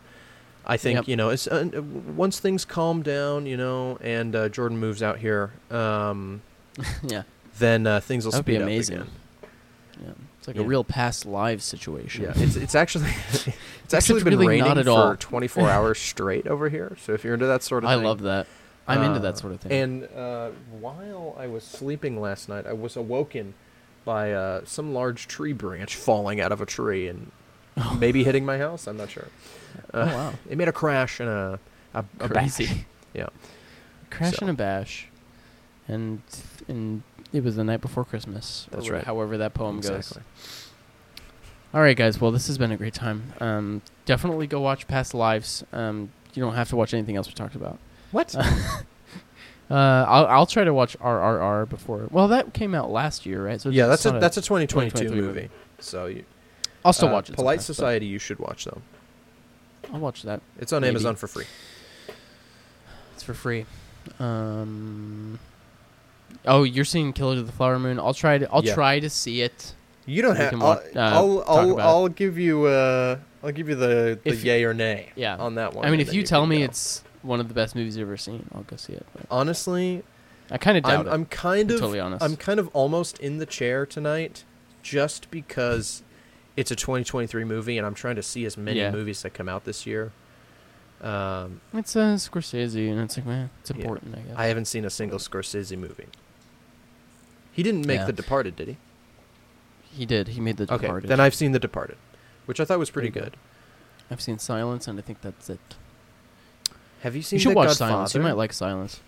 I think Yep. you know, it's, uh, once things calm down, you know, and uh, Jordan moves out here, um, *laughs* yeah. then uh, things will That would be speed up amazing. again. Yeah. It's like Yeah. a real past live situation. Yeah, it's it's actually *laughs* it's actually been really raining for all. 24 *laughs* hours straight over here. So if you're into that sort of thing. I thing, love that. I'm into uh, that sort of thing. And uh, while I was sleeping last night, I was awoken by uh, some large tree branch falling out of a tree and maybe hitting my house. I'm not sure. Oh Uh, wow. *laughs* It made a crash and a a, a bash. *laughs* Yeah. Crash So. and a bash. And and it was the night before Christmas. That's right. However that poem Exactly. goes. All right, guys. Well, this has been a great time. Um, definitely go watch Past Lives. Um, you don't have to watch anything else we talked about. What? *laughs* Uh, I'll I'll try to watch RRR before. Well, that came out last year, right? So yeah, that's a not that's a 2022 2023 movie. movie. So you, I'll still uh, watch it. Polite Society, you should watch though. I'll watch that. It's on Maybe. Amazon for free. It's for free. Um. Oh, you're seeing Killer to the Flower Moon. I'll try to. I'll Yeah. try to see it. You don't have. I'll, wa- uh, I'll, I'll. I'll give you. Uh, I'll give you the, the If- yay or nay. Yeah. On that one. I mean, if then you tell me go. it's one of the best movies you've ever seen, I'll go see it. But honestly, I kind of doubt I'm, it. I'm kind of. totally honest. I'm kind of almost in the chair tonight, just because it's a 2023 movie, and I'm trying to see as many Yeah. movies that come out this year. Um, It's uh, Scorsese, and it's like, man, it's Yeah. important. I guess. I haven't seen a single Scorsese movie. He didn't make Yeah. The Departed, did he? he did. He made the Okay, Departed. then I've seen The Departed, which I thought was pretty good. I've seen Silence, and I think that's it. Have you seen You should The watch Godfather? Silence. You might like Silence.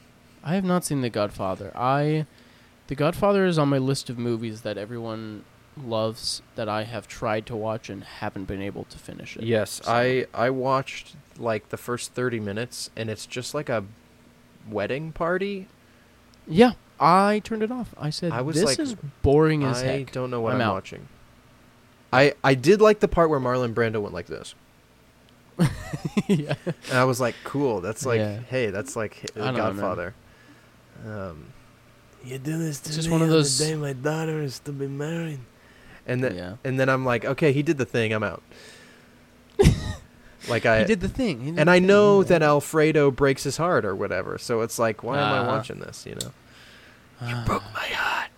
I have not seen The Godfather. I, The Godfather is on my list of movies that everyone loves that I have tried to watch and haven't been able to finish it. Yes, So- I I watched like the first 30 minutes and it's just like a wedding party. Yeah, I turned it off. I said, I was "This like, is boring as I heck." don't know what I'm I'm, watching. I I did like the part where Marlon Brando went like this. *laughs* yeah. And I was like, cool. That's like, Yeah. hey, that's like I The don't know, man. Godfather. Um, you do this to It's just me one of on those- the day my daughter is to be married. And then Yeah. and then I'm like, okay, he did the thing. I'm out. *laughs* like I he did the thing. Did and the I thing, know that Alfredo breaks his heart or whatever. So it's like, why am I Uh-huh. watching this? You know, Ah. broke my heart.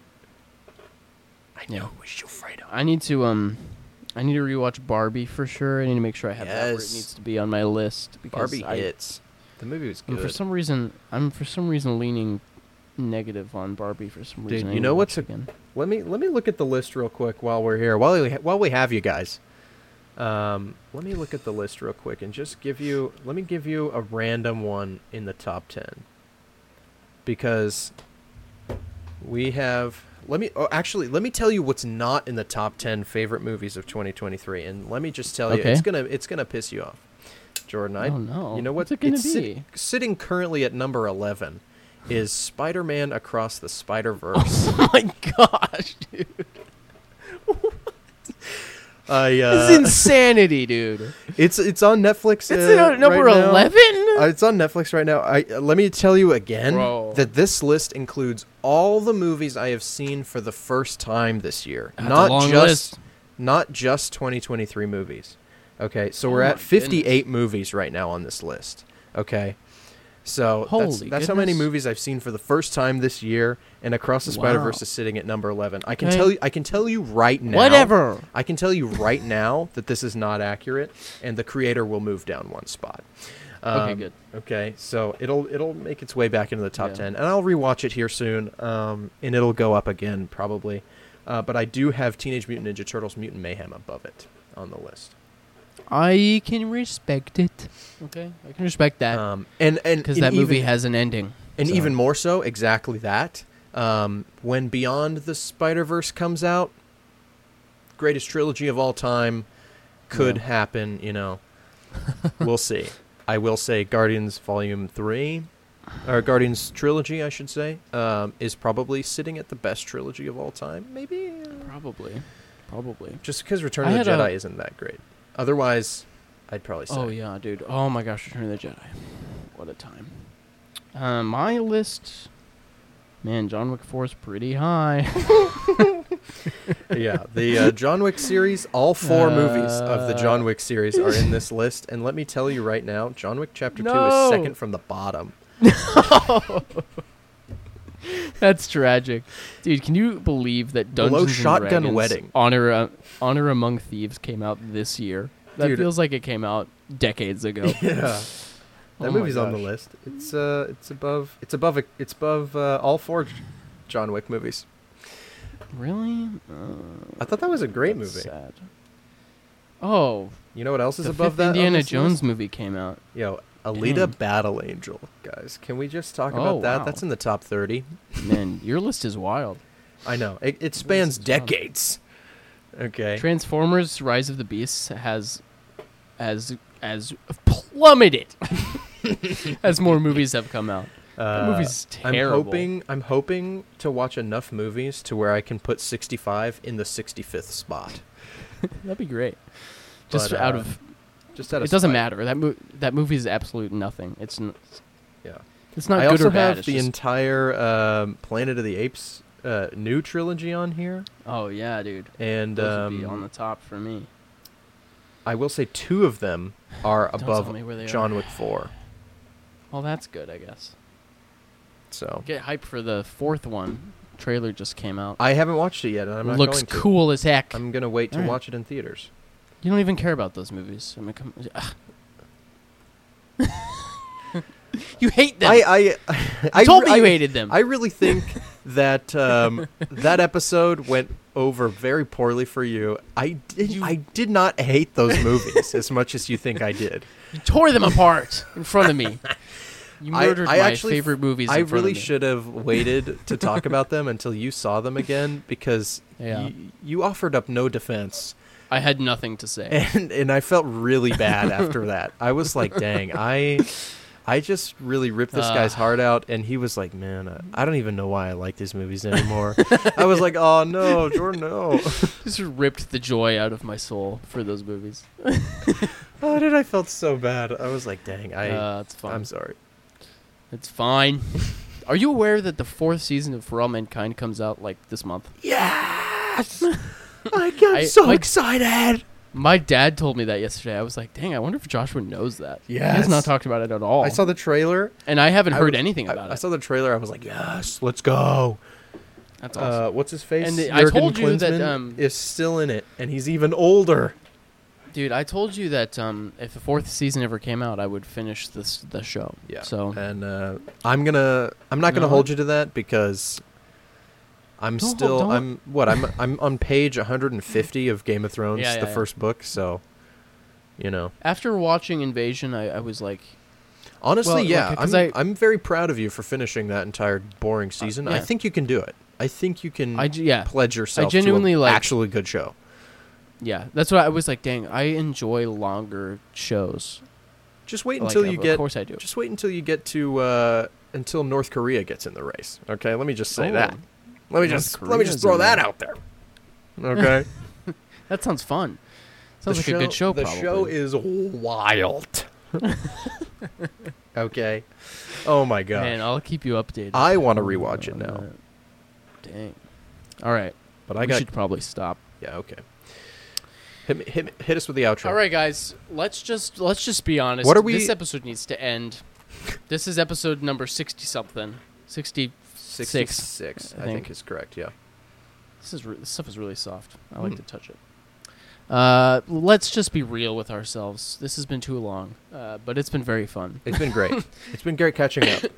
I Yeah. know it was Alfredo. I need to um, I need to rewatch Barbie for sure. I need to make sure I have that where it Yes. needs to be on my list because Barbie I, hits. The movie was good. and good. for some reason, I'm for some reason leaning negative on Barbie for some reason. I you know what's watch a- it again? Let me let me look at the list real quick while we're here. While we ha- while we have you guys, um, let me look at the list real quick and just give you let me give you a random one in the top ten because we have. Let me oh, actually let me tell you what's not in the top ten favorite movies of 2023, and let me just tell you it's gonna it's gonna piss you off, Jordan. I oh no! you know what? What's it gonna It's be? sit- sitting currently at number eleven is Spider-Man Across the Spider-Verse. *laughs* oh my gosh, dude! I uh, This is insanity, dude. It's it's on Netflix. It's uh, uh, number right eleven. Uh, it's on Netflix right now. I uh, let me tell you again Bro. that this list includes all the movies I have seen for the first time this year, That's not just list. not just 2023 movies. Okay, so Oh we're at 58 movies right now on this list. Okay, so that's, Holy that's how many movies I've seen for the first time this year, and Across the Spider Verse is sitting at number 11. I can Okay. tell you, I can tell you right now. Whatever. I can tell you right now that this is not accurate, and the creator will move down one spot. Okay, Um, good. Okay, so it'll it'll make its way back into the top Yeah. ten, and I'll rewatch it here soon, um, and it'll go up again probably. Uh, but I do have Teenage Mutant Ninja Turtles: Mutant Mayhem above it on the list. I can respect it. Okay, I can respect that Um, and and because that movie even- has an ending. and so- even more so, exactly that. Um, when Beyond the Spider Verse comes out, greatest trilogy of all time, could Yeah. happen. You know, *laughs* we'll see. I will say Guardians Volume Three. or Guardians trilogy, I should say, um, is probably sitting at the best trilogy of all time. Maybe Probably, probably. just because Return I of the Jedi a- isn't that great. Otherwise, I'd probably say. Oh yeah, dude. Oh my gosh, Return of the Jedi. What a time. Uh, my list, man, John Wick Four is pretty high. *laughs* yeah, the uh, John Wick series, all four movies of the Uh. John Wick series are in this list, and let me tell you right now, John Wick Chapter Two is second from the bottom. *laughs* *laughs* *laughs* That's tragic, dude. Can you believe that Below Dungeons and Shotgun Dragons Wedding. Honor uh, Honor Among Thieves came out this year? That Dude. feels like it came out decades ago. *laughs* Yeah, *laughs* that Oh my movie's on the gosh. list. It's uh, it's above, it's above, a, it's above uh, all four John Wick movies. Really? Uh, I thought that was a great that's movie. Sad. Oh, You know what else is the above fifth that? on Indiana this Jones list? movie came out. Yo, Alita Damn. Battle Angel, guys. Can we just talk Oh, about that? wow. That's in the top thirty. Man, your list is wild. I know it, it spans decades. Okay. Transformers: Rise of the Beasts has as as plummeted *laughs* as more movies have come out. Uh, movie's I'm hoping I'm hoping to watch enough movies to where I can put 65 in the 65th spot. *laughs* That'd be great. Just But, out uh, of Just out of it doesn't spite. matter. That mo- that movie is absolute nothing. It's n- Yeah. it's not I good also or bad. have It's the just, entire um, Planet of the Apes uh, new trilogy on here, oh yeah, dude. and Those would be on um, the top for me. I will say two of them are Don't above me where they John. Wick 4. Well, that's good, I guess. So Get hype for the fourth one. Trailer just came out. I haven't watched it yet, and I'm not Looks going to. cool as heck. I'm gonna wait to Alright. watch it in theaters. You don't even care about those movies. I mean, come. Ugh. *laughs* you hate them. I I *laughs* I, you told me I, you hated them. I really think that um, *laughs* that episode went over very poorly for you. I did. You- I did not hate those movies as much as you think I did. you tore them apart in front of me. You murdered I my actually- favorite movies. I in front really of me. should have waited to talk about them until you saw them again because Yeah. y- you offered up no defense, I had nothing to say. and and I felt really bad after *laughs* that. I was like, dang, I. I just really ripped this guy's Ah. heart out, and he was like, "Man, I, I don't even know why I like these movies *laughs* anymore." I was like, "Oh no, Jordan, no!" *laughs* Just ripped the joy out of my soul for those movies. Oh, dude, I felt so bad. I was like, "Dang, I, uh, it's fine. I'm sorry." It's fine. Are you aware that the fourth season of For All Mankind comes out like this month? Yes, I got *laughs* I- so my- excited. My dad told me that yesterday. I was like, "Dang, I wonder if Joshua knows that." he has not talked about it at all. I saw the trailer. and I haven't I heard was- anything about I, it. I saw the trailer. I was like, "Yes, let's go." That's awesome. Uh, what's his face? And the- I told you that, um, is still in it, and he's even older. Dude, I told you that um, if the fourth season ever came out, I would finish this the show. Yeah. So and uh, I'm gonna I'm not gonna No. hold you to that because I'm Don't still don't- I'm what I'm I'm on page 150 of Game of Thrones, Yeah, yeah, the yeah. first book. So, you know, after watching Invasion, I, I was like, honestly, Well, yeah, like, I'm 'cause I- I'm very proud of you for finishing that entire boring season. I yeah. think you can do it. I think you can I yeah, pledge yourself I genuinely, to an like- actually good show. yeah. That's what I was like. Dang, I enjoy longer shows. Just wait until of- you of get course I do. just wait until you get to uh, until North Korea gets in the race. Okay, let me just say Oh, that. Let me North just let me just throw in that there. out there. Okay. *laughs* That sounds fun. Sounds The like a good show. The probably. show is wild. *laughs* okay. Oh my god. Man, I'll keep you updated. I wanna rewatch it now. Dang. All right, but I we got should probably stop. yeah. Okay. Hit, me- hit, me- hit us with the outro. All right, guys. Let's just let's just be honest. What are we- This episode needs to end. This is episode number sixty something. Sixty. Sixty-six. I I think think. is correct. Yeah. This is re- this stuff is really soft. I like Hmm. to touch it. Uh, let's just be real with ourselves. This has been too long, uh, but it's been very fun. It's been great. *laughs* it's been great catching up. *coughs*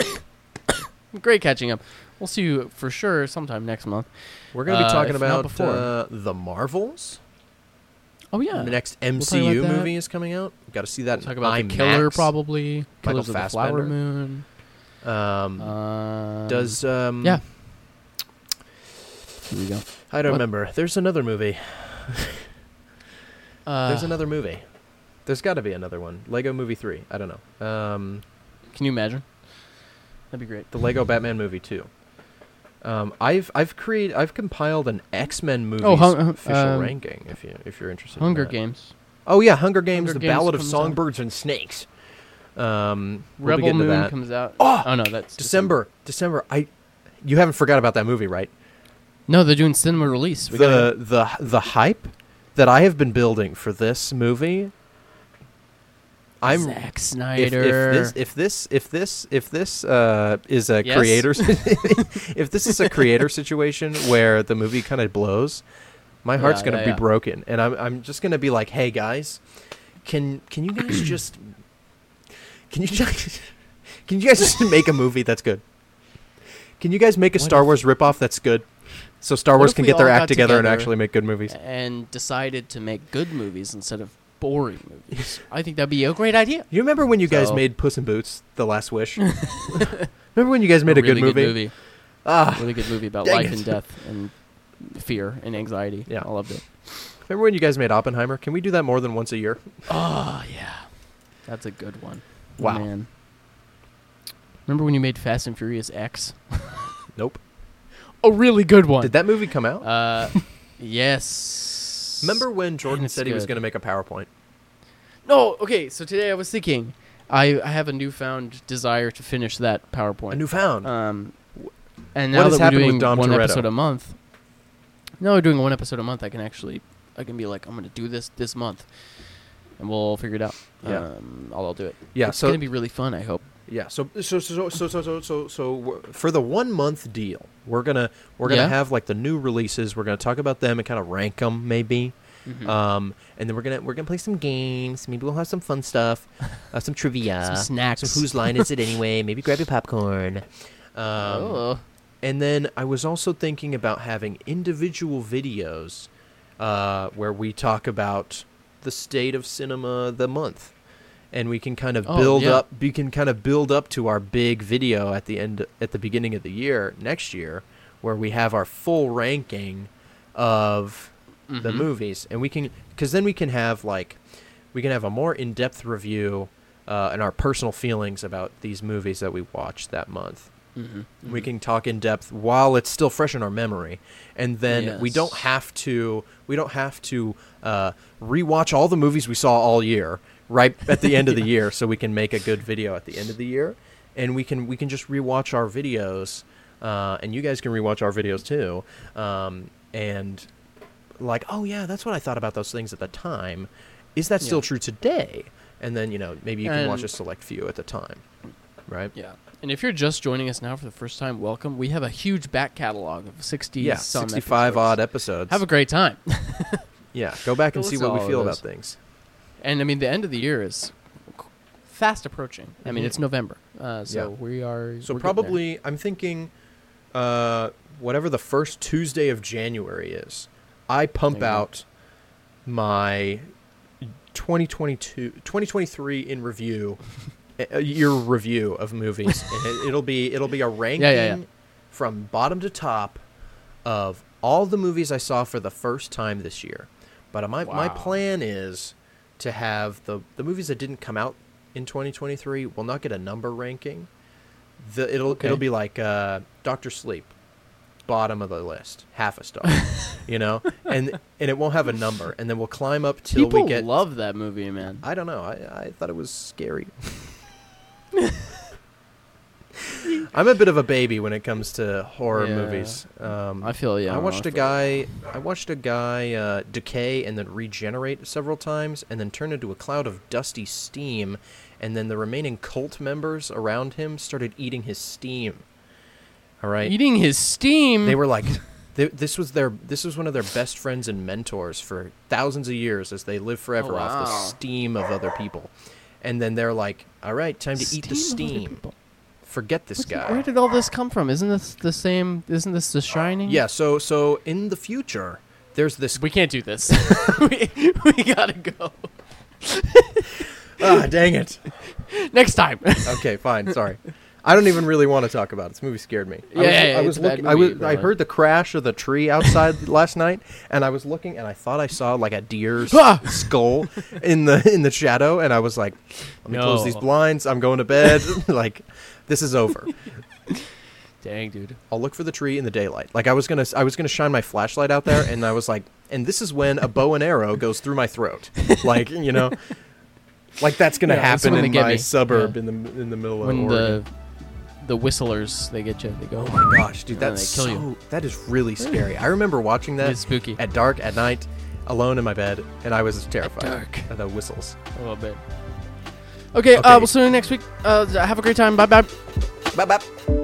Great catching up. We'll see you for sure sometime next month. We're gonna be Uh, talking about before. uh, the Marvels. Oh yeah. The next MCU that. movie is coming out. Got to see that. Talk in about the killer probably. Michael Killers of the Flower Fassbender. Moon. Um, Um, does um, yeah. Here we go. I don't What? remember. There's another movie. Uh, There's another movie. There's got to be another one. Lego Movie Three. I don't know. Um, Can you imagine? That'd be great. the Lego Batman movie too. Um, I've I've created I've compiled an X Men movies Oh, hung- official um, ranking. If you if you're interested. Hunger that. Games. Oh yeah, Hunger Games: Hunger The Games Ballad of comes out. Songbirds and Snakes. Um, we'll Rebel Moon that. comes out. Oh! no, that's December. December. I. You haven't forgot about that movie, right? No, they're doing cinema release. We the the the hype that I have been building for this movie. I'm Zack if, if Snyder. this if this if this if this uh, is a Yes? creator *laughs* *laughs* if this is a creator *laughs* situation where the movie kind of blows, my heart's Yeah, gonna yeah, be yeah. broken, and I'm I'm just gonna be like, hey guys, can can you guys just can you just *laughs* can you guys just make a movie that's good? Can you guys make a What Star if- Wars ripoff that's good? So Star Wars can get their act got together, and actually make good movies. and decided to make good movies instead of boring movies. I think that'd be a great idea. You remember when you guys So- made Puss in Boots: The Last Wish? *laughs* remember when you guys made a, really good movie? Ah, Really good movie about life it. and death and fear and anxiety. Yeah. I loved it. remember when you guys made Oppenheimer? Can we do that more than once a year? Oh yeah, that's a good one. Wow. Man. Remember when you made Fast and Furious X? *laughs* Nope. A really good one. Did that movie come out? Uh, yes. remember when Jordan said he was going to make a PowerPoint? No. Okay. So today I was thinking, I I have a newfound desire to finish that PowerPoint. A newfound. Um, and What now has that we're doing one Toretto? episode a month, no, we're doing one episode a month. I can actually, I can be like, I'm gonna do this this month, and we'll figure it out. Yeah. um, I'll, I'll do it. yeah. it's so gonna be really fun. I hope. yeah. So so so so so so so so for the one month deal, we're gonna we're gonna Yeah. have like the new releases. We're gonna talk about them and kind of rank them maybe. Mhm. Um, and then we're gonna we're gonna play some games. Maybe we'll have some fun stuff, *laughs* uh, some trivia, Some snacks. So whose line is it anyway? Maybe grab your popcorn. Um, oh. And then I was also thinking about having individual videos uh, where we talk about the state of cinema the month. And we can kind of Oh, build yeah. up we can kind of build up to our big video at the end at the beginning of the year next year where we have our full ranking of the Mhm. movies and we can because then we can have like we can have a more in-depth review uh, and our personal feelings about these movies that we watched that month Mhm. we Mhm. can talk in depth while it's still fresh in our memory and then we don't have to we don't have to uh, rewatch all the movies we saw all year right at the end of the *laughs* year so we can make a good video at the end of the year and we can we can just rewatch our videos uh, and you guys can rewatch our videos too um, and like oh yeah that's what i thought about those things at the time is that still Yeah. true today and then you know maybe you can watch a select few at the time right Yeah. And if you're just joining us now for the first time, welcome. We have a huge back catalog of 60 yeah some 65 episodes. odd episodes Have a great time. *laughs* Yeah, go back and see what we feel about things. And I mean, the end of the year is fast approaching. I mean, Mhm. it's November, uh, so Yeah. we are. So we're getting there. probably I'm thinking uh whatever the first Tuesday of January is. I pump There go. out my 2022 2023 in review *laughs* a a year review of movies *laughs* and it, it'll be it'll be a ranking yeah, yeah. from bottom to top of all the movies I saw for the first time this year. But my my plan is to have the the movies that didn't come out in 2023 will not get a number ranking. The it'll Okay. it'll be like uh, Doctor Sleep, bottom of the list, half a star, *laughs* you know, and and it won't have a number, and then we'll climb up till people we get. love that movie, man. I don't know. I, I thought it was scary. *laughs* *laughs* I'm a bit of a baby when it comes to horror Yeah. movies. Um, I feel yeah. I watched a a guy. I watched a guy uh, decay and then regenerate several times, and then turn into a cloud of dusty steam, and then the remaining cult members around him started eating his steam. All right, eating his steam. they were like, *laughs* th- this was their. This was one of their best friends and mentors for thousands of years as they live forever off the Oh, steam of other people, and then they're like, all right, time to eat the Steam Forget this guy. Where did all this come from? Isn't this the same? Isn't this The Shining? yeah. So so in the future, there's this We can't do this. *laughs* we, we gotta go ah, dang it. next time. Okay, fine. Sorry. I don't even really want to talk about it. This movie scared me. I was, Yeah, I was it's a looking. I was. I heard the crash of the tree outside *laughs* last night, and I was looking, and I thought I saw like a deer's Ah! *laughs* skull in the in the shadow, and I was like, "Let me close these blinds. I'm going to bed. like, this is over." *laughs* Dang, dude. I'll look for the tree in the daylight. Like I was gonna, I was gonna shine my flashlight out there, and I was like, and this is when a bow and arrow goes through my throat. Like you know, like that's gonna Yeah, happen in my me. suburb Yeah. in the in the middle of When Oregon. the the whistlers they get you, they go. Oh my gosh, dude, that's they kill so you. that is really scary. I remember watching that It's spooky. at dark at night, alone in my bed, and I was terrified dark. at the whistles. Oh, a little bit. Okay, Okay. Uh, we'll see you next week. Uh, have a great time. Bye bye. Bye bye.